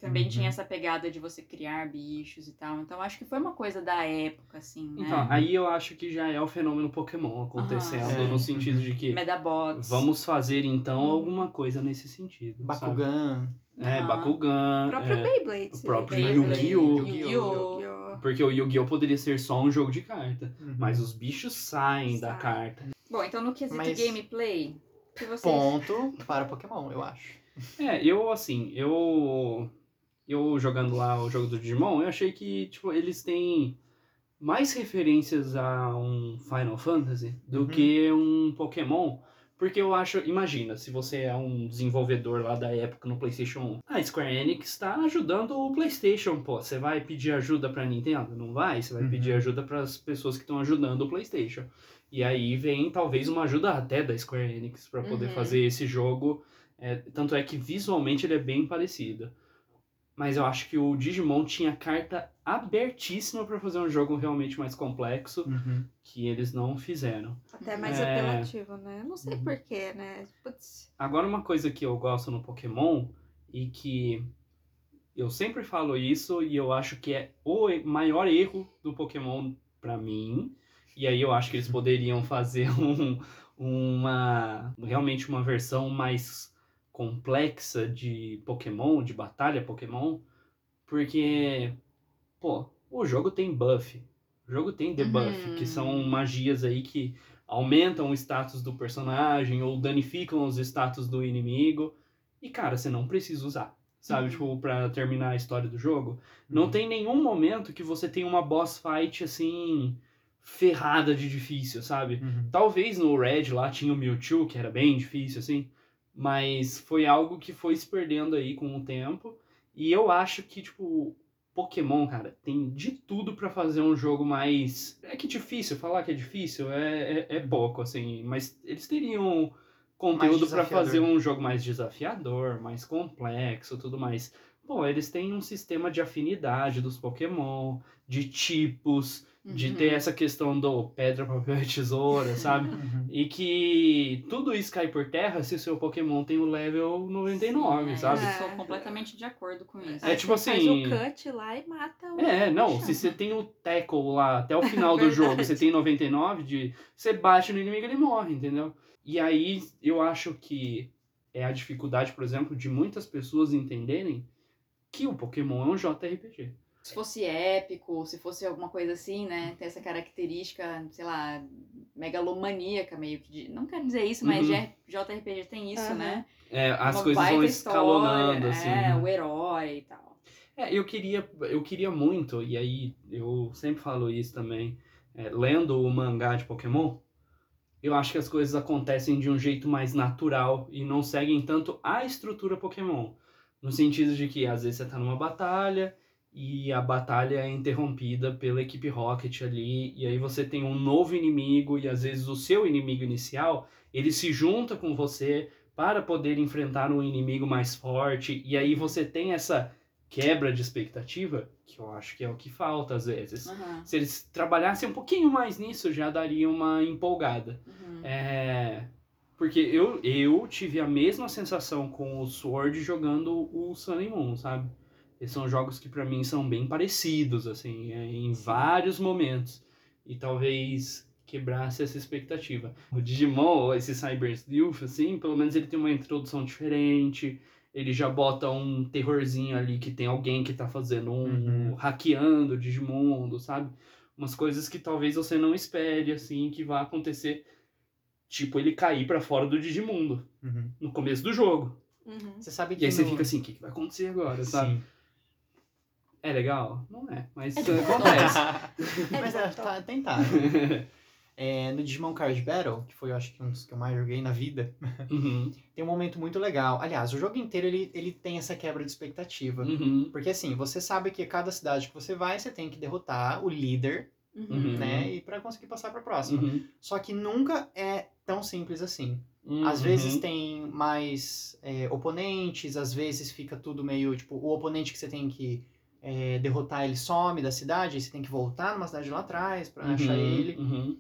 Speaker 2: Também
Speaker 5: Uhum.
Speaker 2: tinha essa pegada de você criar bichos e tal. Então acho que foi uma coisa da época, assim, né?
Speaker 3: Então, aí eu acho que já é o fenômeno Pokémon acontecendo.
Speaker 5: É.
Speaker 3: no sentido de que
Speaker 2: Medabots.
Speaker 3: vamos fazer então alguma coisa nesse sentido. sabe?
Speaker 5: Bakugan.
Speaker 3: É,
Speaker 2: Aham.
Speaker 3: Bakugan.
Speaker 4: O próprio
Speaker 3: é,
Speaker 4: Beyblade.
Speaker 3: o próprio. Yu-Gi-Oh!
Speaker 2: Yu-Gi-Oh!
Speaker 3: Porque o Yu-Gi-Oh! poderia ser só um jogo de carta.
Speaker 5: Uhum.
Speaker 3: Mas os bichos saem da
Speaker 4: Sai.
Speaker 3: carta.
Speaker 2: Bom, então no quesito
Speaker 5: Mas-
Speaker 2: gameplay, que vocês...
Speaker 5: Ponto para Pokémon, eu acho.
Speaker 3: É, eu assim, eu. Eu jogando lá o jogo do Digimon, eu achei que, tipo, eles têm mais referências a um Final Fantasy do
Speaker 5: Uhum.
Speaker 3: que um Pokémon. Porque eu acho, imagina, se você é um desenvolvedor lá da época no PlayStation 1, a Square Enix tá ajudando o PlayStation, pô. Você vai pedir ajuda pra Nintendo? Não vai, você vai
Speaker 5: Uhum.
Speaker 3: pedir ajuda para as pessoas que estão ajudando o PlayStation. E aí vem talvez uma ajuda até da Square Enix pra poder
Speaker 2: Uhum.
Speaker 3: fazer esse jogo. É, tanto é que visualmente ele é bem parecido. Mas eu acho que o Digimon tinha carta abertíssima pra fazer um jogo realmente mais complexo,
Speaker 5: Uhum.
Speaker 3: que eles não fizeram.
Speaker 4: Até mais
Speaker 3: É.
Speaker 4: apelativo, né? Não sei
Speaker 5: Uhum.
Speaker 4: porquê, né? Putz.
Speaker 3: Agora, uma coisa que eu gosto no Pokémon e que eu sempre falo isso e eu acho que é o maior erro do Pokémon pra mim. E aí eu acho que eles poderiam <laughs> fazer um, uma realmente uma versão mais complexa de Pokémon, de batalha Pokémon, porque pô, o jogo tem buff, o jogo tem debuff,
Speaker 2: Uhum.
Speaker 3: que são magias aí que aumentam o status do personagem ou danificam os status do inimigo. E, cara, você não precisa usar. Sabe,
Speaker 2: Uhum.
Speaker 3: tipo, pra terminar a história do jogo. Não
Speaker 5: Uhum.
Speaker 3: tem nenhum momento que você tem uma boss fight, assim, ferrada de difícil, sabe?
Speaker 5: Uhum.
Speaker 3: Talvez no Red lá tinha o Mewtwo, que era bem difícil, assim. Mas foi algo que foi se perdendo aí com o tempo. E eu acho que, tipo, Pokémon, cara, tem de tudo pra fazer um jogo mais. É que difícil, falar que é difícil é, é, é pouco, assim. Mas eles teriam conteúdo pra
Speaker 5: desafiador.
Speaker 3: fazer um jogo mais desafiador, mais complexo tudo mais. Pô, eles têm um sistema de afinidade dos Pokémon, de tipos, de
Speaker 2: Uhum.
Speaker 3: ter essa questão do pedra, papel e tesoura, sabe? <laughs>
Speaker 5: Uhum.
Speaker 3: E que tudo isso cai por terra se o seu Pokémon tem o level 99,
Speaker 2: Sim, é,
Speaker 3: sabe?
Speaker 2: Eu sou completamente de acordo com isso.
Speaker 3: É
Speaker 4: Aí
Speaker 3: tipo
Speaker 4: você
Speaker 3: assim-
Speaker 4: Faz o cut lá e mata o.
Speaker 3: É, não, se você tem o tackle lá até o final do <laughs> jogo, você tem 99, de, você bate no inimigo ele morre, entendeu? E aí eu acho que é a dificuldade, por exemplo, de muitas pessoas entenderem que o Pokémon é um JRPG.
Speaker 2: Se fosse épico, se fosse alguma coisa assim, né? Tem essa característica, sei lá, megalomaníaca meio que. De... Não quero dizer isso, mas
Speaker 3: Uhum.
Speaker 2: JRPG tem isso,
Speaker 4: Aham.
Speaker 2: né?
Speaker 3: É, as
Speaker 2: Uma
Speaker 3: coisas vão escalonando,
Speaker 2: história,
Speaker 3: assim.
Speaker 2: É, o herói e tal.
Speaker 3: É, eu queria, eu queria muito, e aí eu sempre falo isso também, é, lendo o mangá de Pokémon, eu acho que as coisas acontecem de um jeito mais natural e não seguem tanto a estrutura Pokémon. No sentido de que às vezes você tá numa batalha e a batalha é interrompida pela equipe Rocket ali, e aí você tem um novo inimigo e às vezes o seu inimigo inicial, ele se junta com você para poder enfrentar um inimigo mais forte, e aí você tem essa quebra de expectativa, que eu acho que é o que falta às vezes.
Speaker 2: Aham,
Speaker 3: Se eles trabalhassem um pouquinho mais nisso, já daria uma empolgada.
Speaker 2: uhum.
Speaker 3: É. Porque eu, eu tive a mesma sensação com o Sword jogando o Sun and Moon, sabe? Esses são jogos que pra mim são bem parecidos, assim, é, em vários momentos. E talvez quebrasse essa expectativa. O Digimon, esse Cyber Sleuth, assim, pelo menos ele tem uma introdução diferente. Ele já bota um terrorzinho ali que tem alguém que tá fazendo um.
Speaker 5: Uhum.
Speaker 3: hackeando o Digimundo, sabe? Umas coisas que talvez você não espere, assim, que vai acontecer. Tipo, ele cair pra fora do Digimundo
Speaker 5: Uhum.
Speaker 3: no começo do jogo.
Speaker 4: Uhum.
Speaker 5: Você sabe que
Speaker 3: E aí você
Speaker 5: no-
Speaker 3: fica assim, o que, que vai acontecer agora, sabe? É legal? Não é, mas
Speaker 2: É
Speaker 3: acontece. <laughs>
Speaker 5: Mas é, tá, tentar. É, no Digimon Card Battle, que foi, eu acho que um dos que eu mais joguei na vida, <laughs>
Speaker 3: Uhum.
Speaker 5: tem um momento muito legal. Aliás, o jogo inteiro ele, ele tem essa quebra de expectativa.
Speaker 3: Uhum.
Speaker 5: Porque assim, você sabe que cada cidade que você vai, você tem que derrotar o líder,
Speaker 3: Uhum.
Speaker 5: né? E pra conseguir passar pra próxima.
Speaker 3: Uhum.
Speaker 5: Só que nunca é tão simples assim.
Speaker 3: Uhum.
Speaker 5: Às vezes tem mais é, oponentes, às vezes fica tudo meio, tipo, o oponente que você tem que é, derrotar, ele some da cidade, aí você tem que voltar numa cidade lá atrás pra
Speaker 3: Uhum.
Speaker 5: achar ele.
Speaker 3: Uhum.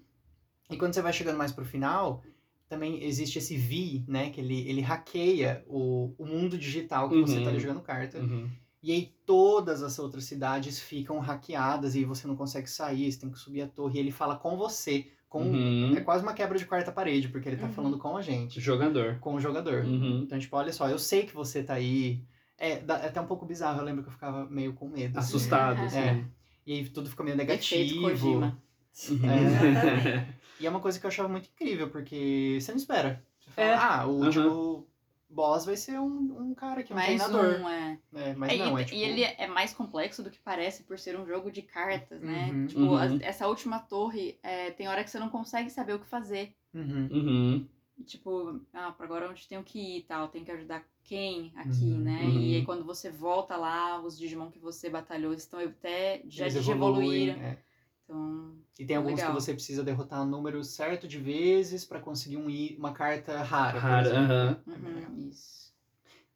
Speaker 5: E quando você vai chegando mais pro final, também existe esse V, né, que ele, ele hackeia o, o mundo digital que você
Speaker 3: Uhum.
Speaker 5: tá ali jogando carta.
Speaker 3: Uhum.
Speaker 5: E aí todas as outras cidades ficam hackeadas e você não consegue sair, você tem que subir a torre. E ele fala com você, com...
Speaker 3: Uhum.
Speaker 5: É quase uma quebra de quarta parede, porque ele tá
Speaker 4: Uhum.
Speaker 5: falando com a gente
Speaker 3: Jogador.
Speaker 5: com o jogador.
Speaker 3: Uhum.
Speaker 5: Então, tipo, olha só, eu sei que você tá aí. É, é até um pouco bizarro, eu lembro que eu ficava meio com medo. assim.
Speaker 3: Assustado, assim.
Speaker 5: É. E aí tudo fica meio
Speaker 2: Efeito
Speaker 5: negativo.
Speaker 2: Kojima.
Speaker 3: Uhum.
Speaker 5: É. <laughs> E é uma coisa que eu achava muito incrível, porque você não espera. Você fala,
Speaker 3: É.
Speaker 5: ah, o
Speaker 3: Uhum.
Speaker 5: último boss vai ser um, um cara que é um
Speaker 2: Mais
Speaker 5: treinador.
Speaker 2: um, é.
Speaker 5: É, mas
Speaker 2: É,
Speaker 5: não,
Speaker 2: e,
Speaker 5: é tipo...
Speaker 2: e ele é mais complexo do que parece por ser um jogo de cartas, né?
Speaker 5: Uhum.
Speaker 2: Tipo,
Speaker 3: Uhum.
Speaker 2: as- essa última torre, é, tem hora que você não consegue saber o que fazer.
Speaker 5: Uhum.
Speaker 3: Uhum.
Speaker 2: E, tipo, ah, pra agora onde tenho que ir e tal, tem que ajudar quem aqui,
Speaker 5: Uhum.
Speaker 2: né?
Speaker 3: Uhum.
Speaker 2: E aí quando você volta lá, os Digimon que você batalhou estão até já
Speaker 5: Eles
Speaker 2: evoluíram.
Speaker 5: é.
Speaker 2: Então,
Speaker 5: E tem alguns
Speaker 2: Legal.
Speaker 5: que você precisa derrotar um número certo de vezes pra conseguir um, i- uma carta rara.
Speaker 3: Rara, aham.
Speaker 5: É
Speaker 2: uhum, isso.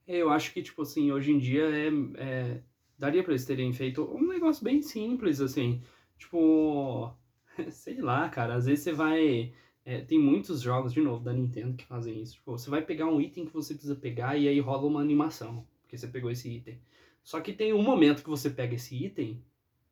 Speaker 3: É, Eu acho que, tipo assim, hoje em dia é, é- daria pra eles terem feito um negócio bem simples, assim. Tipo, <laughs> sei lá, cara, às vezes você vai. É, tem muitos jogos, de novo, da Nintendo que fazem isso. Tipo, você vai pegar um item que você precisa pegar e aí rola uma animação, porque você pegou esse item. Só que tem um momento que você pega esse item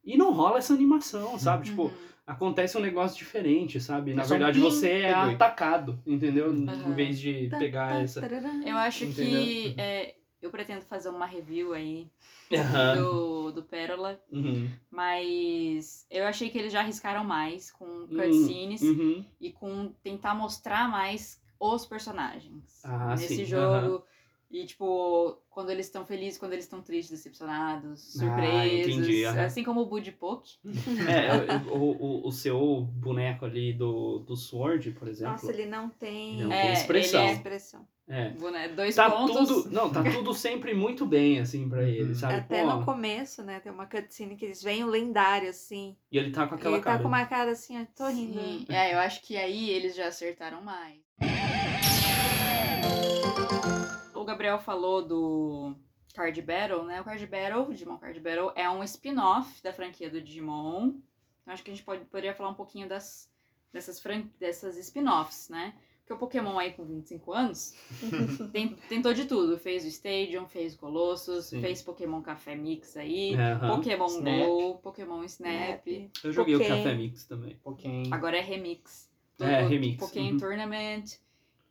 Speaker 3: e não rola essa animação, sabe? Tipo,
Speaker 2: Uhum.
Speaker 3: acontece um negócio diferente, sabe? Na
Speaker 5: É só um
Speaker 3: verdade, você é atacado, entendeu? Em
Speaker 2: Aham.
Speaker 3: vez de pegar essa.
Speaker 2: Eu acho que
Speaker 3: Entendeu?
Speaker 2: é, eu pretendo fazer uma review aí
Speaker 3: Aham.
Speaker 2: do, do Pérola,
Speaker 3: Uhum.
Speaker 2: mas eu achei que eles já arriscaram mais com
Speaker 3: Hum,
Speaker 2: cutscenes
Speaker 3: Uhum.
Speaker 2: e com tentar mostrar mais os personagens
Speaker 3: Ah,
Speaker 2: nesse
Speaker 3: sim,
Speaker 2: jogo. E, tipo, quando eles estão felizes, quando eles estão tristes, decepcionados,
Speaker 3: Ah,
Speaker 2: surpresos.
Speaker 3: entendi, aham.
Speaker 2: Assim como o Bud Poke. <laughs>
Speaker 3: É, o, o, o seu boneco ali do, do Sword, por exemplo.
Speaker 4: Nossa, ele não tem,
Speaker 3: Não
Speaker 2: É,
Speaker 3: tem expressão.
Speaker 2: ele é-
Speaker 4: expressão.
Speaker 3: É.
Speaker 2: Boneco, dois
Speaker 3: Tá
Speaker 2: pontos.
Speaker 3: tudo. Não, tá <laughs> tudo sempre muito bem, assim, pra ele, sabe?
Speaker 4: Até
Speaker 3: Pô,
Speaker 4: no começo, né? Tem uma cutscene que eles veem o lendário, assim.
Speaker 3: E ele tá com aquela
Speaker 4: ele
Speaker 3: cara.
Speaker 4: tá com uma cara assim, ó, tô rindo.
Speaker 2: Sim, <laughs> é, eu acho que aí eles já acertaram mais. O Gabriel falou do Card Battle, né? O Card Battle, o Digimon Card Battle, é um spin-off da franquia do Digimon. Então acho que a gente pode, poderia falar um pouquinho das, dessas, fran... dessas spin-offs, né? Porque o Pokémon aí com 25 anos <laughs> tem- tentou de tudo. Fez o Stadium, fez o Colossus,
Speaker 3: Sim.
Speaker 2: fez Pokémon Café Mix aí,
Speaker 3: É, aham.
Speaker 2: Pokémon
Speaker 5: Snap.
Speaker 2: Go, Pokémon Snap.
Speaker 3: Eu joguei
Speaker 4: Poké.
Speaker 3: o Café Mix também.
Speaker 5: Pokémon.
Speaker 2: Agora é remix.
Speaker 3: É,
Speaker 2: O-
Speaker 3: remix,
Speaker 2: Pokémon
Speaker 3: uhum.
Speaker 2: Tournament.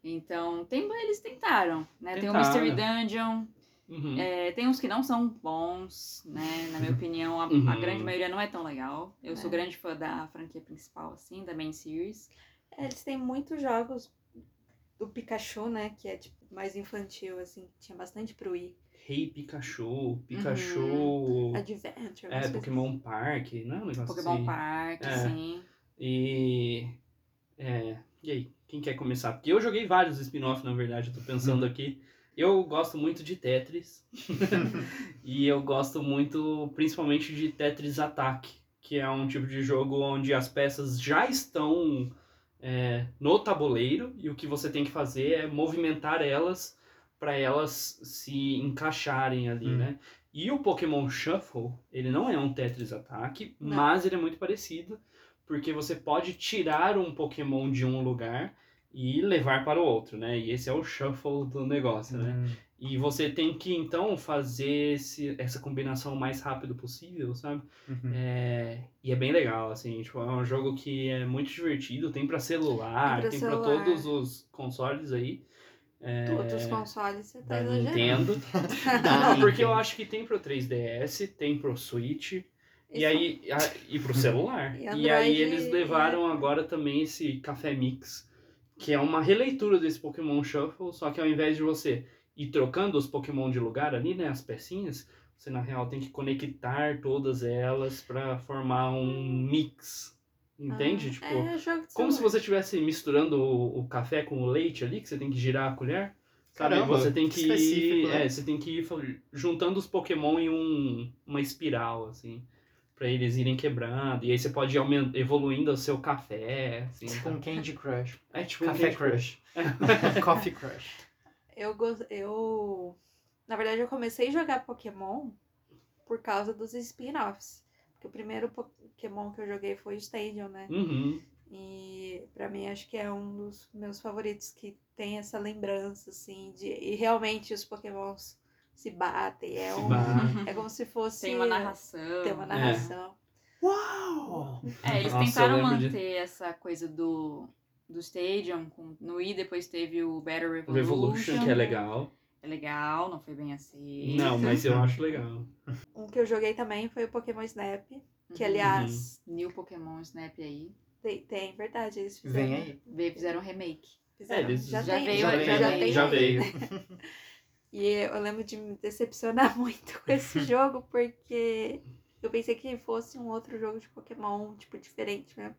Speaker 2: Então, tem, eles tentaram, né? Tem o
Speaker 3: Tentaram.
Speaker 2: Mystery Dungeon.
Speaker 3: Uhum.
Speaker 2: é, tem uns que não são bons, né? Na minha opinião, a, a
Speaker 3: Uhum.
Speaker 2: grande maioria não é tão legal. Eu sou
Speaker 4: É.
Speaker 2: grande fã da franquia principal, assim, da main series.
Speaker 4: É, eles têm muitos jogos do Pikachu, né? Que é tipo mais infantil, assim, que tinha bastante pro Wii.
Speaker 3: Rei Pikachu, Pikachu.
Speaker 2: Uhum.
Speaker 4: Adventure.
Speaker 3: É, Pokémon Park, não é um negócio
Speaker 2: Pokémon
Speaker 3: assim.
Speaker 2: Park,
Speaker 3: É.
Speaker 2: assim.
Speaker 3: E. É. E aí, quem quer começar? Porque eu joguei vários spin-off, na verdade, eu tô pensando aqui. Eu gosto muito de Tetris. <laughs> e eu gosto muito, principalmente, de Tetris Attack, que é um tipo de jogo onde as peças já estão é, no tabuleiro e o que você tem que fazer é movimentar elas para elas se encaixarem ali,
Speaker 5: Hum.
Speaker 3: né? E o Pokémon Shuffle, ele não é um Tetris Attack,
Speaker 4: Não.
Speaker 3: mas ele é muito parecido, porque você pode tirar um Pokémon de um lugar e levar para o outro, né? E esse é o shuffle do negócio, né? E você tem que então fazer esse, essa combinação o mais rápido possível, sabe?
Speaker 5: Uhum.
Speaker 3: É, e é bem legal, assim, tipo, é um jogo que é muito divertido, tem pra celular,
Speaker 4: Tem pra
Speaker 3: tem pra
Speaker 4: celular.
Speaker 3: todos os consoles aí. É,
Speaker 4: Todos os consoles, você tá
Speaker 3: da
Speaker 4: exagerando.
Speaker 3: Nintendo. <laughs> <laughs> Não, porque eu acho que tem pro 3DS, tem pro Switch, e
Speaker 4: Isso.
Speaker 3: aí a- e pro <laughs> celular.
Speaker 4: E
Speaker 3: E,
Speaker 4: Android
Speaker 3: aí eles
Speaker 4: é-
Speaker 3: levaram agora também esse Café Mix, que é uma releitura desse Pokémon Shuffle, só que ao invés de você ir trocando os Pokémon de lugar ali, né, as pecinhas, você na real tem que conectar todas elas pra formar um mix, Entende?
Speaker 4: Ah,
Speaker 3: tipo,
Speaker 4: é
Speaker 3: como se você estivesse misturando o, o café com o leite ali, que você tem que girar a colher. Sabe?
Speaker 5: Caramba,
Speaker 3: você tem que ir,
Speaker 5: né?
Speaker 3: é, você tem que ir juntando os Pokémon em um, uma espiral, assim, pra eles irem quebrando. E aí você pode ir evoluindo o seu café, assim.
Speaker 5: Tipo um Candy Crush.
Speaker 3: É tipo um
Speaker 5: Café
Speaker 3: Candy
Speaker 5: Crush. <laughs> Coffee Crush.
Speaker 4: Eu, eu. Na verdade, eu comecei a jogar Pokémon por causa dos spin-offs. Porque o primeiro Pokémon que eu joguei foi o Stadium, né?
Speaker 3: Uhum.
Speaker 4: E pra mim acho que é um dos meus favoritos que tem essa lembrança, assim, de. E realmente os Pokémons se batem. É,
Speaker 3: Se
Speaker 4: um,
Speaker 3: bate.
Speaker 4: é como se fosse.
Speaker 2: Tem uma narração.
Speaker 4: Tem uma narração.
Speaker 5: Uau!
Speaker 2: É, eles
Speaker 3: Nossa,
Speaker 2: tentaram
Speaker 3: lembro de-
Speaker 2: manter essa coisa do, do Stadium. Com, no Wii depois teve o Battle Revolution.
Speaker 3: Revolution, que é legal.
Speaker 2: É legal, não foi bem assim.
Speaker 3: Não, mas eu acho legal. <laughs>
Speaker 4: Um que eu joguei também foi o Pokémon Snap. Que
Speaker 2: Uhum.
Speaker 4: aliás,
Speaker 2: New Pokémon Snap aí.
Speaker 4: tem, tem, verdade, eles fizeram.
Speaker 5: Vem aí.
Speaker 2: Veio, fizeram um remake.
Speaker 4: fizeram.
Speaker 3: É, eles
Speaker 4: já,
Speaker 2: veio-
Speaker 4: já,
Speaker 2: já
Speaker 4: já
Speaker 2: veio.
Speaker 4: tem
Speaker 3: Já
Speaker 4: aí.
Speaker 3: veio. <laughs>
Speaker 4: E eu lembro de me decepcionar <laughs> muito com esse jogo, porque eu pensei que fosse um outro jogo de Pokémon, tipo, diferente mesmo.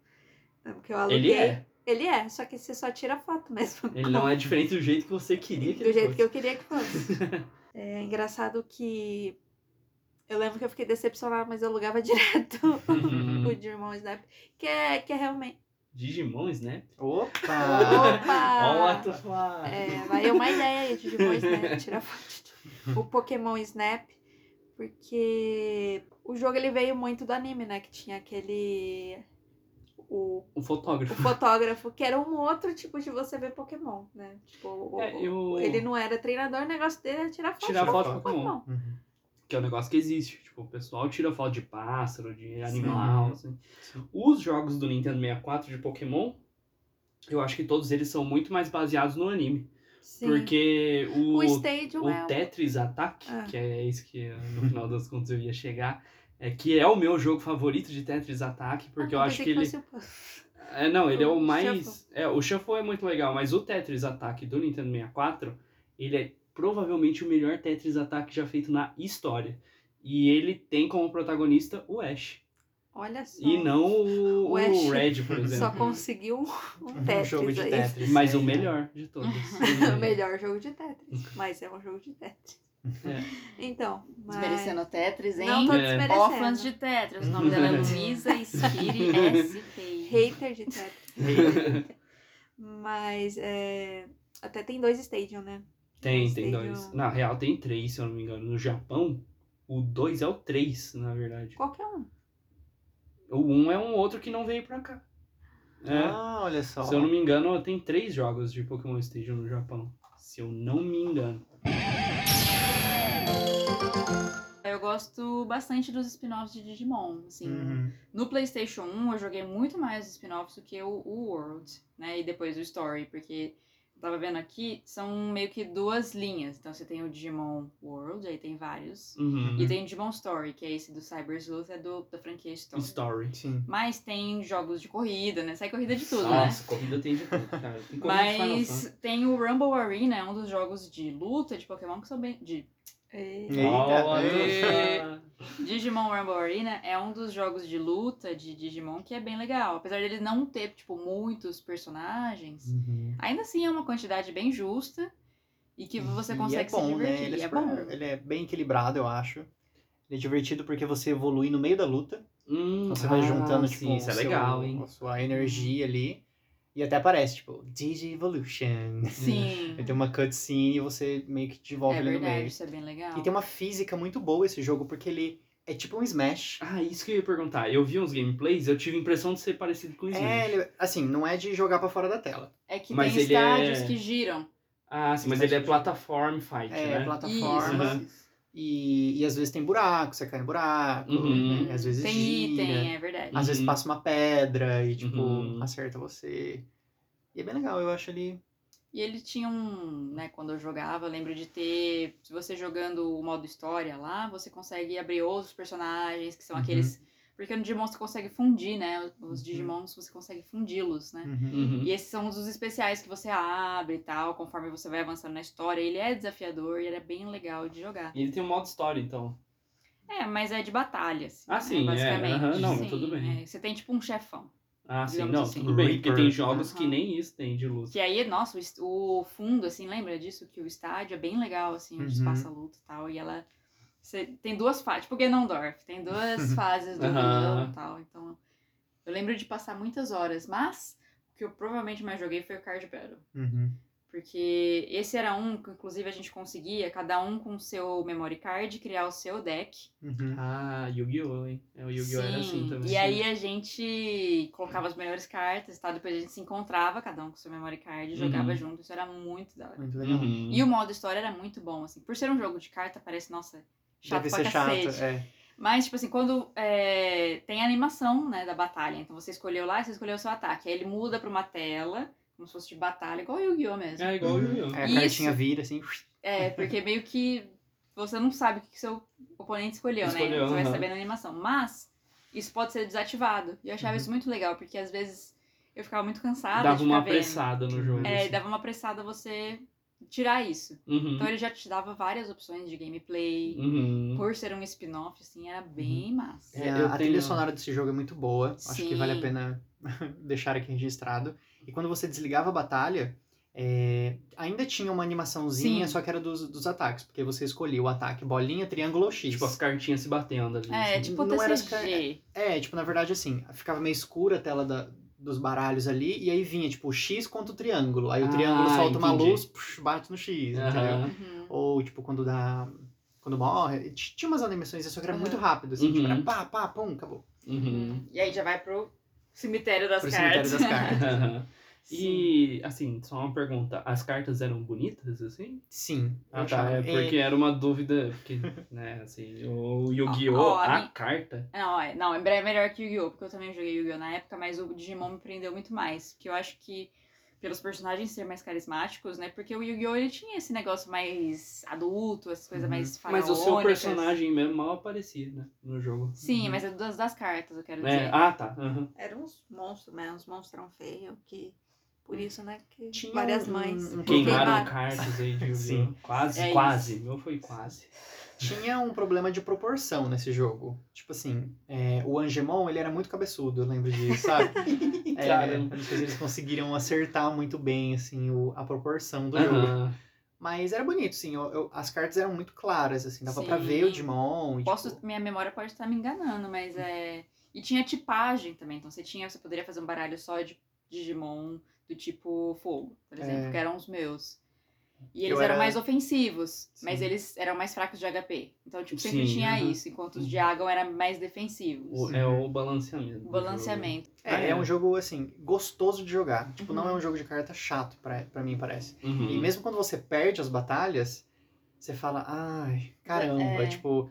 Speaker 4: Porque eu aluguei.
Speaker 3: Ele é.
Speaker 4: Ele é, só que você só tira foto mesmo.
Speaker 3: Ele não é diferente do jeito que você queria que
Speaker 4: Do
Speaker 3: ele
Speaker 4: jeito
Speaker 3: fosse.
Speaker 4: que eu queria que fosse. <laughs> É engraçado que. Eu lembro que eu fiquei decepcionada, mas eu alugava <laughs> direto o <laughs> Digimon Snap. Que é, que é realmente.
Speaker 3: Digimon Snap?
Speaker 5: Opa!
Speaker 4: Opa!
Speaker 3: Ó, o ato.
Speaker 4: É, vai uma ideia aí, Digimon Snap, tirar foto. O Pokémon Snap, porque o jogo ele veio muito do anime, né? Que tinha aquele. O,
Speaker 3: O
Speaker 4: o
Speaker 3: fotógrafo.
Speaker 4: fotógrafo, que era um outro tipo de você ver Pokémon, né? Tipo, o-
Speaker 3: É, eu-
Speaker 4: ele não era treinador, o negócio dele era tirar foto.
Speaker 3: Tirar foto do Pokémon.
Speaker 5: Uhum.
Speaker 3: Que é um negócio que existe. Tipo, o pessoal tira foto de pássaro, de animal, assim.
Speaker 5: Sim.
Speaker 3: Os jogos do Nintendo 64 de Pokémon, eu acho que todos eles são muito mais baseados no anime.
Speaker 4: Sim.
Speaker 3: Porque o,
Speaker 4: o
Speaker 3: o
Speaker 4: é.
Speaker 3: Tetris Attack,
Speaker 4: Ah.
Speaker 3: que é isso que no final das contas eu ia chegar, é que é o meu jogo favorito de Tetris Attack, porque
Speaker 4: Ah,
Speaker 3: eu acho
Speaker 4: pensei
Speaker 3: que ele. É, não, ele é o
Speaker 4: o
Speaker 3: mais.
Speaker 4: Shuffle.
Speaker 3: É, o Shuffle é muito legal, mas o Tetris Attack do Nintendo 64, ele é provavelmente o melhor Tetris Attack já feito na história. E ele tem como protagonista o Ash.
Speaker 4: Olha só.
Speaker 3: E não o,
Speaker 4: O
Speaker 3: o
Speaker 4: Ash
Speaker 3: Red, por <laughs>
Speaker 4: Só
Speaker 3: exemplo.
Speaker 4: conseguiu um, um <laughs>
Speaker 5: Um
Speaker 4: Tetris
Speaker 5: jogo de
Speaker 4: aí.
Speaker 5: Tetris.
Speaker 3: Mas o
Speaker 5: É.
Speaker 3: melhor de todos. <laughs>
Speaker 4: o melhor jogo de Tetris. Mas é um jogo de Tetris.
Speaker 3: É. <laughs>
Speaker 4: Então, mas...
Speaker 2: Desmerecendo Tetris, hein?
Speaker 4: Não tô
Speaker 3: É.
Speaker 4: desmerecendo.
Speaker 2: Ó, fãs de Tetris. O nome dela é Luísa <laughs> Spiri SP.
Speaker 4: Hater de Tetris. Mas é... até tem dois Stadium, né?
Speaker 3: Tem, tem
Speaker 4: Stadium-
Speaker 3: dois. Na real, tem três, se eu não me engano. No Japão, o dois é o três, na verdade.
Speaker 4: Qualquer um.
Speaker 3: O um é um outro que não veio pra cá. É.
Speaker 5: Ah, olha só.
Speaker 3: Se eu não me engano, tem três jogos de Pokémon Stadium no Japão. Se eu não me engano.
Speaker 2: Eu gosto bastante dos spin-offs de Digimon. Assim,
Speaker 5: Uhum.
Speaker 2: No PlayStation 1, eu joguei muito mais os spin-offs do que o, o World, né? E depois o Story, porque eu tava vendo aqui, são meio que duas linhas. Então você tem o Digimon World, aí tem vários.
Speaker 3: Uhum.
Speaker 2: E tem o Digimon Story, que é esse do Cyber Sleuth, é do, da franquia Story.
Speaker 3: Story.
Speaker 5: Sim.
Speaker 2: Mas tem jogos de corrida, né? Sai corrida de tudo,
Speaker 3: Nossa, corrida tem de tudo, cara. Tem
Speaker 2: né? Mas tem o Rumble Arena, é um dos jogos de luta de Pokémon que são bem. De.
Speaker 5: Eita.
Speaker 2: Digimon Rumble Arena é um dos jogos de luta de Digimon que é bem legal. Apesar dele não ter, tipo, muitos personagens,
Speaker 5: Uhum.
Speaker 2: ainda assim é uma quantidade bem justa e que você
Speaker 5: E
Speaker 2: consegue
Speaker 5: é bom,
Speaker 2: se divertir.
Speaker 5: Né? Ele, é
Speaker 2: é
Speaker 5: super-
Speaker 2: bom.
Speaker 5: ele é bem equilibrado, eu acho. Ele é divertido porque você evolui no meio da luta.
Speaker 3: Hum,
Speaker 5: Então você vai
Speaker 3: ah,
Speaker 5: juntando, tipo,
Speaker 3: sim, isso é
Speaker 5: o seu-
Speaker 3: legal, hein?
Speaker 5: a sua energia ali. E até aparece, tipo, Digi-Evolution.
Speaker 2: Sim. <laughs>
Speaker 5: Aí tem uma cutscene e você meio que devolve
Speaker 2: É
Speaker 5: no
Speaker 2: verdade,
Speaker 5: meio.
Speaker 2: isso é bem legal.
Speaker 5: E tem uma física muito boa esse jogo, porque ele é tipo um Smash.
Speaker 3: Ah, isso que eu ia perguntar. Eu vi uns gameplays, eu tive a impressão de ser parecido com o Smash.
Speaker 5: É, ele, assim, não é de jogar pra fora da tela.
Speaker 2: É que
Speaker 3: Mas
Speaker 2: tem
Speaker 3: ele
Speaker 2: estádios
Speaker 3: é-
Speaker 2: que giram.
Speaker 3: Ah, sim, mas ele é plataforma fight,
Speaker 5: É,
Speaker 3: né?
Speaker 5: plataforma.
Speaker 3: Isso.
Speaker 5: E, e às vezes tem buraco, você cai no buraco.
Speaker 3: Uhum.
Speaker 5: né? Às vezes
Speaker 2: Tem
Speaker 5: gira.
Speaker 2: item, é verdade.
Speaker 5: Às vezes
Speaker 3: Uhum.
Speaker 5: passa uma pedra e, tipo,
Speaker 3: Uhum.
Speaker 5: acerta você. E é bem legal, eu acho ele.
Speaker 2: E ele tinha um, né, quando eu jogava, eu lembro de ter, se você jogando o modo história lá, você consegue abrir outros personagens, que são
Speaker 5: Uhum.
Speaker 2: aqueles, porque no Digimon você consegue fundir, né, os
Speaker 5: Uhum.
Speaker 2: Digimons você consegue fundi-los, né.
Speaker 3: Uhum.
Speaker 2: E esses são os especiais que você abre e tal, conforme você vai avançando na história. Ele é desafiador e ele é bem legal de jogar.
Speaker 3: E ele tem um modo história, então.
Speaker 2: É, mas é de batalha, assim,
Speaker 3: Ah,
Speaker 2: né,
Speaker 3: sim, é,
Speaker 2: basicamente.
Speaker 3: aham, não,
Speaker 2: Sim,
Speaker 3: tudo bem.
Speaker 2: é, você tem tipo um chefão.
Speaker 3: Ah, sim, não,
Speaker 2: assim.
Speaker 3: tudo bem, porque tem jogos que
Speaker 2: Aham.
Speaker 3: nem isso tem de luta.
Speaker 2: Que aí, nossa, o fundo, assim, lembra disso? Que o estádio é bem legal, assim, onde se
Speaker 5: Uhum.
Speaker 2: passa a luta e tal. E ela. Você tem duas fases, tipo Ganondorf, tem duas <laughs> fases do vilão e tal. Então, eu lembro de passar muitas horas, mas o que eu provavelmente mais joguei foi o Card Battle.
Speaker 5: Uhum.
Speaker 2: Porque esse era um que, inclusive, a gente conseguia, cada um com o seu memory card, criar o seu deck.
Speaker 5: Uhum.
Speaker 3: Ah, Yu-Gi-Oh! hein? É, o Yu-Gi-Oh! era assim também.
Speaker 2: E aí a gente colocava as melhores cartas, tá? Depois a gente se encontrava, cada um com seu memory card, e jogava
Speaker 3: Uhum.
Speaker 2: junto. Isso era muito da hora.
Speaker 5: Muito legal.
Speaker 3: Uhum.
Speaker 2: E o modo história era muito bom, assim. Por ser um jogo de carta, parece, nossa, chato
Speaker 5: Deve
Speaker 2: pra
Speaker 5: ser
Speaker 2: cacete.
Speaker 5: chato. É.
Speaker 2: Mas, tipo assim, quando é, tem a animação, né, da batalha. Então você escolheu lá e você escolheu o seu ataque. Aí ele muda pra uma tela, como se fosse de batalha, igual o Yu-Gi-Oh! mesmo.
Speaker 3: É igual o
Speaker 5: Uhum.
Speaker 3: Yu-Gi-Oh!
Speaker 5: Aí a
Speaker 2: Isso.
Speaker 5: cartinha vira assim. <laughs>
Speaker 2: É, porque meio que você não sabe o que seu oponente escolheu, né?
Speaker 3: Escolheu,
Speaker 2: Você vai
Speaker 3: aham.
Speaker 2: saber na animação. Mas isso pode ser desativado. E eu achava
Speaker 5: Uhum.
Speaker 2: isso muito legal, porque às vezes eu ficava muito cansada
Speaker 3: Dava
Speaker 2: de
Speaker 3: uma apressada no jogo.
Speaker 2: É,
Speaker 3: assim.
Speaker 2: dava uma apressada você tirar isso.
Speaker 3: Uhum.
Speaker 2: Então ele já te dava várias opções de gameplay.
Speaker 3: Uhum.
Speaker 2: Por ser um spin-off, assim, era bem massa.
Speaker 5: E
Speaker 3: É,
Speaker 5: a,
Speaker 3: tenho-
Speaker 5: trilha sonora desse jogo é muito boa. Acho que vale a
Speaker 2: Sim.
Speaker 5: pena <laughs> deixar aqui registrado. E quando você desligava a batalha, é, ainda tinha uma animaçãozinha,
Speaker 2: Sim.
Speaker 5: só que era dos, dos ataques. Porque você escolhia o ataque bolinha, triângulo ou X.
Speaker 3: Tipo, as cartinhas se batendo ali.
Speaker 2: É,
Speaker 3: assim.
Speaker 2: tipo
Speaker 5: Não era as
Speaker 2: TCG.
Speaker 5: É, tipo, na verdade, assim, ficava meio escura a tela da- dos baralhos ali, e aí vinha, tipo, o X contra o triângulo. Aí o
Speaker 3: Ah,
Speaker 5: triângulo solta uma
Speaker 3: entendi.
Speaker 5: luz, pux, bate no X, entendeu?
Speaker 3: Aham.
Speaker 2: Uhum.
Speaker 5: Ou, tipo, quando dá. Quando morre. Tinha umas animações, só que era
Speaker 2: Uhum.
Speaker 5: muito rápido, assim, tipo,
Speaker 3: Uhum.
Speaker 5: era pá, pá, pum, acabou.
Speaker 3: Uhum.
Speaker 2: E aí já vai pro cemitério das
Speaker 5: Pro
Speaker 2: cartas.
Speaker 5: cemitério das cartas. <laughs>
Speaker 3: E, assim, só uma pergunta. As cartas eram bonitas, assim?
Speaker 5: Sim.
Speaker 3: Ah, tá. É porque era uma dúvida, porque, <laughs> né, assim, o Yu-Gi-Oh!
Speaker 2: Ó, a
Speaker 3: carta...
Speaker 2: Não, é, não, é melhor que Yu-Gi-Oh! Porque eu também joguei Yu-Gi-Oh! na época, mas o Digimon me prendeu muito mais. Porque eu acho que pelos personagens serem mais carismáticos, né? Porque o Yu-Gi-Oh! ele tinha esse negócio mais adulto, essas coisas
Speaker 5: Uhum.
Speaker 2: mais
Speaker 3: Mas o seu
Speaker 2: faraônicas.
Speaker 3: personagem mesmo mal aparecia, né, no jogo.
Speaker 2: Sim,
Speaker 5: Uhum.
Speaker 2: mas é das, das cartas, eu quero
Speaker 3: É,
Speaker 2: dizer.
Speaker 3: ah, tá. aham.
Speaker 4: Eram uns monstros, né? Uns monstrão feio que. Por isso, né? Que
Speaker 5: Tinha
Speaker 4: várias
Speaker 5: um-
Speaker 4: mães.
Speaker 5: um
Speaker 3: Queimaram <laughs>
Speaker 5: Queimaram.
Speaker 3: cartas aí de! <laughs>
Speaker 5: Sim.
Speaker 3: Quase,
Speaker 2: É
Speaker 3: quase. Meu foi quase.
Speaker 5: Tinha um problema de proporção nesse jogo. Tipo assim, é, o Angemon, ele era muito cabeçudo, eu lembro disso, sabe? <laughs> É,
Speaker 3: Caramba.
Speaker 5: não sei se eles conseguiram acertar muito bem, assim, o- a proporção do jogo.
Speaker 3: Aham.
Speaker 5: Mas era bonito, sim. eu- eu- as cartas eram muito claras, assim, dava pra
Speaker 2: Sim.
Speaker 5: ver o Digimon. e,
Speaker 2: Posso,
Speaker 5: tipo,
Speaker 2: minha memória pode estar me enganando, mas é. E tinha tipagem também. Então você tinha, você poderia fazer um baralho só de Digimon do tipo fogo, por exemplo,
Speaker 5: É.
Speaker 2: que eram os meus. E
Speaker 5: Eu
Speaker 2: eles eram
Speaker 5: era-
Speaker 2: mais ofensivos, mas
Speaker 5: Sim.
Speaker 2: eles eram mais fracos de HP. Então, tipo, sempre
Speaker 3: Sim,
Speaker 2: tinha
Speaker 3: aham.
Speaker 2: isso, enquanto os de água eram mais defensivos.
Speaker 3: O- é o balanceamento.
Speaker 2: O balanceamento.
Speaker 5: É, é um jogo, assim, gostoso de jogar. Tipo, não
Speaker 2: Uhum.
Speaker 5: é um jogo de carta chato, pra, pra mim, parece.
Speaker 3: Uhum.
Speaker 5: E mesmo quando você perde as batalhas, você fala, ai, caramba,
Speaker 2: É.
Speaker 5: tipo,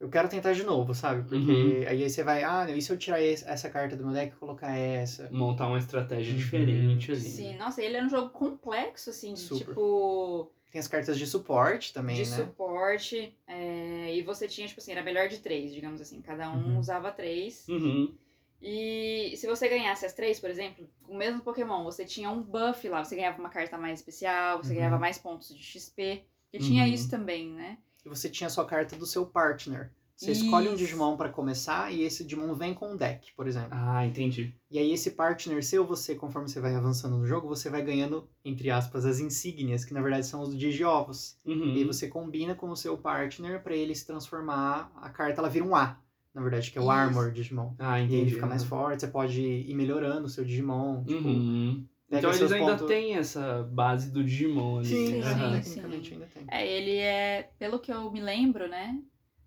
Speaker 5: eu quero tentar de novo, sabe? Porque
Speaker 3: Uhum.
Speaker 5: aí você vai, ah, e se eu tirar essa carta do meu deck e colocar essa?
Speaker 3: Montar uma estratégia
Speaker 5: Uhum.
Speaker 3: diferente ali.
Speaker 2: Sim, nossa, ele era um jogo complexo, assim, de
Speaker 5: Super.
Speaker 2: tipo.
Speaker 5: Tem as cartas de suporte também,
Speaker 2: de
Speaker 5: né?
Speaker 2: suporte. é, e você tinha, tipo assim, era melhor de três, digamos assim. Cada um
Speaker 5: Uhum.
Speaker 2: usava três.
Speaker 3: Uhum.
Speaker 2: E se você ganhasse as três, por exemplo, com o mesmo Pokémon, você tinha um buff lá, você ganhava uma carta mais especial, você
Speaker 5: Uhum.
Speaker 2: ganhava mais pontos de XP. E tinha
Speaker 3: Uhum.
Speaker 2: isso também, né?
Speaker 5: E você tinha a sua carta do seu partner. Você escolhe um
Speaker 2: Isso.
Speaker 5: Digimon pra começar e esse Digimon vem com um deck, por exemplo.
Speaker 3: Ah, entendi.
Speaker 5: E aí esse partner seu, você, conforme você vai avançando no jogo, você vai ganhando, entre aspas, as insígnias, que na verdade são os Digiovos.
Speaker 3: Uhum.
Speaker 5: E aí você combina com o seu partner pra ele se transformar, a carta ela vira um A, na verdade, que é o
Speaker 2: Isso.
Speaker 5: Armor Digimon.
Speaker 3: Ah,
Speaker 5: E
Speaker 3: entendi.
Speaker 5: aí ele fica mais forte, você pode ir melhorando o seu Digimon, tipo,
Speaker 3: Uhum. Então eles ainda
Speaker 5: pontos-
Speaker 3: têm essa base do Digimon ali.
Speaker 5: Sim,
Speaker 2: sim.
Speaker 5: tecnicamente ainda tem.
Speaker 2: É, ele é, pelo que eu me lembro, né?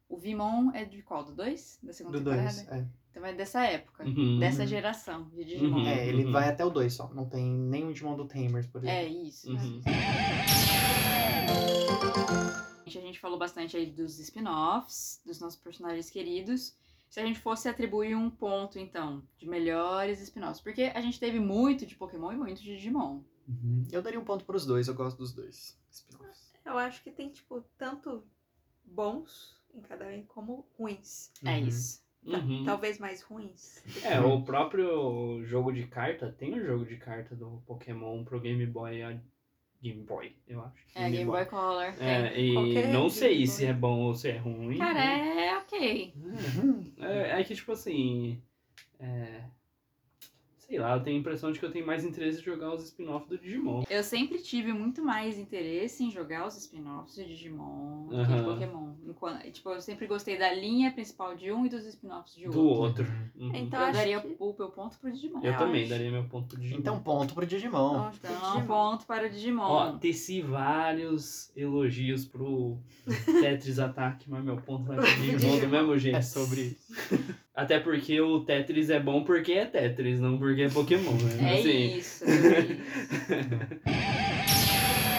Speaker 2: O Vimon é de qual? Do 2? Da segunda
Speaker 5: Do
Speaker 2: temporada?
Speaker 5: 2, é.
Speaker 2: Então é dessa época.
Speaker 3: Uhum.
Speaker 2: Dessa geração de Digimon.
Speaker 3: Uhum.
Speaker 5: É, ele
Speaker 3: uhum.
Speaker 5: vai até o 2 só, não tem nenhum Digimon do Tamers, por
Speaker 2: É,
Speaker 5: exemplo.
Speaker 2: isso.
Speaker 3: Uhum.
Speaker 2: A gente falou bastante aí dos spin-offs, dos nossos personagens queridos. Se a gente fosse atribuir um ponto, então, de melhores spin-offs. Porque a gente teve muito de Pokémon e muito de Digimon.
Speaker 5: Uhum. Eu daria um ponto pros dois, eu gosto dos dois spin-offs.
Speaker 4: Eu acho que tem, tipo, tanto bons em cada um como ruins.
Speaker 2: É
Speaker 5: Uhum.
Speaker 2: isso.
Speaker 4: Ta-
Speaker 3: Uhum.
Speaker 4: Talvez mais ruins.
Speaker 3: É, o próprio jogo de carta, tem um jogo de carta do Pokémon pro Game Boy, a Game Boy, eu acho.
Speaker 2: É, Game Boy Color.
Speaker 3: É, e não
Speaker 4: Game
Speaker 3: sei
Speaker 4: Boy.
Speaker 3: se é bom ou se é ruim.
Speaker 2: Cara,
Speaker 3: né?
Speaker 2: é ok.
Speaker 5: Uhum.
Speaker 3: É, é que, tipo assim. É. Sei lá, eu tenho a impressão de que eu tenho mais interesse em jogar os spin-offs do Digimon.
Speaker 2: Eu sempre tive muito mais interesse em jogar os spin-offs de Digimon do que de. Pokémon. Enquanto, tipo, eu sempre gostei da linha principal de um e dos spin-offs de
Speaker 3: Do
Speaker 2: outro.
Speaker 3: outro. Uhum.
Speaker 4: Então,
Speaker 2: eu
Speaker 4: acho
Speaker 2: daria
Speaker 4: que-
Speaker 2: o meu ponto pro Digimon.
Speaker 3: Eu
Speaker 4: eu
Speaker 3: também
Speaker 4: acho.
Speaker 3: daria meu ponto pro Digimon.
Speaker 5: Então, ponto pro Digimon.
Speaker 4: Então, Digimon.
Speaker 2: ponto para o Digimon.
Speaker 3: Ó, teci vários elogios pro Tetris Attack, mas meu ponto vai pro <laughs> Digimon do mesmo jeito.
Speaker 5: É sobre isso. <laughs>
Speaker 3: Até porque o Tetris é bom porque é Tetris, não porque é Pokémon, né?
Speaker 2: É
Speaker 3: Assim,
Speaker 2: isso, é isso. <laughs>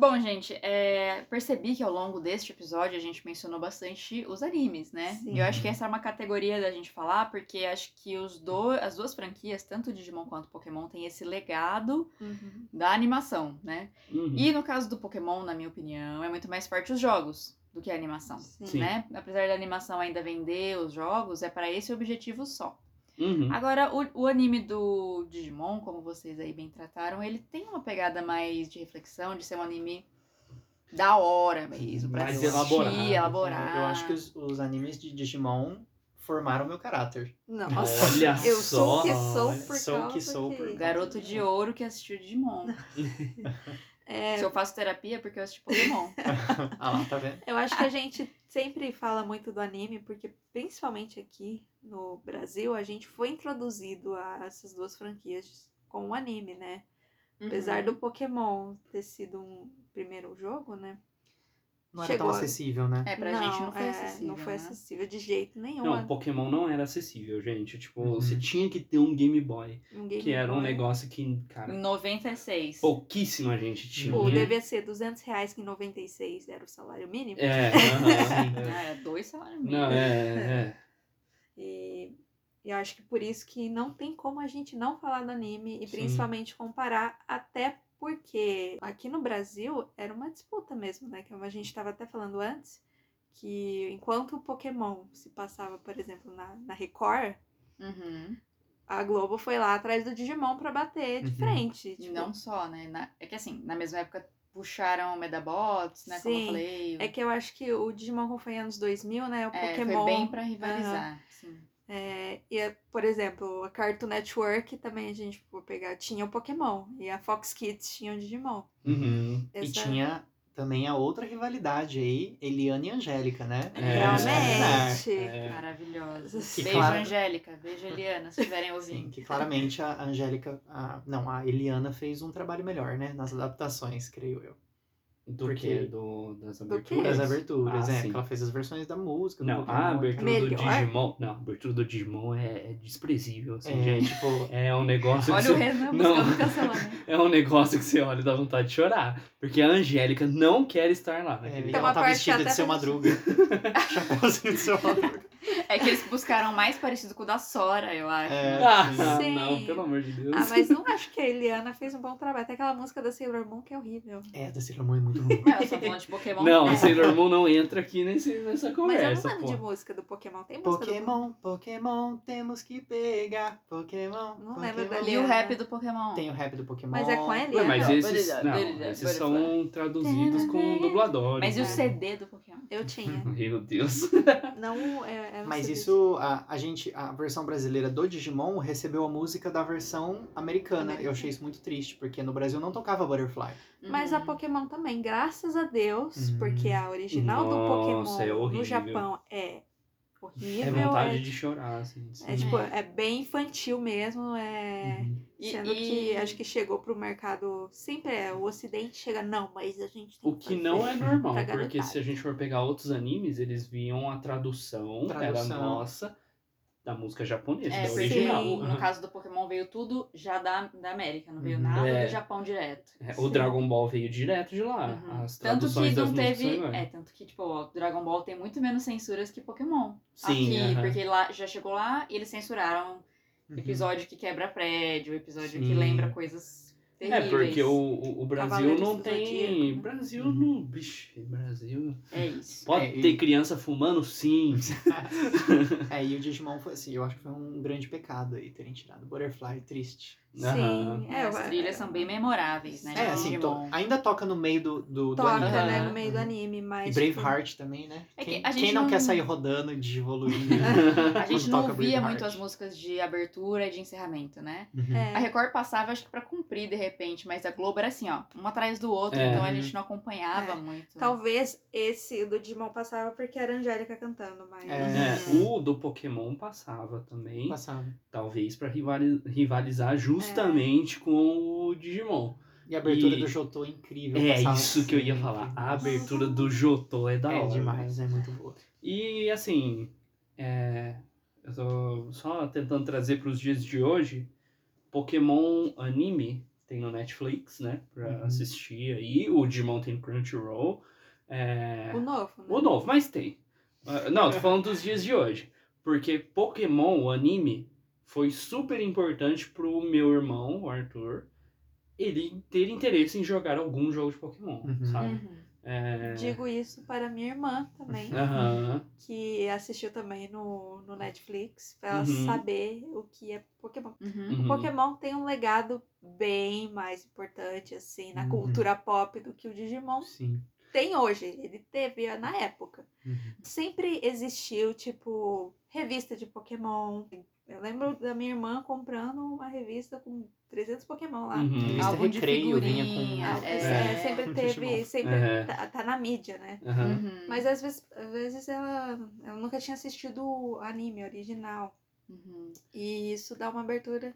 Speaker 2: Bom, gente, é, percebi que ao longo deste episódio a gente mencionou bastante os animes, né?
Speaker 4: Sim.
Speaker 2: E eu acho que essa é uma categoria da gente falar, porque acho que os do, as duas franquias, tanto Digimon quanto Pokémon, têm esse legado
Speaker 4: Uhum.
Speaker 2: da animação, né?
Speaker 3: uhum.
Speaker 2: E no caso do Pokémon, na minha opinião, é muito mais forte os jogos do que a animação.
Speaker 4: Sim.
Speaker 2: Né? Apesar da animação ainda vender os jogos, é para esse objetivo só.
Speaker 3: Uhum.
Speaker 2: Agora, o, o anime do Digimon, como vocês aí bem trataram, ele tem uma pegada mais de reflexão, de ser um anime da hora mesmo, pra
Speaker 3: Mais
Speaker 2: assistir,
Speaker 3: elaborado.
Speaker 2: elaborar.
Speaker 5: Eu acho que os, os animes de Digimon formaram o meu caráter.
Speaker 4: Nossa,
Speaker 3: Olha
Speaker 4: eu
Speaker 3: só,
Speaker 4: sou o que sou por
Speaker 5: sou o
Speaker 4: causa
Speaker 5: que sou por.
Speaker 2: Garoto de ouro que assistiu Digimon. <laughs>
Speaker 4: É,
Speaker 2: Se eu faço terapia é porque eu assisti Pokémon. <laughs> <laughs>
Speaker 5: ah lá, tá vendo?
Speaker 4: Eu acho que a gente sempre fala muito do anime, porque principalmente aqui no Brasil, a gente foi introduzido a essas duas franquias com o anime, né? Apesar
Speaker 2: Uhum.
Speaker 4: do Pokémon ter sido um primeiro jogo, né?
Speaker 5: Não era
Speaker 4: Chegou
Speaker 5: tão acessível, né?
Speaker 2: É, pra gente não foi
Speaker 4: é,
Speaker 2: acessível.
Speaker 4: Não foi
Speaker 2: né?
Speaker 4: acessível de jeito nenhum.
Speaker 3: Não, Pokémon não era acessível, gente. Tipo,
Speaker 5: Uhum.
Speaker 3: você tinha que ter um Game Boy,
Speaker 4: Um Game
Speaker 3: que era um negócio que,
Speaker 2: Em
Speaker 3: cara,
Speaker 2: 96.
Speaker 3: pouquíssima gente tinha.
Speaker 4: Tipo, devia ser 200 reais, que em 96 era o salário mínimo.
Speaker 3: É. <laughs>
Speaker 2: Ah, é dois salários mínimos.
Speaker 3: Não, é, é.
Speaker 4: E eu acho que por isso que não tem como a gente não falar do anime e
Speaker 3: Sim.
Speaker 4: principalmente comparar, até porque aqui no Brasil era uma disputa mesmo, né? Como a gente estava até falando antes, que enquanto o Pokémon se passava, por exemplo, na, na Record,
Speaker 2: Uhum.
Speaker 4: a Globo foi lá atrás do Digimon pra bater de
Speaker 5: Uhum.
Speaker 4: frente.
Speaker 2: E
Speaker 4: Tipo,
Speaker 2: não só, né? Na- é que assim, na mesma época puxaram o Medabots, né? Como eu
Speaker 4: Sim,
Speaker 2: falei.
Speaker 4: É que eu acho que o Digimon, foi anos 2000, né? O
Speaker 2: É,
Speaker 4: Pokémon.
Speaker 2: foi bem pra rivalizar. sim.
Speaker 4: É, e, por exemplo, a Cartoon Network também, a gente for pegar, tinha o Pokémon. E a Fox Kids tinha o Digimon.
Speaker 3: Uhum.
Speaker 5: E
Speaker 4: Essa-
Speaker 5: tinha também a outra rivalidade aí, Eliane e Angélica, né?
Speaker 3: É,
Speaker 4: Realmente.
Speaker 3: É.
Speaker 2: Maravilhosa. Beijo,
Speaker 5: claro-
Speaker 2: Angélica. Beijo, Eliana, se estiverem
Speaker 5: Sim,
Speaker 2: ouvindo.
Speaker 5: que claramente a Angélica, a, não, a Eliana fez um trabalho melhor, né? Nas adaptações, creio eu.
Speaker 3: Do
Speaker 5: Porque-
Speaker 3: que? Do, das aberturas?
Speaker 5: Das aberturas,
Speaker 3: Ah,
Speaker 5: é.
Speaker 3: sim.
Speaker 5: Que ela fez as versões da música. do
Speaker 3: Não,
Speaker 5: Pokémon,
Speaker 3: a abertura do? Digimon. Não, a abertura do Digimon é, é desprezível, assim,
Speaker 5: É,
Speaker 3: gente.
Speaker 5: tipo, <laughs>
Speaker 3: É um negócio que
Speaker 2: Olha
Speaker 3: você...
Speaker 2: o Renan
Speaker 3: Não.
Speaker 2: buscando cancelamento. <laughs>
Speaker 3: É um negócio que você olha e dá vontade de chorar. Porque a Angélica não quer estar lá.
Speaker 5: é, e
Speaker 4: Tem
Speaker 5: ela tá vestida
Speaker 4: que
Speaker 5: de seu madruga. <laughs> Chapeuzinho de seu madruga.
Speaker 2: É que eles buscaram mais parecido com o da Sora, eu acho.
Speaker 5: É.
Speaker 3: Ah,
Speaker 4: Sim.
Speaker 3: não, pelo amor de Deus.
Speaker 4: Ah, mas não acho que a Eliana fez um bom trabalho. Até aquela música da Sailor Moon que é horrível.
Speaker 5: É, da Sailor Moon é muito ruim.
Speaker 2: Mas eu só falando de Pokémon.
Speaker 3: Não,
Speaker 2: é.
Speaker 3: Sailor Moon não entra aqui nesse, nessa
Speaker 4: Mas eu
Speaker 3: conversa,
Speaker 4: não lembro
Speaker 3: pô.
Speaker 4: de música do Pokémon. Tem música do
Speaker 5: Pokémon, Pokémon, temos que pegar. Pokémon.
Speaker 4: Não lembro
Speaker 5: Pokémon.
Speaker 4: da
Speaker 2: E o rap do Pokémon?
Speaker 5: Tem o rap do Pokémon.
Speaker 4: Mas é com a
Speaker 3: Ué,
Speaker 4: Eliana?
Speaker 3: mas
Speaker 2: Não,
Speaker 3: esses,
Speaker 2: beleza,
Speaker 3: não,
Speaker 2: beleza,
Speaker 3: esses são traduzidos com dubladores.
Speaker 2: Mas e o
Speaker 3: né?
Speaker 2: CD do Pokémon?
Speaker 4: Eu tinha. <laughs>
Speaker 3: Meu Deus.
Speaker 4: Não, é, é um
Speaker 5: Mas
Speaker 4: CD.
Speaker 5: isso, a, a gente, a versão brasileira do Digimon recebeu a música da versão americana.
Speaker 2: Americana.
Speaker 5: Eu achei isso muito triste, porque no Brasil não tocava Butterfly.
Speaker 4: Mas a
Speaker 2: Uhum.
Speaker 4: Pokémon também, graças a Deus, porque a original do
Speaker 3: Nossa,
Speaker 4: Pokémon
Speaker 3: é horrível.
Speaker 4: no Japão é horrível.
Speaker 3: É vontade
Speaker 4: é,
Speaker 3: de chorar, assim.
Speaker 4: é, tipo, é bem infantil mesmo, é...
Speaker 5: Uhum.
Speaker 2: E-
Speaker 4: Sendo
Speaker 2: e-
Speaker 4: que acho que chegou pro mercado, sempre é, o ocidente chega, não, mas a gente tem
Speaker 3: O que não é normal, porque se a gente for pegar outros animes, eles viam a tradução, era
Speaker 5: Tradução.
Speaker 3: nossa da música japonesa,
Speaker 2: É,
Speaker 3: da original.
Speaker 4: Sim.
Speaker 2: no caso do Pokémon veio tudo já da, da América, não veio
Speaker 5: Uhum.
Speaker 2: nada
Speaker 3: É.
Speaker 2: do Japão direto.
Speaker 3: É, o Dragon Ball veio direto de lá.
Speaker 2: Uhum.
Speaker 3: As
Speaker 2: Tanto que não teve. É, tanto que, tipo, o Dragon Ball tem muito menos censuras que Pokémon.
Speaker 3: Sim,
Speaker 2: Aqui,
Speaker 3: aham.
Speaker 2: porque lá já chegou lá e eles censuraram
Speaker 5: Uhum.
Speaker 2: episódio que quebra prédio, episódio que
Speaker 5: Sim.
Speaker 2: lembra coisas
Speaker 3: É,
Speaker 2: terríveis.
Speaker 3: porque o, o, o Brasil
Speaker 4: Cavaleiros
Speaker 3: não tem.
Speaker 4: Zodíaco, né?
Speaker 3: Brasil
Speaker 5: Uhum.
Speaker 3: não. Bicho, Brasil.
Speaker 2: É isso.
Speaker 3: Pode
Speaker 5: É, e-
Speaker 3: ter criança fumando, sim. <laughs>
Speaker 5: É, e o Digimon foi assim, eu acho que foi um grande pecado aí terem tirado Butterfly, triste.
Speaker 3: Aham.
Speaker 4: Sim,
Speaker 2: É,
Speaker 4: é,
Speaker 2: as trilhas são bem memoráveis, né?
Speaker 5: É,
Speaker 2: de
Speaker 5: assim,
Speaker 2: Digimon.
Speaker 5: to- ainda toca no meio do, do, do
Speaker 4: toca,
Speaker 5: anime.
Speaker 4: né,
Speaker 2: Aham.
Speaker 4: no meio do anime,
Speaker 5: E
Speaker 4: mas... tipo,
Speaker 5: Braveheart também, né?
Speaker 2: É que
Speaker 5: quem, quem não,
Speaker 2: não-
Speaker 5: quer sair rodando e desevoluindo? <laughs>
Speaker 2: A gente não
Speaker 5: toca
Speaker 2: ouvia
Speaker 5: Braveheart.
Speaker 2: muito as músicas de abertura e de encerramento, né?
Speaker 5: Uhum.
Speaker 4: É.
Speaker 2: A Record passava, acho que pra cumprir de repente, mas a Globo era assim, ó, um atrás do outro,
Speaker 3: É.
Speaker 2: então a gente não acompanhava
Speaker 4: É.
Speaker 2: muito.
Speaker 4: Talvez esse do Digimon passava porque era a Angélica cantando, mas...
Speaker 5: É.
Speaker 3: É, o do Pokémon passava também,
Speaker 5: Passava.
Speaker 3: talvez pra rivali- rivalizar justamente com o Digimon.
Speaker 5: E a abertura
Speaker 3: E-
Speaker 5: do Jotô é incrível.
Speaker 3: É isso que eu ia falar. A abertura do Jotô é da
Speaker 5: É
Speaker 3: hora.
Speaker 5: demais, é muito boa.
Speaker 3: E assim, é, eu tô só tentando trazer para os dias de hoje, Pokémon anime tem no Netflix, né, Pra
Speaker 5: Uhum.
Speaker 3: assistir aí, o Digimon tem no Crunchyroll, é,
Speaker 4: O novo, né?
Speaker 3: o novo, mas tem. Ah, Não, tô falando dos dias de hoje, porque Pokémon, o anime, foi super importante pro meu irmão, o Arthur, ele ter interesse em jogar algum jogo de Pokémon,
Speaker 5: Uhum.
Speaker 3: sabe?
Speaker 4: Uhum.
Speaker 3: É...
Speaker 4: Digo isso para minha irmã também,
Speaker 3: Aham.
Speaker 4: que assistiu também no, no Netflix, pra ela
Speaker 3: Uhum.
Speaker 4: saber o que é Pokémon.
Speaker 2: Uhum.
Speaker 3: Uhum.
Speaker 4: O Pokémon tem um legado bem mais importante, assim, na
Speaker 5: Uhum.
Speaker 4: cultura pop do que o Digimon
Speaker 5: Sim.
Speaker 4: tem hoje. Ele teve na época.
Speaker 5: Uhum.
Speaker 4: Sempre existiu, tipo, revista de Pokémon. Eu lembro da minha irmã comprando uma revista com 300 Pokémon lá.
Speaker 3: Uhum.
Speaker 2: Álbum de
Speaker 5: Recreio vinha
Speaker 2: figurinha,
Speaker 5: com.
Speaker 2: É.
Speaker 4: é,
Speaker 3: É.
Speaker 4: sempre teve, sempre
Speaker 3: É.
Speaker 4: tá, tá na mídia, né?
Speaker 2: Uhum.
Speaker 4: Mas às vezes, às vezes ela, ela nunca tinha assistido o anime original.
Speaker 2: Uhum.
Speaker 4: E isso dá uma abertura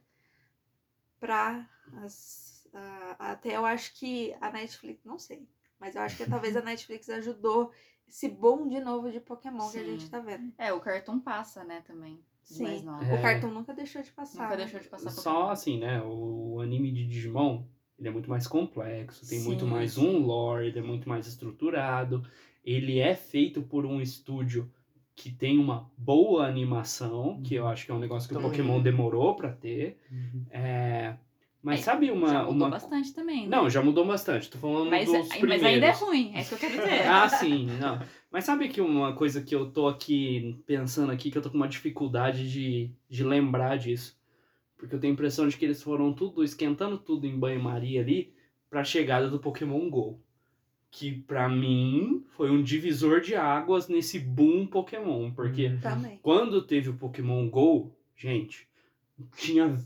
Speaker 4: pra as. a- até eu acho que a Netflix, não sei, mas eu acho que talvez a Netflix ajudou esse boom de novo de Pokémon que a
Speaker 2: Sim.
Speaker 4: gente tá vendo.
Speaker 2: É, o Cartoon passa, né, também.
Speaker 4: Sim.
Speaker 2: mais.
Speaker 3: É.
Speaker 4: O Cartoon nunca deixou de passar.
Speaker 2: Nunca
Speaker 4: né?
Speaker 2: deixou de passar
Speaker 3: Só
Speaker 2: Pokémon.
Speaker 3: assim, né? O anime de Digimon, ele é muito mais complexo, tem muito
Speaker 2: Sim,
Speaker 3: mais
Speaker 2: sim.
Speaker 3: um lore, ele é muito mais estruturado. Ele é feito por um estúdio que tem uma boa animação, que eu acho que é um negócio que o
Speaker 5: Também.
Speaker 3: Pokémon demorou pra ter.
Speaker 5: Uhum.
Speaker 3: É, Mas
Speaker 2: É,
Speaker 3: sabe uma.
Speaker 2: Já mudou
Speaker 3: uma...
Speaker 2: bastante também, né?
Speaker 3: Não, já mudou bastante. Tô falando
Speaker 2: mas,
Speaker 3: dos
Speaker 2: mas
Speaker 3: primeiros.
Speaker 2: ainda é ruim, é isso que eu quero dizer.
Speaker 3: Ah, sim, não. Mas sabe que uma coisa que eu tô aqui pensando aqui, que eu tô com uma dificuldade de, de lembrar disso. Porque eu tenho a impressão de que eles foram tudo, esquentando tudo em banho-maria ali, pra chegada do Pokémon GO. Que pra mim foi um divisor de águas nesse boom Pokémon. Porque
Speaker 5: Uhum.
Speaker 4: Também.
Speaker 3: quando teve o Pokémon GO, gente, tinha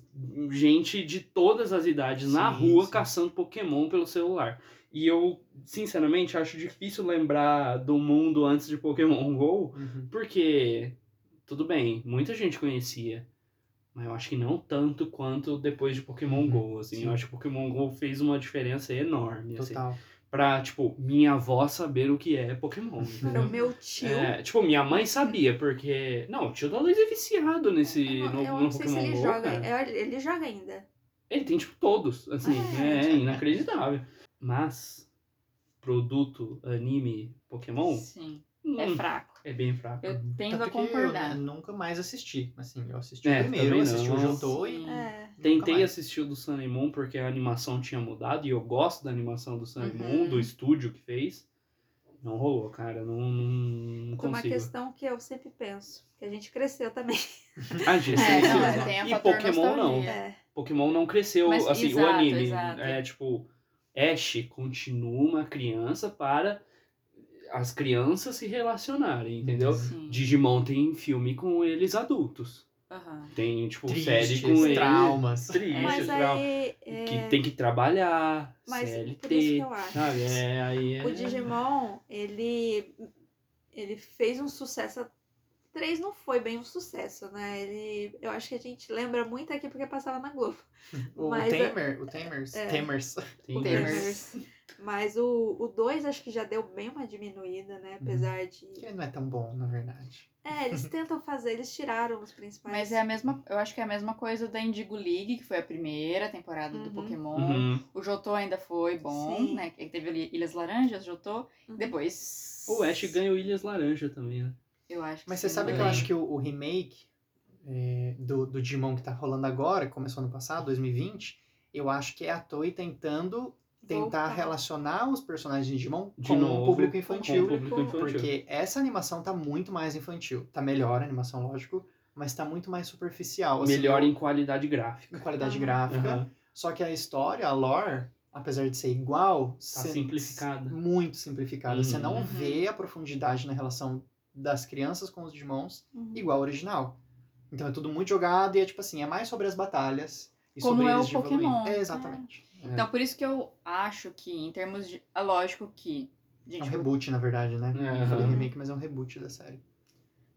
Speaker 3: gente de todas as idades na
Speaker 5: Sim,
Speaker 3: rua
Speaker 5: sim.
Speaker 3: caçando Pokémon pelo celular. E eu, sinceramente, acho difícil lembrar do mundo antes de Pokémon <laughs> GO,
Speaker 5: Uhum.
Speaker 3: porque, tudo bem, muita gente conhecia. Mas eu acho que não tanto quanto depois de Pokémon
Speaker 5: Uhum,
Speaker 3: GO, assim.
Speaker 5: sim.
Speaker 3: Eu acho que Pokémon GO fez uma diferença enorme, assim. Pra, tipo, minha avó saber o que é Pokémon.
Speaker 4: Para
Speaker 3: entendeu?
Speaker 4: o meu tio.
Speaker 3: É, tipo, minha mãe sabia, porque. Não, o tio da Luiz é viciado nesse.
Speaker 4: eu não,
Speaker 3: no,
Speaker 4: eu
Speaker 3: no
Speaker 4: não sei se
Speaker 3: Pokémon
Speaker 4: ele
Speaker 3: Go,
Speaker 4: joga.
Speaker 3: cara.
Speaker 4: é, Ele joga ainda.
Speaker 3: Ele tem, tipo, todos. Assim,
Speaker 4: É,
Speaker 3: é, inacreditável. Mas, produto, anime, Pokémon,
Speaker 2: Sim,
Speaker 3: hum,
Speaker 2: é fraco.
Speaker 3: é bem fraco.
Speaker 2: Eu tendo a
Speaker 5: Tanto que eu
Speaker 2: concordar.
Speaker 5: nunca mais assisti. Assim, eu assisti
Speaker 3: É,
Speaker 5: o primeiro,
Speaker 3: também
Speaker 5: assisti o Jotô e.
Speaker 4: É.
Speaker 3: Tentei
Speaker 5: mais.
Speaker 3: assistir o do Sun and Moon porque a animação tinha mudado e eu gosto da animação do Sun and
Speaker 2: Uhum.
Speaker 3: Moon, do estúdio que fez. Não rolou, cara. Não, não, não
Speaker 4: Tem uma
Speaker 3: consigo.
Speaker 4: questão que eu sempre penso. Que a gente cresceu também. <laughs>
Speaker 3: Ah, gente,
Speaker 2: É,
Speaker 3: sim,
Speaker 2: não, tem a
Speaker 3: E Pokémon não.
Speaker 4: É.
Speaker 3: Pokémon não cresceu,
Speaker 2: Mas,
Speaker 3: assim, o
Speaker 2: exato,
Speaker 3: anime.
Speaker 2: exato.
Speaker 3: É tipo, Ash continua uma criança para as crianças se relacionarem, entendeu?
Speaker 2: Sim.
Speaker 3: Digimon tem filme com eles adultos.
Speaker 2: Aham.
Speaker 3: Tem, tipo,
Speaker 5: Tristes,
Speaker 3: série com
Speaker 5: traumas.
Speaker 3: Tristes,
Speaker 4: Mas
Speaker 3: trau-
Speaker 4: aí. é,
Speaker 3: Que tem que trabalhar,
Speaker 4: Mas
Speaker 3: CLT,
Speaker 4: por isso que eu acho.
Speaker 3: sabe? É, aí é...
Speaker 4: O Digimon, ele. Ele fez um sucesso. 3 não foi bem um sucesso, né? Ele, eu acho que a gente lembra muito aqui porque passava na Globo. <laughs>
Speaker 5: O
Speaker 4: Mas é-
Speaker 5: Tamer, o Tamers,
Speaker 4: é.
Speaker 5: Tamers.
Speaker 2: Tamers.
Speaker 4: Tamers. Mas o, o 2 acho que já deu bem uma diminuída, né? Apesar de.
Speaker 5: Que não é tão bom, na verdade.
Speaker 4: É, eles <laughs> tentam fazer, eles tiraram os principais.
Speaker 2: Mas é a mesma, eu acho que é a mesma coisa da Indigo League, que foi a primeira temporada do
Speaker 4: Uhum.
Speaker 2: Pokémon.
Speaker 3: Uhum.
Speaker 2: O Jotô ainda foi bom,
Speaker 4: Sim.
Speaker 2: né? Que teve Ilhas Laranjas, Jotô.
Speaker 4: Uhum.
Speaker 2: Depois.
Speaker 3: O Ash ganhou Ilhas Laranja também, né?
Speaker 2: Eu acho que
Speaker 5: Mas você sabe que eu acho que o, o remake é, do, do Digimon que tá rolando agora, que começou ano passado, 2020, eu acho que é a Toei tentando tentar
Speaker 4: Voltar.
Speaker 5: relacionar os personagens de Digimon
Speaker 3: De
Speaker 5: com
Speaker 3: novo,
Speaker 5: o público
Speaker 3: com o
Speaker 5: infantil.
Speaker 3: público infantil.
Speaker 5: Porque essa animação tá muito mais infantil. Tá melhor a animação, lógico. mas tá muito mais superficial. assim,
Speaker 3: Melhor em qualidade gráfica.
Speaker 5: em qualidade gráfica.
Speaker 3: Aham.
Speaker 5: Só que a história, a lore, apesar de ser igual,
Speaker 3: Tá simplificada.
Speaker 5: muito simplificada. Você não
Speaker 2: Uhum.
Speaker 5: vê a profundidade na relação das crianças com os Digimons
Speaker 4: Uhum.
Speaker 5: igual ao original. Então é tudo muito jogado e é tipo assim, é mais sobre as batalhas e
Speaker 2: Como
Speaker 5: sobre
Speaker 2: é o
Speaker 5: eles de evoluir.
Speaker 2: Pokémon,
Speaker 5: É,
Speaker 2: né?
Speaker 5: exatamente.
Speaker 2: Então, por isso que eu acho que, em termos de. É lógico que.
Speaker 5: É
Speaker 2: Gente,
Speaker 5: um reboot, na verdade, né?
Speaker 3: É,
Speaker 5: Eu falei remake, mas é um reboot da série.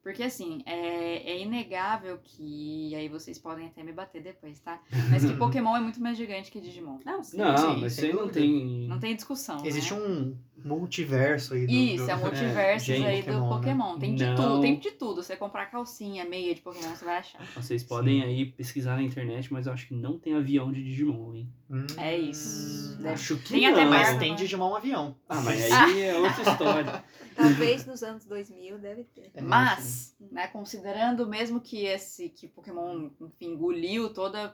Speaker 2: Porque assim, é, é inegável que. Aí vocês podem até me bater depois, tá? Mas que <laughs> Pokémon é muito mais gigante que Digimon.
Speaker 4: Não, sim.
Speaker 3: Não,
Speaker 5: sim,
Speaker 3: mas
Speaker 5: sem
Speaker 3: isso aí não tem.
Speaker 2: Não tem discussão.
Speaker 5: Existe
Speaker 2: né?
Speaker 5: um multiverso aí do.
Speaker 2: Isso,
Speaker 5: do... <laughs>
Speaker 2: é multiversos
Speaker 3: gente,
Speaker 2: aí do
Speaker 5: Pokémon, né?
Speaker 2: Tem de
Speaker 3: Não.
Speaker 2: tudo, tem de tudo. Você comprar calcinha, meia de Pokémon, você vai achar.
Speaker 3: Vocês podem aí pesquisar na internet, mas eu acho que não tem avião de Digimon, hein?
Speaker 5: Hum,
Speaker 2: É isso. Deve-
Speaker 3: Acho que
Speaker 2: Tem
Speaker 3: não.
Speaker 2: até
Speaker 5: Mas
Speaker 2: marca,
Speaker 5: tem
Speaker 2: né?
Speaker 5: Digimon avião.
Speaker 3: Ah, mas <laughs> aí é outra história.
Speaker 4: Talvez nos anos 2000 deve ter.
Speaker 5: É,
Speaker 2: Mas, né, considerando mesmo que esse que Pokémon, enfim, engoliu toda a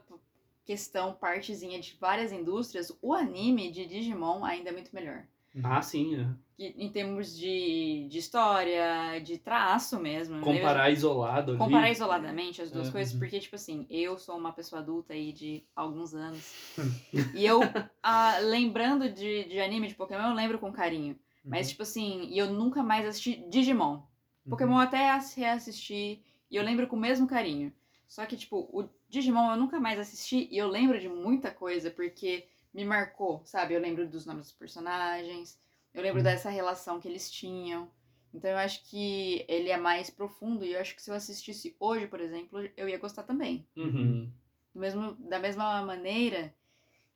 Speaker 2: questão, partezinha de várias indústrias, o anime de Digimon ainda é muito melhor.
Speaker 3: Ah, sim. é.
Speaker 2: Em termos de, de história, de traço mesmo. né?
Speaker 3: Comparar isolado ali.
Speaker 2: Comparar isoladamente as duas
Speaker 3: É,
Speaker 2: coisas,
Speaker 5: uhum.
Speaker 2: porque, tipo assim, eu sou uma pessoa adulta aí de alguns anos. <laughs> e eu, ah, lembrando de, de anime de Pokémon, eu lembro com carinho. Mas, tipo assim, e eu nunca mais assisti Digimon. Pokémon eu até as- reassisti e eu lembro com o mesmo carinho. Só que, tipo, o Digimon eu nunca mais assisti e eu lembro de muita coisa porque me marcou, sabe? Eu lembro dos nomes dos personagens, eu lembro
Speaker 5: Uhum.
Speaker 2: dessa relação que eles tinham. Então eu acho que ele é mais profundo e eu acho que se eu assistisse hoje, por exemplo, eu ia gostar também.
Speaker 3: Uhum.
Speaker 2: Do mesmo, da mesma maneira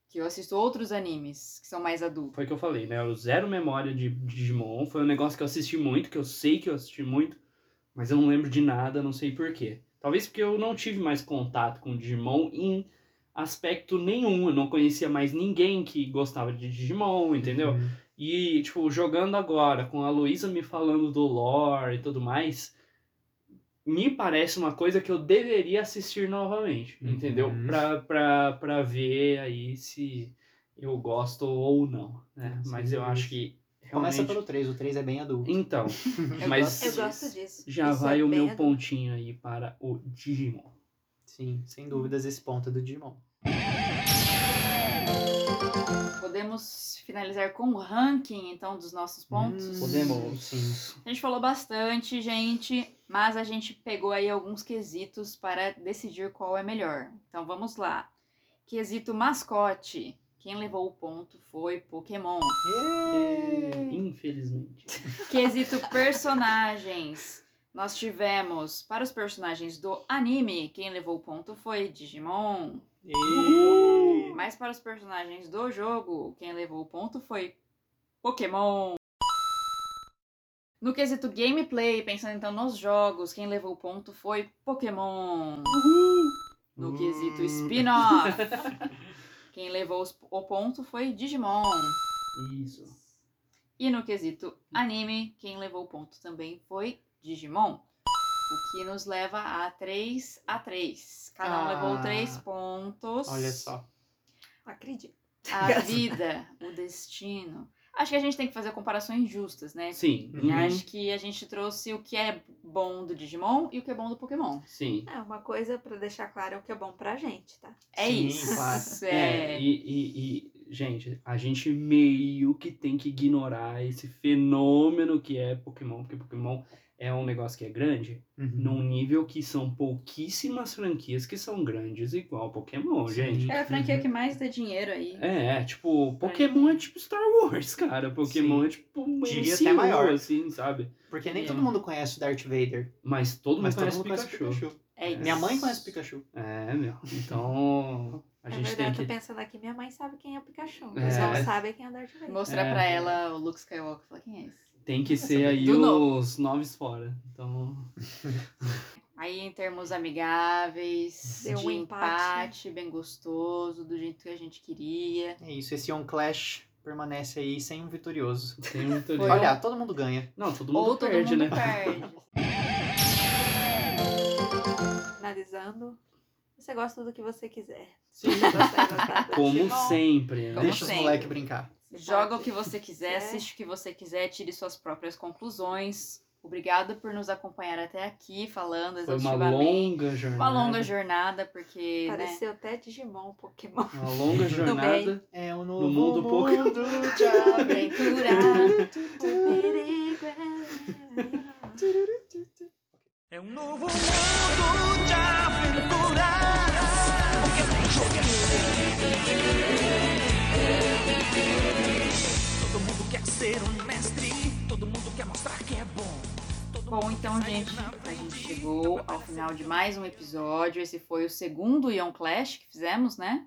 Speaker 2: que eu assisto outros animes que são mais adultos.
Speaker 3: Foi o que eu falei, né? O zero memória de Digimon foi um negócio que eu assisti muito, que eu sei que eu assisti muito, mas eu não lembro de nada, não sei porquê. Talvez porque eu não tive mais contato com Digimon em aspecto nenhum. Eu não conhecia mais ninguém que gostava de Digimon, entendeu?
Speaker 5: Uhum.
Speaker 3: E, tipo, jogando agora, com a Luísa me falando do lore e tudo mais, me parece uma coisa que eu deveria assistir novamente,
Speaker 5: Uhum.
Speaker 3: entendeu? Pra, pra, pra ver aí se eu gosto ou não, né?
Speaker 5: Sim,
Speaker 3: Mas eu acho que
Speaker 5: Começa
Speaker 3: realmente...
Speaker 5: pelo 3, o 3 é bem adulto.
Speaker 3: Então, <laughs>
Speaker 2: Eu
Speaker 3: mas
Speaker 2: gosto
Speaker 4: Eu gosto disso.
Speaker 3: já
Speaker 4: Isso
Speaker 3: vai
Speaker 4: é
Speaker 3: o meu
Speaker 4: adulto.
Speaker 3: pontinho aí para o Digimon.
Speaker 5: Sim, sem dúvidas esse ponto é do Digimon.
Speaker 2: Podemos finalizar com o ranking, então, dos nossos pontos?
Speaker 5: Hum,
Speaker 3: Podemos.
Speaker 5: Sim.
Speaker 2: A gente falou bastante, gente, mas a gente pegou aí alguns quesitos para decidir qual é melhor. Então vamos lá. Quesito mascote. Quem levou o ponto foi Pokémon.
Speaker 3: Infelizmente.
Speaker 2: Quesito personagens. Nós tivemos para os personagens do anime, quem levou o ponto foi Digimon.
Speaker 5: E...
Speaker 2: Mas para os personagens do jogo, quem levou o ponto foi Pokémon. No quesito gameplay, pensando então nos jogos, quem levou o ponto foi Pokémon. No quesito spin-off, <laughs> quem levou o ponto foi Digimon.
Speaker 3: Isso.
Speaker 2: E no quesito anime, quem levou o ponto também foi Digimon. O que nos leva a 3 a 3. Cada um
Speaker 5: Ah.
Speaker 2: levou 3 pontos.
Speaker 5: Olha só.
Speaker 4: Acredito.
Speaker 2: A <laughs> vida, o destino. Acho que a gente tem que fazer comparações justas, né?
Speaker 3: Sim.
Speaker 2: E
Speaker 3: uhum,
Speaker 2: Acho que a gente trouxe o que é bom do Digimon e o que é bom do Pokémon.
Speaker 3: Sim.
Speaker 4: É, uma coisa pra deixar claro é o que é bom pra gente, tá?
Speaker 2: É
Speaker 5: Sim,
Speaker 2: isso.
Speaker 5: claro. <laughs>
Speaker 3: É,
Speaker 2: É.
Speaker 3: e, e- e, gente, a gente meio que tem que ignorar esse fenômeno que é Pokémon, porque Pokémon é um negócio que é grande,
Speaker 5: Uhum.
Speaker 3: num nível que são pouquíssimas franquias que são grandes igual Pokémon,
Speaker 5: Sim.
Speaker 3: gente.
Speaker 2: É a franquia
Speaker 5: Uhum.
Speaker 2: que mais dá dinheiro aí.
Speaker 3: É, tipo, Pokémon é tipo Star Wars, cara. Pokémon
Speaker 5: Sim.
Speaker 3: é tipo um
Speaker 5: Diria
Speaker 3: MCU,
Speaker 5: até maior.
Speaker 3: assim, sabe?
Speaker 5: Porque nem
Speaker 2: É.
Speaker 5: todo mundo conhece o Darth Vader.
Speaker 3: Mas todo mundo
Speaker 5: Mas todo
Speaker 3: conhece
Speaker 5: mundo conhece o
Speaker 3: Pikachu.
Speaker 5: Pikachu.
Speaker 2: É isso.
Speaker 5: Minha mãe conhece o Pikachu.
Speaker 3: É, meu. Então, a
Speaker 4: é
Speaker 3: gente
Speaker 4: verdade,
Speaker 3: tem
Speaker 4: eu
Speaker 3: que...
Speaker 4: tô pensando aqui, minha mãe sabe quem é o Pikachu.
Speaker 3: É.
Speaker 4: Mas não sabe quem é o Darth Vader.
Speaker 2: Mostrar
Speaker 3: É.
Speaker 2: pra ela o Luke Skywalker. Falar, quem é esse?
Speaker 3: Tem que ser aí
Speaker 2: Do novo.
Speaker 3: os noves fora. Então, <laughs>
Speaker 2: Aí, em termos amigáveis,
Speaker 4: Deu
Speaker 2: de
Speaker 4: um
Speaker 2: empate.
Speaker 4: empate.
Speaker 2: bem gostoso, do jeito que a gente queria.
Speaker 5: É isso, esse On Clash permanece aí sem um vitorioso.
Speaker 3: tem um <laughs>
Speaker 2: Foi
Speaker 5: Olha, todo mundo ganha.
Speaker 3: Não, todo mundo
Speaker 2: Ou todo
Speaker 3: perde,
Speaker 2: mundo
Speaker 3: né?
Speaker 2: perde. <laughs>
Speaker 4: Finalizando. Você gosta do que você quiser.
Speaker 5: Sim.
Speaker 4: Se você gostar
Speaker 3: Como sempre, né?
Speaker 2: Como
Speaker 5: Deixa os moleques brincar.
Speaker 2: Joga o que você quiser,
Speaker 4: quiser.
Speaker 2: assiste o que você quiser, tire suas próprias conclusões. Obrigado por nos acompanhar até aqui, falando
Speaker 3: Foi uma
Speaker 2: exaustivamente.
Speaker 3: longa jornada.
Speaker 2: Uma longa jornada, porque, né?
Speaker 4: Pareceu até Digimon, Pokémon.
Speaker 3: Uma longa <laughs> jornada.
Speaker 5: É um
Speaker 3: No mundo pouco.
Speaker 5: de <laughs> aventura.
Speaker 1: É um novo mundo de aventura. Todo mundo quer ser um mestre. Todo mundo quer mostrar que é bom.
Speaker 2: Bom, então, gente, a gente chegou ao final de mais um episódio. Esse foi o segundo Ion Clash que fizemos, né?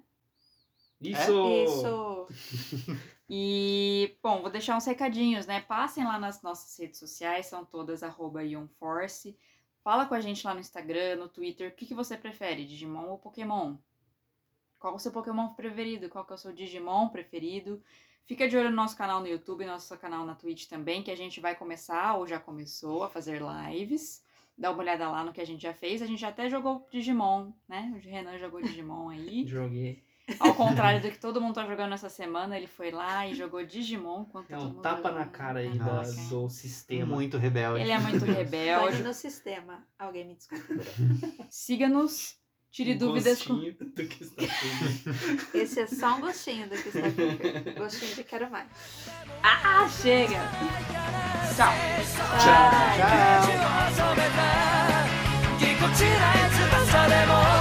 Speaker 3: Isso!
Speaker 4: Isso.
Speaker 2: E, bom, vou deixar uns recadinhos, né? Passem lá nas nossas redes sociais, são todas arroba IonForce. Fala com a gente lá no Instagram, no Twitter. O que, que você prefere, Digimon ou Pokémon? Qual é o seu Pokémon preferido? Qual que é o seu Digimon preferido? Fica de olho no nosso canal no YouTube, nosso canal na Twitch também, que a gente vai começar, ou já começou, a fazer lives. Dá uma olhada lá no que a gente já fez. A gente até jogou Digimon, né? O Renan jogou Digimon aí. <laughs>
Speaker 3: Joguei.
Speaker 2: Ao contrário do que todo mundo tá jogando essa semana, ele foi lá e jogou Digimon.
Speaker 3: É
Speaker 2: todo
Speaker 3: um
Speaker 2: mundo
Speaker 3: tapa
Speaker 2: jogou-
Speaker 3: na cara aí da- do sistema.
Speaker 5: Muito rebelde.
Speaker 2: Ele é muito <laughs> rebelde.
Speaker 4: no sistema. Alguém me desculpa.
Speaker 2: Siga-nos, Tire
Speaker 3: um
Speaker 2: dúvidas com.
Speaker 3: Do que está <laughs>
Speaker 4: Esse é só um gostinho do que está por Gostinho de quero mais.
Speaker 2: Ah, chega! Tchau!
Speaker 5: Tchau!
Speaker 1: Tchau. Tchau.